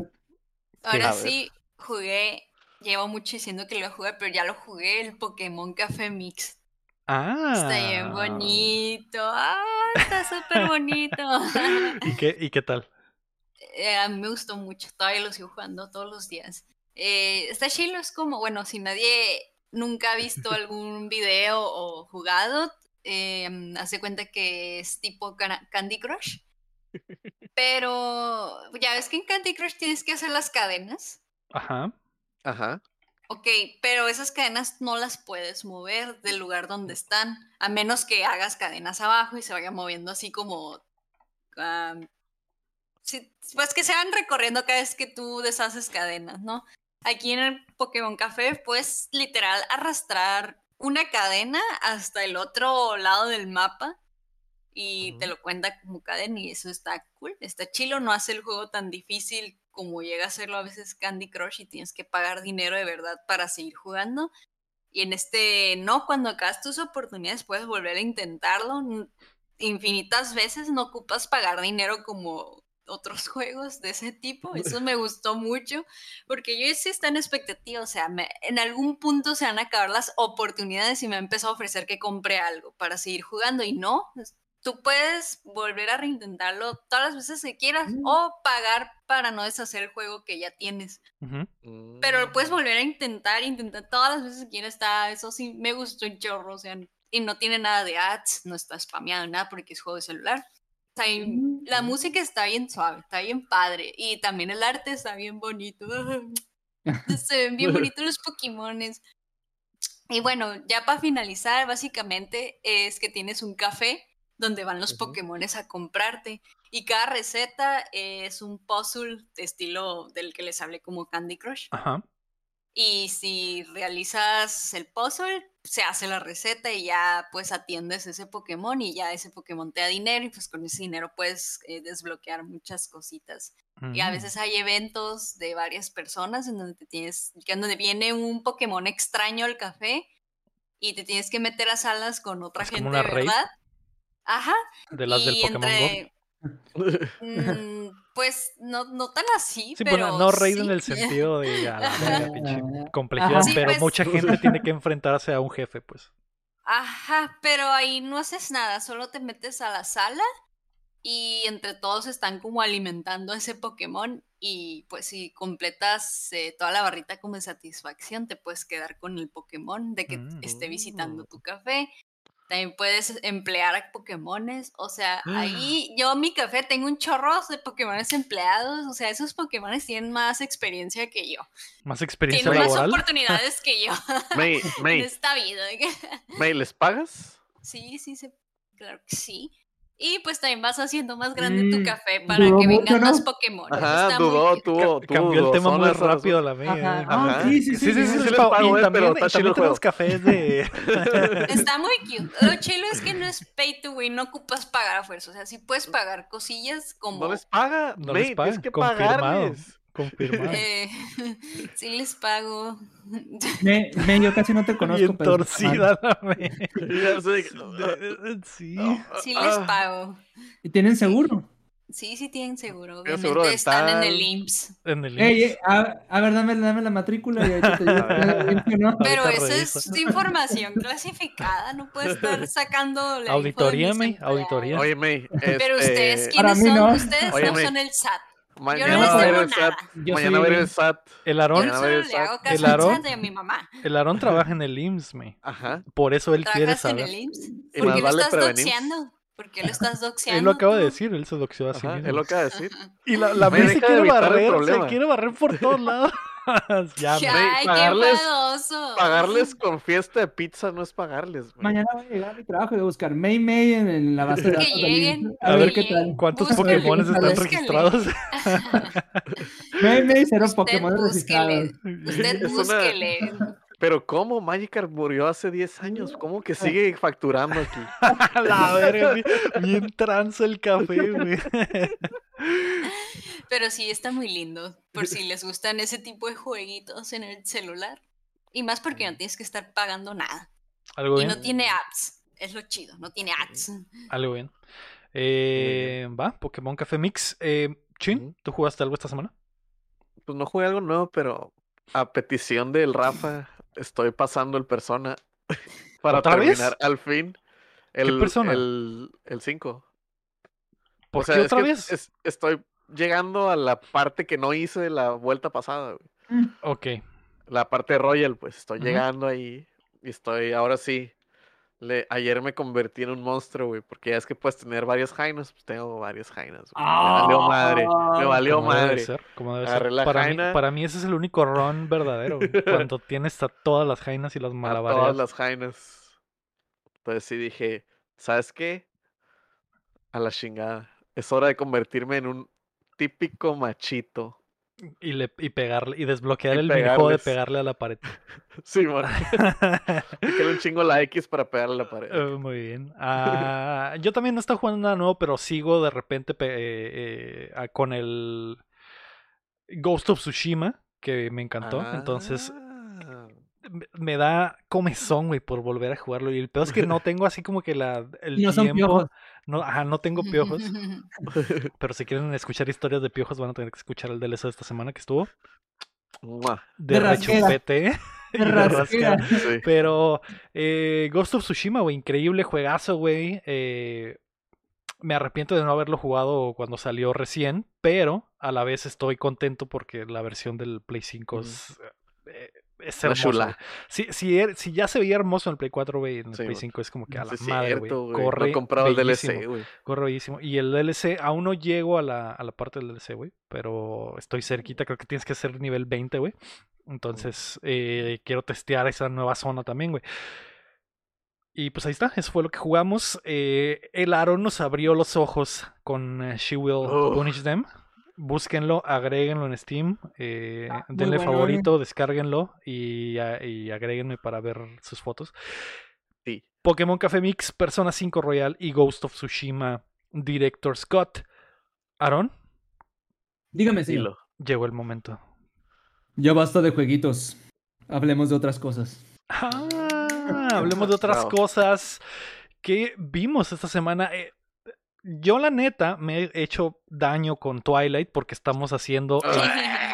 Ahora sí, jugué. Llevo mucho diciendo que lo jugué, pero ya lo jugué, el Pokémon Café Mix. Ah. Está bien bonito. Ah, está súper bonito. [LAUGHS] ¿Y qué, ¿Y qué tal? Eh, me gustó mucho, todavía lo sigo jugando todos los días. Eh, está chilo, es como, bueno, si nadie nunca ha visto [LAUGHS] algún video o jugado, eh, hace cuenta que es tipo Candy Crush. Pero ya ves que en Candy Crush tienes que hacer las cadenas. Ajá. Ajá. Ok, pero esas cadenas no las puedes mover del lugar donde están, a menos que hagas cadenas abajo y se vayan moviendo así como... am, sí, pues que se van recorriendo cada vez que tú deshaces cadenas, ¿no? Aquí en el Pokémon Café puedes literal arrastrar una cadena hasta el otro lado del mapa y te lo cuenta como cadena y eso está cool, está chilo, no hace el juego tan difícil como llega a serlo a veces Candy Crush y tienes que pagar dinero de verdad para seguir jugando. Y en este no, cuando acabas tus oportunidades puedes volver a intentarlo infinitas veces, no ocupas pagar dinero como otros [LAUGHS] juegos de ese tipo. Eso me gustó mucho porque yo sí está en expectativa, o sea, me- en algún punto se van a acabar las oportunidades y me ha empezado a ofrecer que compre algo para seguir jugando y no, tú puedes volver a reintentarlo todas las veces que quieras Mm. o pagar para no deshacer el juego que ya tienes. Pero lo Mm. puedes volver a intentar, intentar todas las veces que quieras. Está, eso sí, me gustó un chorro, o sea, y no tiene nada de ads, no está spameado, nada, porque es juego de celular. Está bien- la Mm. música está bien suave, está bien padre, y también el arte está bien bonito. [LAUGHS] Se ven bien [LAUGHS] bonitos los Pokémones. Y bueno, ya para finalizar, básicamente es que tienes un café donde van los Ujú. Pokémones a comprarte. Y cada receta es un puzzle de estilo del que les hablé como Candy Crush. Ajá. Y si realizas el puzzle, se hace la receta y ya pues atiendes ese Pokémon y ya ese Pokémon te da dinero y pues con ese dinero puedes eh, desbloquear muchas cositas. Y a Mm. veces hay eventos de varias personas en donde te tienes, en donde viene un Pokémon extraño al café y te tienes que meter a salas con otra Es gente de raid. Ajá. De las del y Pokémon Go. entre- Mm, pues no, no tan así, Sí, pero no, no raid en sí. el sentido de [LAUGHS] la pinche [LAUGHS] complejidad, Sí, pero pues. mucha gente tiene que enfrentarse a un jefe, pues. Ajá, pero ahí no haces nada, solo te metes a la sala y entre todos están como alimentando a ese Pokémon y pues si completas eh, toda la barrita como de satisfacción te puedes quedar con el Pokémon de que Mm. esté visitando tu café. También puedes emplear Pokémones, o sea, ahí yo en mi café tengo un chorro de Pokémones empleados, o sea, esos Pokémones tienen más experiencia que yo, Más experiencia tienen más oportunidades que yo [LAUGHS] May, en May, esta vida. May, ¿les pagas? Sí, sí, se... claro que sí. Y pues también vas haciendo más grande tu Mm, café para que mucho, vengan ¿no? más Pokémon. Ajá, dudó, tuvo Cambió el tema muy rápido la mía. Ajá. Ah, Ajá. sí, sí, sí. Sí, sí, sí, sí sí, les pa- pago, y eh, también, tenemos juego. cafés de... [LAUGHS] [LAUGHS] Está muy cute. Lo chilo es que no es pay to win, no ocupas pagar a fuerza. O sea, sí puedes pagar cosillas como. No les paga, No les paga, tienes que confirmado. eh, [LAUGHS] sí les pago. Me, me- yo casi no te conozco. Bien pero- torcida la. [LAUGHS] Sí. [LAUGHS] sí les Ah. pago. ¿Y tienen seguro? Sí, sí tienen seguro. Obviamente seguro están en el. IMSS. En el Ey, IMSS. ey, a, a ver, dame, dame la matrícula y ahorita te digo. Pero eso es información clasificada, no puede estar sacando la Auditoría, May, auditoría. Oye, May. Pero ustedes, este, Para ¿quiénes son? no. Ustedes Oye, no May. son el SAT. Mañana Yo no va el SAT. nada. Yo Mañana va a ver May. el SAT. El Aarón, el Aarón. SAT de mi mamá. el Aarón trabaja en el IMSS, me. Ajá. Por eso él quiere ¿Trabajas en saber. el IMSS? Y ¿Por qué lo vale estás doxeando? ¿Por qué lo estás [LAUGHS] doxeando? Él lo acaba de decir, él se doxió a sí mismo. es lo que va a decir. Y la, la se de quiere barrer, se quiere barrer por todos lados. [LAUGHS] [LAUGHS] ya, May. qué pagarles-. Pagarles con fiesta de pizza no es pagarles. May. Mañana voy a llegar a mi trabajo y voy a buscar May May en, en la base de datos. lleguen, A ver qué tal. lleguen. ¿Cuántos Pokémones están registrados? [LAUGHS] May May Usted Pokémon registrados. búsquele. Usted Es una- búsquele. Pero ¿cómo? Magikarp murió hace 10 años. ¿Cómo que sigue facturando aquí? A [LAUGHS] la verga, bien, el café, güey. Pero sí, está muy lindo. Por si les gustan ese tipo de jueguitos en el celular. Y más porque no tienes que estar pagando nada. ¿Algo Y bien? no tiene apps. Es lo chido, no tiene ads. Algo bien. Eh, va, Pokémon Café Mix. Eh, Chin. ¿tú jugaste algo esta semana? Pues no jugué algo nuevo, pero a petición del Rafa estoy pasando el Persona [LAUGHS] para ¿Otra vez? terminar al fin el Persona? el 5. ¿Por qué otra vez? estoy llegando a la parte que no hice de la vuelta pasada, güey. Ok. La parte Royal, pues estoy llegando ahí y estoy, ahora sí. Le, ayer me convertí en un monstruo, güey, porque ya es que puedes tener varias jainas, pues tengo varias jainas. güey. Me valió madre, me valió debe madre. ser, como debe ser. la Para mí, jaina. para mí ese es el único ron verdadero. güey, [LAUGHS] Cuando tienes a todas las jainas y las a todas las jainas. Entonces sí dije, ¿sabes qué? A la chingada. Es hora de convertirme en un típico machito. Y, le, y pegarle, y desbloquear Y el minijuego de pegarle a la pared. Sí, man. Pícale un chingo la X para pegarle a la pared. Eh, Muy bien. Ah, yo también no estoy jugando nada nuevo, pero sigo de repente pe- eh, eh, con el Ghost of Tsushima, que me encantó. Entonces Ah. me- me da comezón, güey, por volver a jugarlo. Y el peor es que no [LAUGHS] tengo así como que la, el No son tiempo. No, ajá, no tengo piojos. [LAUGHS] [LAUGHS] Pero si quieren escuchar historias de piojos, van a tener que escuchar el DLC de esta semana que estuvo. Mua. De, De rechupete. [LAUGHS] Sí. Pero eh, Ghost of Tsushima, güey, increíble juegazo, güey. Eh, me arrepiento de no haberlo jugado cuando salió recién, pero a la vez estoy contento porque la versión del Play 5 Ujú. es, eh, es Una hermosa. chula. güey. Si, si, er- si ya se veía hermoso en el Play 4, güey, en el Sí, Play güey. 5 es como que a la Sí, madre, güey. Corre No comprado el. DLC, güey. Corre bellísimo. Y el DLC, aún no llego a la, a la parte del DLC, güey. Pero estoy cerquita, creo que tienes que ser nivel 20, güey. Entonces, eh, quiero testear esa nueva zona también, güey. Y pues ahí está, eso fue lo que jugamos. Eh, el Aaron nos abrió los ojos con eh, She Will. Punish Them. Búsquenlo, agréguenlo en Steam, eh, Ah, denle bueno, eh. favorito, descárguenlo y, a- y agréguenme para ver sus fotos. Sí. Pokémon Café Mix, Persona 5 Royal y Ghost of Tsushima Director Scott. Aaron, Dígame, sí. Dilo. llegó el momento. Ya basta de jueguitos. Hablemos de otras cosas. Ah, hablemos de otras cosas que vimos esta semana. Eh, yo la neta me he hecho daño con Twilight porque estamos haciendo el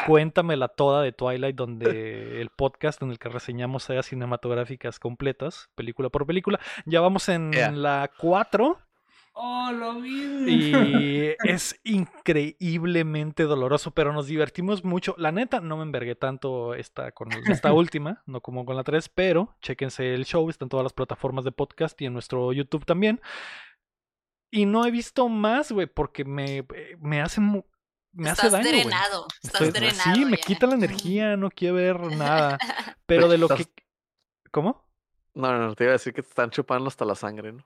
Cuéntamela toda de Twilight, donde el podcast en el que reseñamos sagas cinematográficas completas, película por película. Ya vamos en Yeah. la 4 Oh, lo vi. y [LAUGHS] es increíblemente doloroso, pero nos divertimos mucho. La neta, no me envergué tanto esta, con [LAUGHS] esta última, no como con la 3, pero chéquense el show, está en todas las plataformas de podcast y en nuestro YouTube también. Y no he visto más, güey, porque me, me hace me hace estás daño. güey. drenado. Estás Estoy- drenado. sí, me ya. quita la energía, no quiero ver nada. Pero de lo que. ¿Cómo? No, no, no, te iba a decir que te están chupando hasta la sangre, ¿no?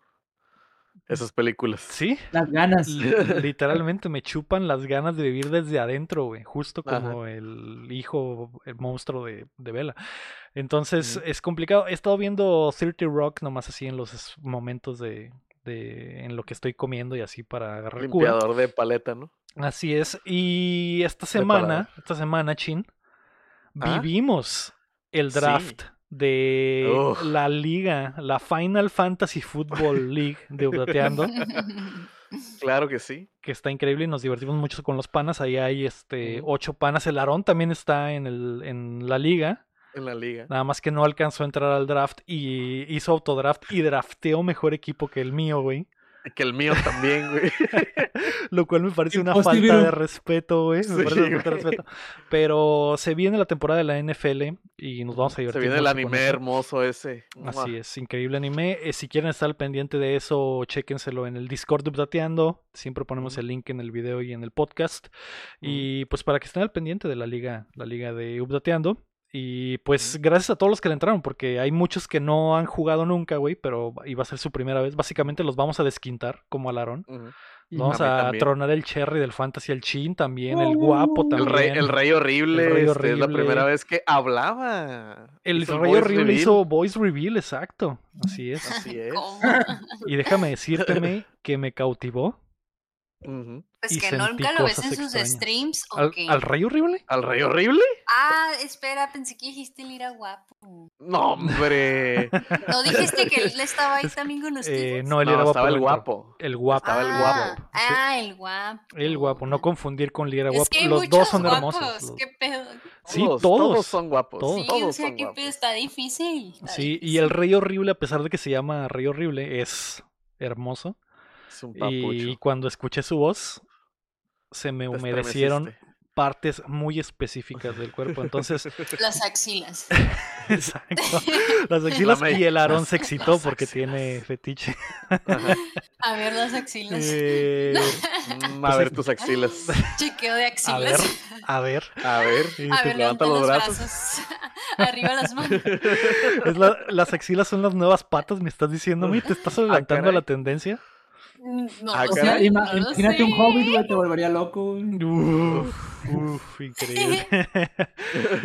Esas películas. Sí, Las ganas. li- literalmente me chupan las ganas de vivir desde adentro, güey. Justo Ajá. como el hijo, el monstruo de, de Bella. Entonces es complicado. He estado viendo 30 Rock nomás así en los momentos de, de. en lo que estoy comiendo y así para agarrar cura. Limpiador de paleta, ¿no? Así es. Y esta semana, esta semana, Chin, Ah. vivimos el Sí. draft de Uf. la liga, la Final Fantasy Football League de Updateando. [LAUGHS] Claro que sí. que está increíble y nos divertimos mucho con los panas. Ahí hay este ocho panas. El Aarón también está en, el, en la liga. En la liga. Nada más que no alcanzó a entrar al draft y hizo autodraft y drafteó mejor equipo que el mío, güey. Que el mío también, güey. [LAUGHS] Lo cual me parece una Imposible. falta de respeto, güey. Me Sí, parece una falta de respeto. Pero se viene la temporada de la NFL y nos vamos a Se divertir. viene el anime hermoso ese. Así es, increíble anime. Eh, si quieren estar al pendiente de eso, chéquenselo en el Discord de Updateando. Siempre ponemos el link en el video y en el podcast. Y pues para que estén al pendiente de la liga, la liga de Updateando. Y pues gracias a todos los que le entraron, porque hay muchos que no han jugado nunca, güey, pero iba a ser su primera vez. Básicamente los vamos a desquintar, como Alarón. Ujú. Vamos A mí a, también. tronar el cherry del fantasy, el chin también, el guapo El también. El rey, el rey horrible. El rey este, es la primera vez que hablaba. El Hizo rey horrible reveal. hizo voice reveal, exacto. Así es. Así es. Y déjame decírteme que me cautivó. Pues Y que nunca lo ves en sus streams o ¿Al, qué? al rey horrible? ¿Al rey horrible? Ah, espera, pensé que dijiste el era guapo. No, hombre. [LAUGHS] ¿No dijiste que él estaba ahí también con Eh, ustedes? no, él No, era guapo. estaba el guapo. El guapo. estaba el ah, guapo. Ah, el guapo. El guapo. No confundir con Lee era Es guapo. que hay Los dos son guapos, hermosos. los- ¿Qué pedo? Sí, todos, todos. son guapos. todos. Sí, todos o sea, son qué pedo, está difícil. está Sí, y el rey horrible, a pesar de que se llama rey horrible, es hermoso. Es un Y cuando escuché su voz, se me humedecieron partes muy [LAUGHS] específicas del cuerpo. Entonces, Las axilas. [LAUGHS] exacto. [LAUGHS] Las axilas y el Aarón se excitó porque tiene fetiche. Ajá. A ver las axilas. Eh, Mm, a ver tus axilas. Chequeo de a ver, axilas. a ver. A ver. Y A te ver, levanta los brazos. brazos. Arriba las manos. Es la- las axilas son las nuevas patas, me estás diciendo, ¿me te estás adelantando a caray. la tendencia? No, Ah, O sea, caray. ima- no lo imagínate un hobbit, güey, te volvería loco. Uf, uf, increíble. [LAUGHS]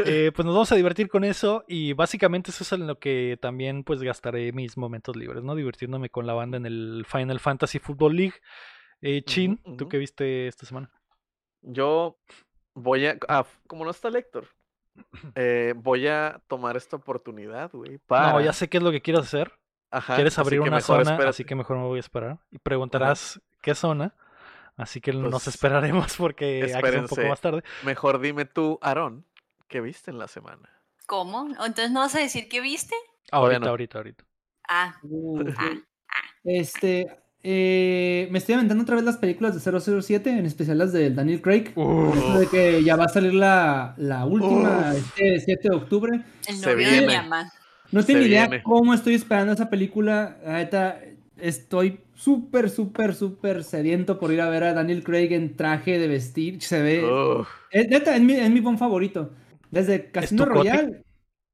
Eh, pues nos vamos a divertir con eso y básicamente eso es en lo que también pues gastaré mis momentos libres, ¿no? Divirtiéndome con la banda en el Final Fantasy Football League. Eh, Chin, ¿tú qué viste esta semana? Yo voy a. Ah, como no está Lector, eh, voy a tomar esta oportunidad, güey. Para. No, ya sé qué es lo que quieres hacer. Ajá, Quieres abrir una zona, espérate. así que mejor me voy a esperar. Y preguntarás qué zona. Así que nos Pues, esperaremos [LAUGHS] porque aquí es un poco más tarde. Mejor dime tú, Aarón, ¿qué viste en la semana? ¿Cómo? ¿Entonces no vas a decir qué viste? Ahorita, no. ahorita, ahorita. Ah, Uh, ah, Este, eh, me estoy aventando otra vez las películas de 007, en especial las de Daniel Craig. Esto de que ya va a salir la, la última, Uf. este 7 de octubre. el novio de mi mamá. No tengo idea viene. cómo estoy esperando esa película. La neta, estoy súper, súper, súper sediento por ir a ver a Daniel Craig en traje de vestir. Se ve. Uf, Es, neta, es mi, es mi buen favorito. Desde Casino? Royale.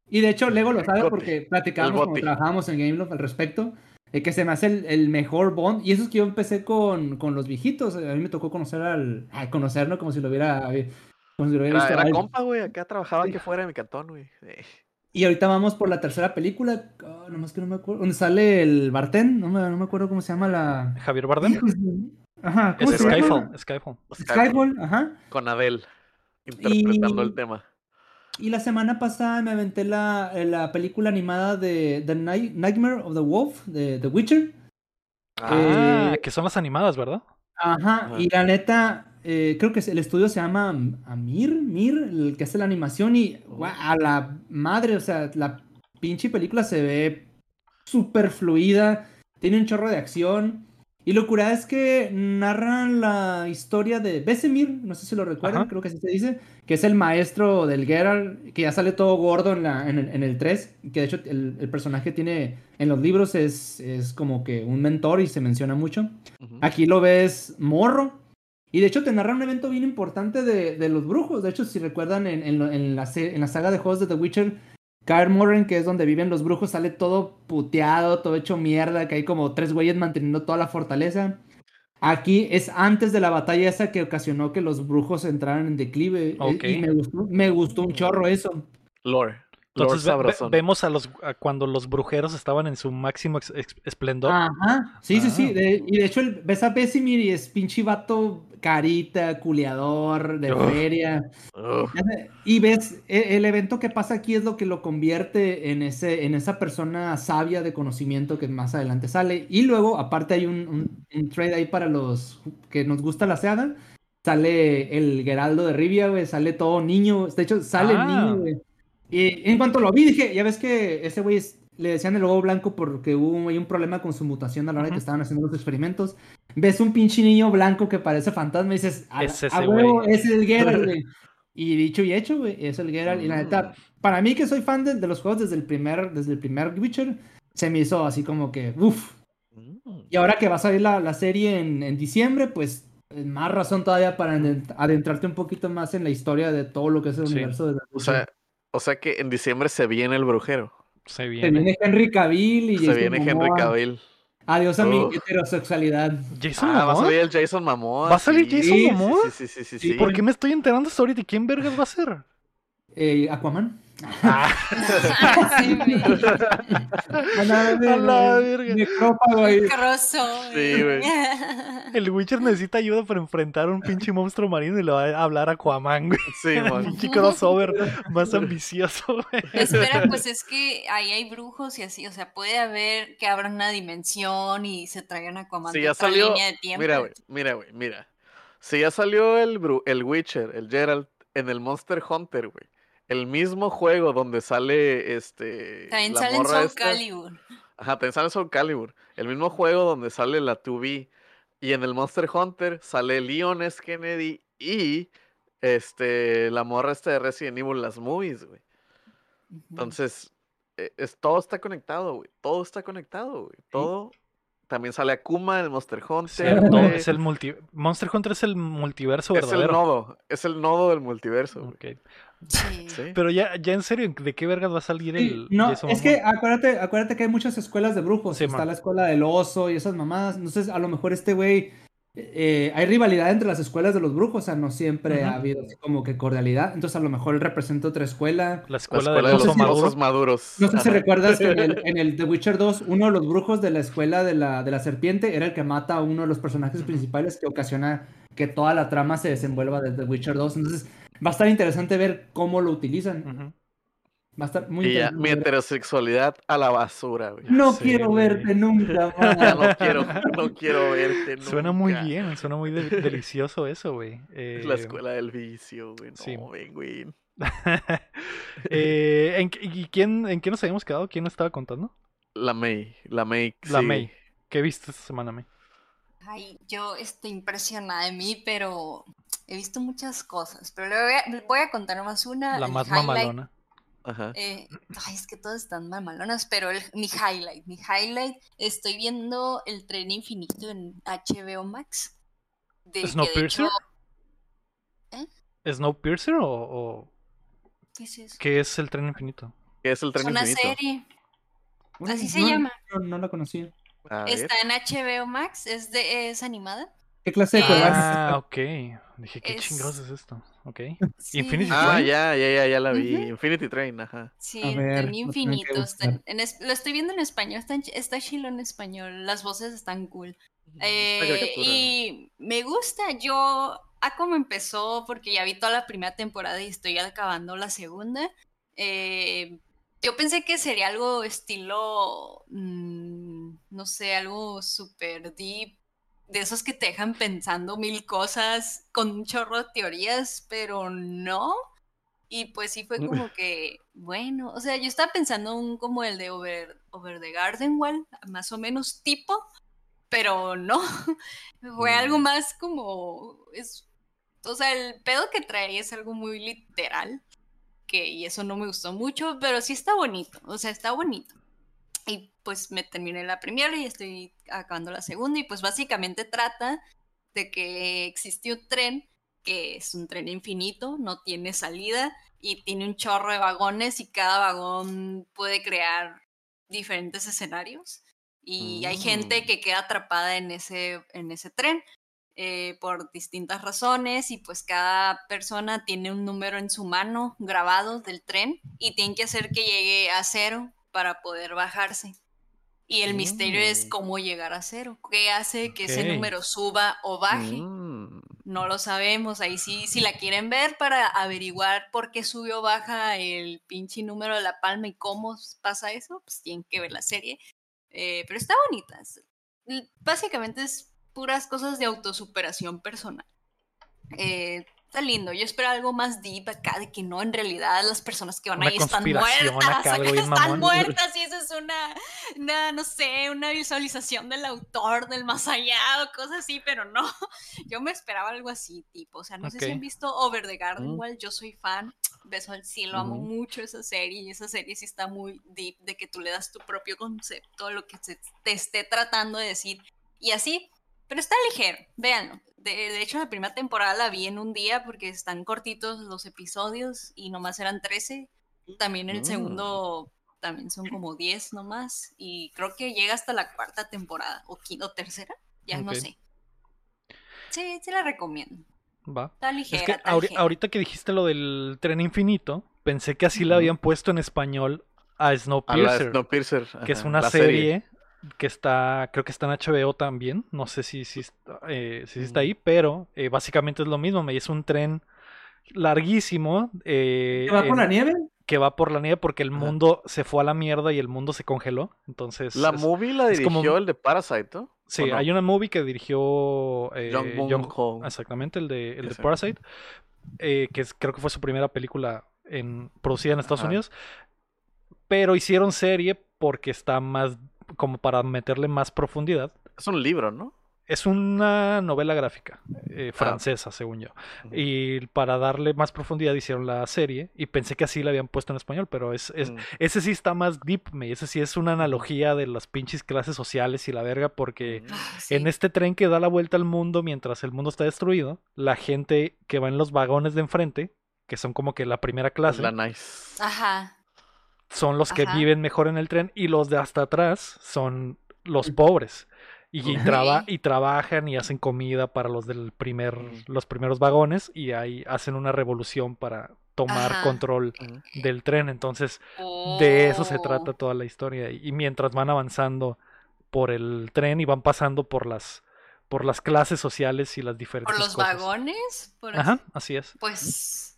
Y de hecho, Lego lo sabe cote, porque el platicábamos cuando boti. trabajábamos en Gameloft al respecto. De que se me hace el, el mejor Bond. Y eso es que yo empecé con, con los viejitos. A mí me tocó conocer al. Ay, conocerlo como si lo hubiera. Como si lo hubiera Era, visto. era a compa, güey. Acá trabajaba Sí. aquí fuera de mi cantón, güey. Eh, Y ahorita vamos por la tercera película. ah, nomás que no me acuerdo. Donde sale el Bartén. No me, no me acuerdo cómo se llama la. Javier de- Ajá, ¿cómo Es se llama? Skyfall, Skyfall. Skyfall, ajá. Con Adele. Interpretando Y- el tema. Y la semana pasada me aventé la, eh, la película animada de The Night- Nightmare of the Wolf, de The Witcher. Ah, Eh, que son las animadas, ¿verdad? Ajá, Ajá. y la neta, eh, creo que el estudio se llama Am- Amir, Mir, el que hace la animación, y guau, a la madre, o sea, la pinche película se ve súper fluida, tiene un chorro de acción. Y lo curada es que narran la historia de Besemir, no sé si lo recuerdan, Ajá. creo que así se dice, que es el maestro del Geralt, que ya sale todo gordo en, la, en, el, en el 3, que de hecho el, el personaje tiene, en los libros es, es como que un mentor y se menciona mucho. Aquí lo ves morro. Y de hecho te narra un evento bien importante de, de los brujos. De hecho, si recuerdan en, en la, en la saga de juegos de The Witcher, Kaer Morhen, que es donde viven los brujos, sale todo puteado, todo hecho mierda, que hay como tres güeyes manteniendo toda la fortaleza. Aquí es antes de la batalla esa que ocasionó que los brujos entraran en declive. Eh, Ok. Y me gustó, me gustó un chorro eso. Lore. Entonces ve- vemos a los a cuando los brujeros estaban en su máximo ex- ex- esplendor. Ajá, sí, sí, sí. Ah. de- y de hecho, el, ves a Besimir y es pinche vato carita, culiador, de Uf. feria. Y ves, e- el evento que pasa aquí es lo que lo convierte en, ese, en esa persona sabia de conocimiento que más adelante sale. Y luego, aparte, hay un, un, un trade ahí para los que nos gusta la Seada. Sale el Geraldo de Rivia, güey. Sale todo niño. De hecho, sale el Ah. niño, güey. Y en cuanto lo vi, dije, ya ves que ese güey es- le decían el lobo blanco porque hubo ahí un problema con su mutación a la hora de que estaban haciendo los experimentos. Ves un pinche niño blanco que parece fantasma y dices, a, Es a ese huevo, es el Geralt, güey. [LAUGHS] Y dicho y hecho, güey, es el Geralt. Y la neta, para mí que soy fan de, de los juegos desde el primer, desde el primer Witcher, se me hizo así como que, uff. Mm. Y ahora que va a salir la, la serie en, en diciembre, pues eh, más razón todavía para adent- adentrarte un poquito más en la historia de todo lo que es el Sí. universo de The O sea, o sea que en diciembre se viene el brujero. Se Se viene. viene Henry Cavill y Se Jason viene Henry Momoa. Cavill. Adiós a mi heterosexualidad. Jason Ah, va a salir el Jason Momoa. ¿Va a salir sí, Jason Momoa? Sí, sí, sí, sí, Sí, sí. ¿Por qué me estoy enterando hasta ahorita? ¿Y quién vergas va a ser? Eh, Aquaman. Ah, [LAUGHS] Sí. A la A la verga. Necrófago ahí. Crossover. Sí, güey. [LAUGHS] el Witcher necesita ayuda para enfrentar a un pinche monstruo marino y le va a hablar a Aquaman, güey. Sí, [LAUGHS] man. Pinche crossover más ambicioso, güey. Espera, pues es que ahí hay brujos y así, o sea, puede haber que abran una dimensión y se traigan a Aquaman de ya otra salió. línea de tiempo. Mira, güey, mira, güey, mira. Si ya salió el, el Witcher, el Geralt, en el Monster Hunter, güey. El mismo juego donde sale este. También la sale en morra Soul esta. Calibur. Ajá, también sale en Soul Calibur. El mismo juego donde sale la 2B. Y en el Monster Hunter sale Leon S. Kennedy y este la morra esta de Resident Evil, las movies, güey. Entonces, eh, es, todo está conectado, güey. Todo está conectado, güey. Todo. También sale Akuma en el Monster Hunter. Güey. es el multi... Monster Hunter es el multiverso Es el verdadero. nodo. Es el nodo del multiverso, güey. Ok. Sí. Sí. Pero ya, ya en serio, ¿de qué vergas va a salir Sí, el no, Jason es Momoa? que acuérdate, acuérdate que hay muchas escuelas de brujos. Sí, Está man. la escuela del oso y esas mamadas. Entonces, a lo mejor este güey. eh, hay rivalidad entre las escuelas de los brujos. O sea, no siempre ha habido así como que cordialidad. Entonces, a lo mejor él representa otra escuela. La La escuela, de los osos maduros. No sé si recuerdas que en el, [LAUGHS] en el The Witcher 2, uno de los brujos de la escuela de la, de la serpiente era el que mata a uno de los personajes principales que ocasiona que toda la trama se desenvuelva desde The Witcher 2. Entonces, va a estar interesante ver cómo lo utilizan. Va a estar muy Y ya, interesante. mi heterosexualidad a la basura, güey. No Sí, quiero güey. verte nunca [LAUGHS] Ya no quiero, no quiero verte Suena muy nunca. bien, suena muy de- delicioso eso, güey. Es la Eh, escuela del vicio, güey. No, sí. ven, güey. [LAUGHS] eh, ¿en, qué- ¿Y quién, en qué nos habíamos quedado? ¿Quién nos estaba contando? La May, la May. La sí. May. ¿Qué viste esta semana, May? Ay, yo estoy impresionada de mí, pero he visto muchas cosas. Pero le voy a, voy a contar más una. La más highlight. mamalona. Ajá. Eh, ay, es que todas están mamalonas, pero el- mi highlight, mi highlight, estoy viendo el tren infinito en HBO Max. De, que de ¿Snowpiercer? hecho- ¿Snowpiercer o, o ¿qué es eso? qué es el tren infinito? ¿Qué es el Es tren una infinito? serie, así se llama. No, no la conocía. A ver. está en HBO Max, es, de, es animada. ¿Qué clase de Ah, juego Ah, ok. Dije, ¿qué Es- chingados es esto? Ok. Sí, Infinity Ah, Train? ya, ya, ya, ya la vi. Infinity Train, ajá. Sí, ver, tren lo en- es- estoy viendo en español, está, está chilo en español. Las voces están cool. Eh, y me gusta, yo, a cómo empezó, porque ya vi toda la primera temporada y estoy acabando la segunda. eh, yo pensé que sería algo estilo, mm, no sé, algo súper deep, de esos que te dejan pensando mil cosas con un chorro de teorías, pero no. Y pues sí fue como que, bueno, o sea, yo estaba pensando un como el de Over, Over the Garden Wall, más o menos tipo, pero no, [LAUGHS] fue algo Mm. más como, es, o sea, el pedo que trae es algo muy literal, que, y eso no me gustó mucho, pero sí está bonito, o sea, está bonito. Y pues me terminé la primera y estoy acabando la segunda, y pues básicamente trata de que existe un tren que es un tren infinito, no tiene salida y tiene un chorro de vagones y cada vagón puede crear diferentes escenarios y hay gente Mm. que queda atrapada en ese, en ese tren eh, por distintas razones y pues cada persona tiene un número en su mano grabado del tren y tienen que hacer que llegue a cero para poder bajarse. Y el misterio es Mm. cómo llegar a cero. ¿Qué hace que ese número suba o baje? Mm. No lo sabemos. Ahí sí, si la quieren ver para averiguar por qué sube o baja el pinche número de la palma y cómo pasa eso, pues tienen que ver la serie. Eh, pero está bonita. Básicamente es puras cosas de autosuperación personal. Eh, está lindo. Yo espero algo más deep acá, de que no, en realidad las personas que van Una ahí están muertas. acá, acá [LAUGHS] están muertas y eso es una, una, no sé, una visualización del autor, del más allá o cosas así, pero no. [LAUGHS] Yo me esperaba algo así, tipo. O sea, no sé si han visto Over the Garden Mm. Wall. Yo soy fan. [TSK] Beso al cielo, amo Ujú. mucho esa serie y esa serie sí está muy deep de que tú le das tu propio concepto lo que se te esté tratando de decir y así, pero está ligero, véanlo. De, de hecho, la primera temporada la vi en un día porque están cortitos los episodios y nomás eran 13. También el Mm. segundo también son como 10 nomás y creo que llega hasta la cuarta temporada o quinta o tercera, ya no sé. Sí, sí la recomiendo. Va. Está Es ligera. que está ahori- ligera. ahorita que dijiste lo del tren infinito, pensé que así le Ujú. habían puesto en español a A la Snowpiercer, Snowpiercer. que es una la serie, que está, creo que está en HBO también, no sé si, si, está, eh, si está ahí, pero eh, básicamente es lo mismo, me es un tren larguísimo eh, ¿Qué va por en- la nieve? que va por la nieve porque el Ajá. mundo se fue a la mierda y el mundo se congeló, entonces... La es- movie la como- dirigió el de Parasite, ¿no? Sí, hay una movie que dirigió eh, Jung exactamente, el de, el de. Parasite, eh, que es- creo que fue su primera película en, producida en Estados Ajá. Unidos, pero hicieron serie porque está más, como para meterle más profundidad. Es un libro, ¿no? Es una novela gráfica eh, Ah. francesa, según yo. Y para darle más profundidad hicieron la serie y pensé que así la habían puesto en español, pero es, es- Mm. ese sí está más deep, me. Ese sí es una analogía de las pinches clases sociales y la verga porque... Mm. Ah, sí. En este tren que da la vuelta al mundo mientras el mundo está destruido, la gente que va en los vagones de enfrente, que son como que la primera clase, La nice. Ajá. Son los que Ajá. viven mejor en el tren y los de hasta atrás son los pobres. Y, y traba- Ok. y trabajan y hacen comida para los del primer, Mm. los primeros vagones y ahí hacen una revolución para tomar Ajá. control del tren. Entonces, de eso se Oh. trata toda la historia. Y mientras van avanzando por el tren y van pasando por las por las clases sociales y las diferentes Por los cosas. vagones. Por Ajá, así- así es. Pues.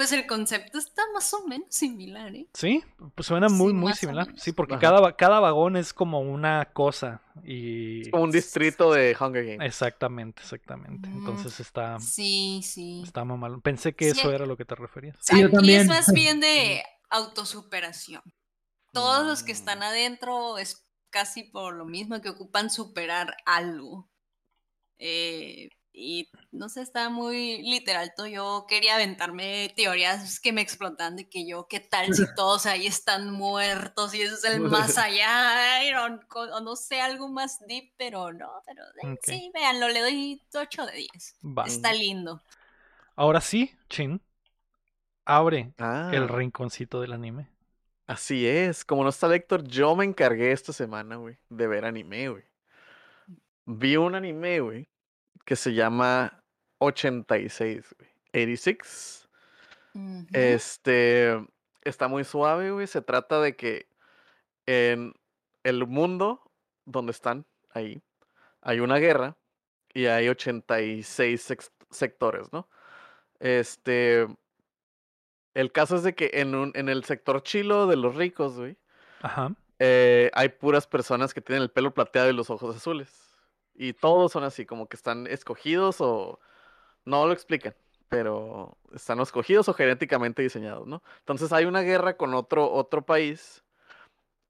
Pues el concepto está más o menos similar, ¿eh? Sí, pues suena muy Sí, muy similar. Sí, porque Ajá. cada, cada vagón es como una cosa y Es como un distrito de Hunger Games. exactamente, exactamente. Mm. Entonces está Sí, sí. está muy mal. Pensé que Sí. eso era lo que te referías. Sí, yo Aquí también. es más bien de [LAUGHS] autosuperación. Todos los que Mm. están adentro es casi por lo mismo que ocupan superar algo. Eh, y no sé, está muy literal. todo. Yo quería aventarme teorías que me explotan de que yo, ¿qué tal si [LAUGHS] todos ahí están muertos y eso es el más [LAUGHS] allá? O no sé, algo más deep, pero no, pero eh, sí, véanlo, le doy 8 de 10. Va. Está lindo. Ahora sí, Chin, abre Ah, el rinconcito del anime. así es. Como no está Héctor, yo me encargué esta semana, güey, de ver anime, güey. Vi un anime, güey, que se llama 86, güey. 86. Ujú. Este está muy suave, güey. Se trata de que en el mundo donde están ahí hay una guerra y hay 86 sex- sectores, ¿no? Este el caso es de que en un en el sector chilo de los ricos, güey, Ajá. eh, hay puras personas que tienen el pelo plateado y los ojos azules. Y todos son así, como que están escogidos o... No lo explican, pero están escogidos o genéticamente diseñados, ¿no? Entonces hay una guerra con otro, otro país.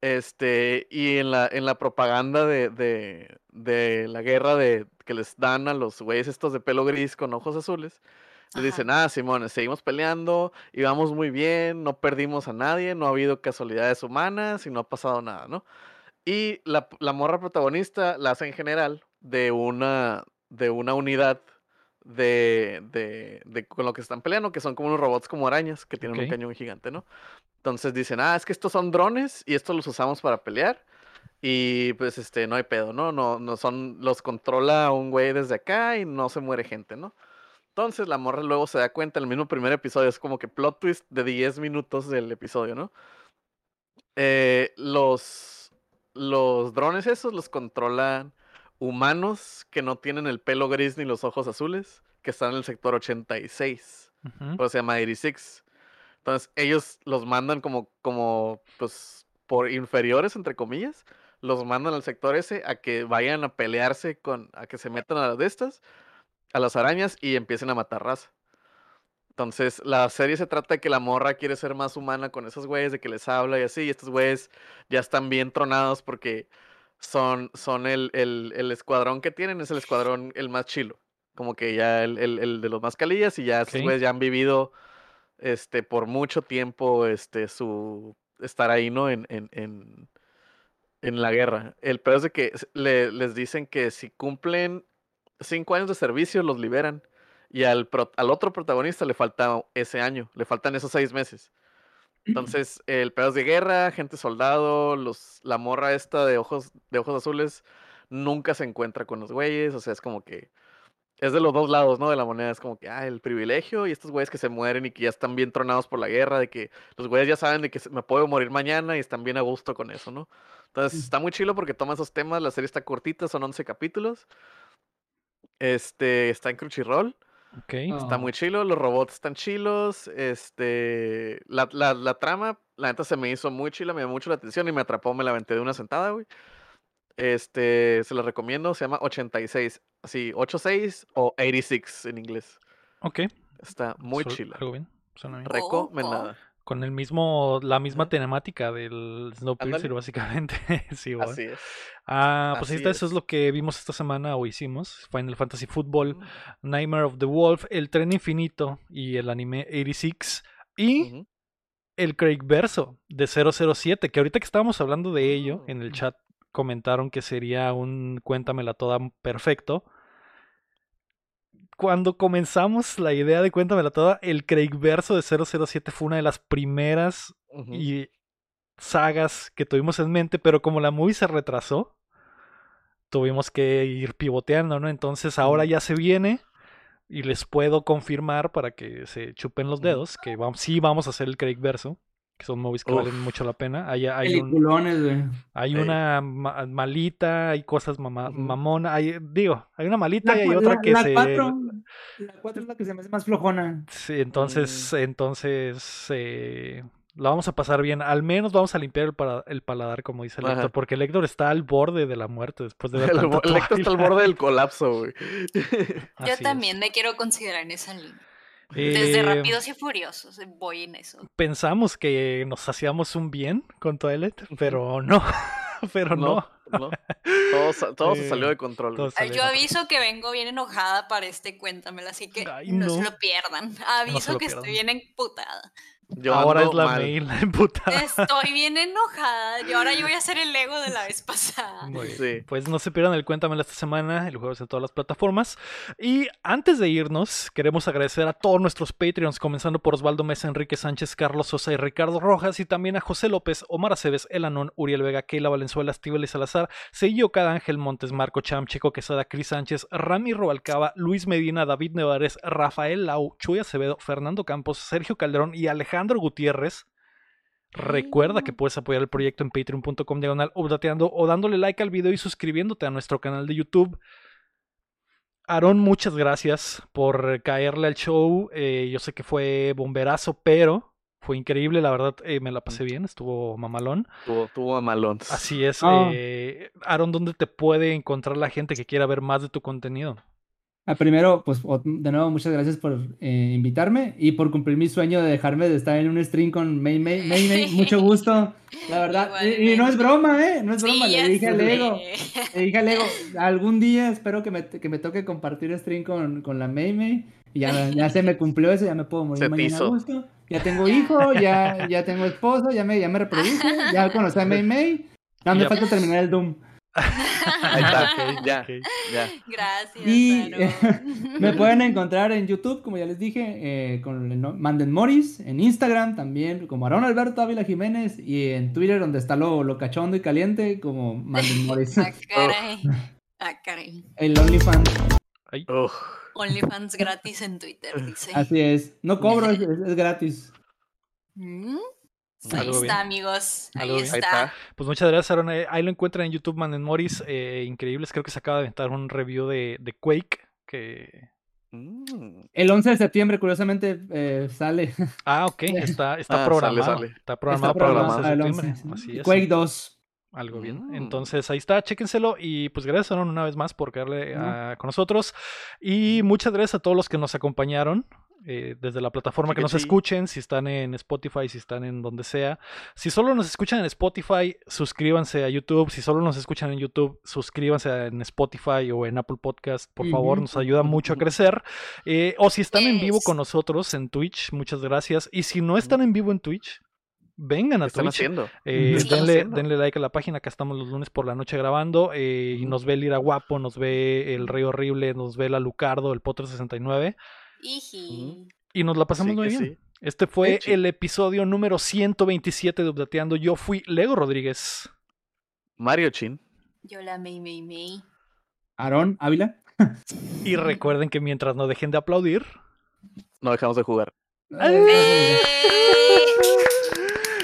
Este, y en la, en la propaganda de, de, de la guerra de, que les dan a los güeyes estos de pelo gris con ojos azules, les dicen, ah, Simón, seguimos peleando y vamos muy bien, no perdimos a nadie, no ha habido casualidades humanas y no ha pasado nada, ¿no? Y la, la morra protagonista la hace en general de una, de una unidad de, de, de con lo que están peleando, que son como unos robots como arañas que tienen un cañón gigante, ¿no? Entonces dicen, ah, es que estos son drones y estos los usamos para pelear. Y pues este, no hay pedo, ¿no? No, no son, los controla un güey desde acá y no se muere gente, ¿no? Entonces la morra luego se da cuenta, en el mismo primer episodio, es como que plot twist de 10 minutos del episodio, ¿no? Eh, los, los drones esos los controlan humanos que no tienen el pelo gris ni los ojos azules, que están en el sector 86, Ujú. o se llama 86. Entonces ellos los mandan como, como, pues, por inferiores, entre comillas, los mandan al sector ese a que vayan a pelearse con, a que se metan a las de estas, a las arañas y empiecen a matar raza. Entonces, la serie se trata de que la morra quiere ser más humana con esos güeyes, de que les habla y así, y estos güeyes ya están bien tronados porque son, son el, el, el escuadrón que tienen, es el escuadrón el más chilo. Como que ya el, el, el de los más calillas y ya ya han vivido este, por mucho tiempo este, su estar ahí, ¿no? En, en, en, en la guerra. El peor es de que le- les dicen que si cumplen cinco años de servicio, los liberan. Y al, pro- al otro protagonista le falta ese año, le faltan esos seis meses. Entonces, el pedo es de guerra, gente soldado, los, la morra esta de ojos, de ojos azules nunca se encuentra con los güeyes. O sea, es como que es de los dos lados, ¿no? De la moneda. Es como que, ah, el privilegio y estos güeyes que se mueren y que ya están bien tronados por la guerra, de que los güeyes ya saben de que me puedo morir mañana y están bien a gusto con eso, ¿no? Entonces, está muy chilo porque toma esos temas, la serie está cortita, son 11 capítulos. Este, está en Crunchyroll. Está Oh. muy chilo, los robots están chilos, este, la, la, la trama, la neta se me hizo muy chila, me llamó mucho la atención y me atrapó, me la aventé de una sentada, güey. Este, se la recomiendo, se llama 86, así, 86 o 86 en inglés. Ok. Está muy Su- chila. Algo bien. Suena bien. Recomendada. Con el mismo, la misma temática del Snowpiercer, básicamente. [LAUGHS] sí, va. Así es. Ah, pues ahí Así está, eso es es. lo que vimos esta semana o hicimos. Final Fantasy Football, Ujú, Nightmare of the Wolf, El Tren Infinito y el anime 86. Y el Craig Verso de 007, que ahorita que estábamos hablando de ello, en el Mm. chat comentaron que sería un Cuéntamela toda perfecto. Cuando comenzamos la idea de Cuéntamela toda, el Craig Verso de 007 fue una de las primeras y sagas que tuvimos en mente, pero como la movie se retrasó, tuvimos que ir pivoteando, ¿no? Entonces ahora ya se viene y les puedo confirmar para que se chupen los dedos que vamos, sí vamos a hacer el Craig verso, que son movies que valen mucho la pena. Hay, hay, un- hay una ma- malita, hay cosas mama- mamona, hay, digo, hay una malita La, y hay otra la- que la se... cuatro, la cuatro es la que se me hace más flojona. Sí, entonces, entonces eh, la vamos a pasar bien. Al menos vamos a limpiar el, para- el paladar, como dice el Ajá. Héctor, porque el Héctor está al borde de la muerte después de ver [LAUGHS] El, el Héctor está al borde del colapso, güey. [LAUGHS] Yo Así también es. me quiero considerar en esa línea. Eh, Desde Rápidos y Furiosos eh, voy en eso. Pensamos que nos hacíamos un bien con Twilight, pero no. [LAUGHS] pero no. No, no. Todo, sa- todo se salió Eh, de control. salió Yo aviso que vengo bien enojada para este Cuéntamela, así que Ay, no, se lo pierdan. Aviso lo que pierdan. estoy bien emputada. Yo Ahora es la mal. mail, [LAUGHS] la emputada. Estoy bien enojada. Y ahora yo voy a ser el ego de la vez pasada. Muy bien. Sí. Pues no se pierdan el Cuéntamela esta semana, el juego es en todas las plataformas. Y antes de irnos, queremos agradecer a todos nuestros Patreons, comenzando por Osvaldo Mesa, Enrique Sánchez, Carlos Sosa y Ricardo Rojas, y también a José López, Omar Aceves, Elanón, Uriel Vega, Keila Valenzuela, Estíbal y Salazar, Seguillo Cada Ángel Montes, Marco Cham, Chico Quesada, Cris Sánchez, Rami Robalcaba, Luis Medina, David Nevares, Rafael Lau, Chuy Acevedo, Fernando Campos, Sergio Calderón y Alejandro Gutiérrez. Recuerda que puedes apoyar el proyecto en patreon.com diagonal updateando o dándole like al video y suscribiéndote a nuestro canal de YouTube. Aarón, muchas gracias por caerle al show. Eh, yo sé que fue bomberazo, pero fue increíble, la verdad eh, me la pasé bien, estuvo mamalón. Tuvo, tuvo a malón. Así es. Ah. eh, Aaron, ¿dónde te puede encontrar la gente que quiera ver más de tu contenido? Ah, primero, pues de nuevo, muchas gracias por eh, invitarme y por cumplir mi sueño de dejarme de estar en un stream con May May. May, May, [LAUGHS] mucho gusto, la verdad. Y, y no es broma, ¿eh? No es broma, Sí, le dije al sé. ego. Le dije al ego, algún día espero que me, que me toque compartir stream con, con la May May. Y ya, ya se me cumplió eso, ya me puedo morir Se mañana a gusto. Ya tengo hijo, ya, ya tengo esposo, ya me, ya me reproduje, ya conocí a May May. [LAUGHS] No, me falta terminar el Doom. Ahí [LAUGHS] está, Ok, ya. Gracias, Y [LAUGHS] me pueden encontrar en YouTube, como ya les dije, eh, con el no- Manden Morris, en Instagram también, como Aaron Alberto Ávila Jiménez, y en Twitter, donde está lo, lo cachondo y caliente, como Manden Morris. [LAUGHS] Ah, caray. Ah, caray. el OnlyFans. OnlyFans gratis en Twitter, dice. así es. No cobro, es, es- es gratis. Mm, Ahí bien. está, amigos. Ahí bien. Ahí está. está. Pues muchas gracias, Aaron. Eh, Ahí lo encuentran en YouTube, Man Morris. eh, increíbles. Creo que se acaba de aventar un review de, de Quake. Que. Mm. El 11 de septiembre, curiosamente, eh, sale. Ah, ok. [LAUGHS] Está, está Ah, programado. sale, sale. Está programado Está para el programado 11 de septiembre. 11, sí. Así es. Quake 2. Algo bien. Mm. Entonces ahí está, chéquenselo. Y pues gracias, Aaron, una vez más por quedarle con nosotros. Y muchas gracias a todos los que nos acompañaron. eh, desde la plataforma que nos escuchen, si están en Spotify, si están en donde sea. Si solo nos escuchan en Spotify, suscríbanse a YouTube. Si solo nos escuchan en YouTube, suscríbanse en Spotify o en Apple Podcast. Por favor, nos ayuda mucho a crecer. Eh, o si están en vivo con nosotros en Twitch, muchas gracias. Y si no están en vivo en Twitch, vengan ¿Qué a están Twitch. haciendo? Eh, ¿Qué están denle, haciendo? denle like a la página, acá estamos los lunes por la noche grabando. eh, y nos ve el Ira Guapo, nos ve el Rey Horrible, nos ve la Lucardo, el Potro 69. Iji. Y nos la pasamos Sí muy bien. sí. Este fue el episodio número 127 de Updateando. Yo fui Lego Rodríguez. Mario Chin. Yo la Mei Mei Mei. Aaron Ávila. Y recuerden que mientras no dejen de aplaudir, No dejamos de jugar. ¡Eh!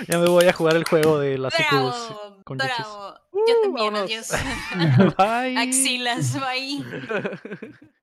Ya me voy a jugar el juego de las IQs ¡Bravo! con Yuchis. ¡Bravo! Yo también, vámonos. adiós. [LAUGHS] Bye. Axilas, bye. [LAUGHS]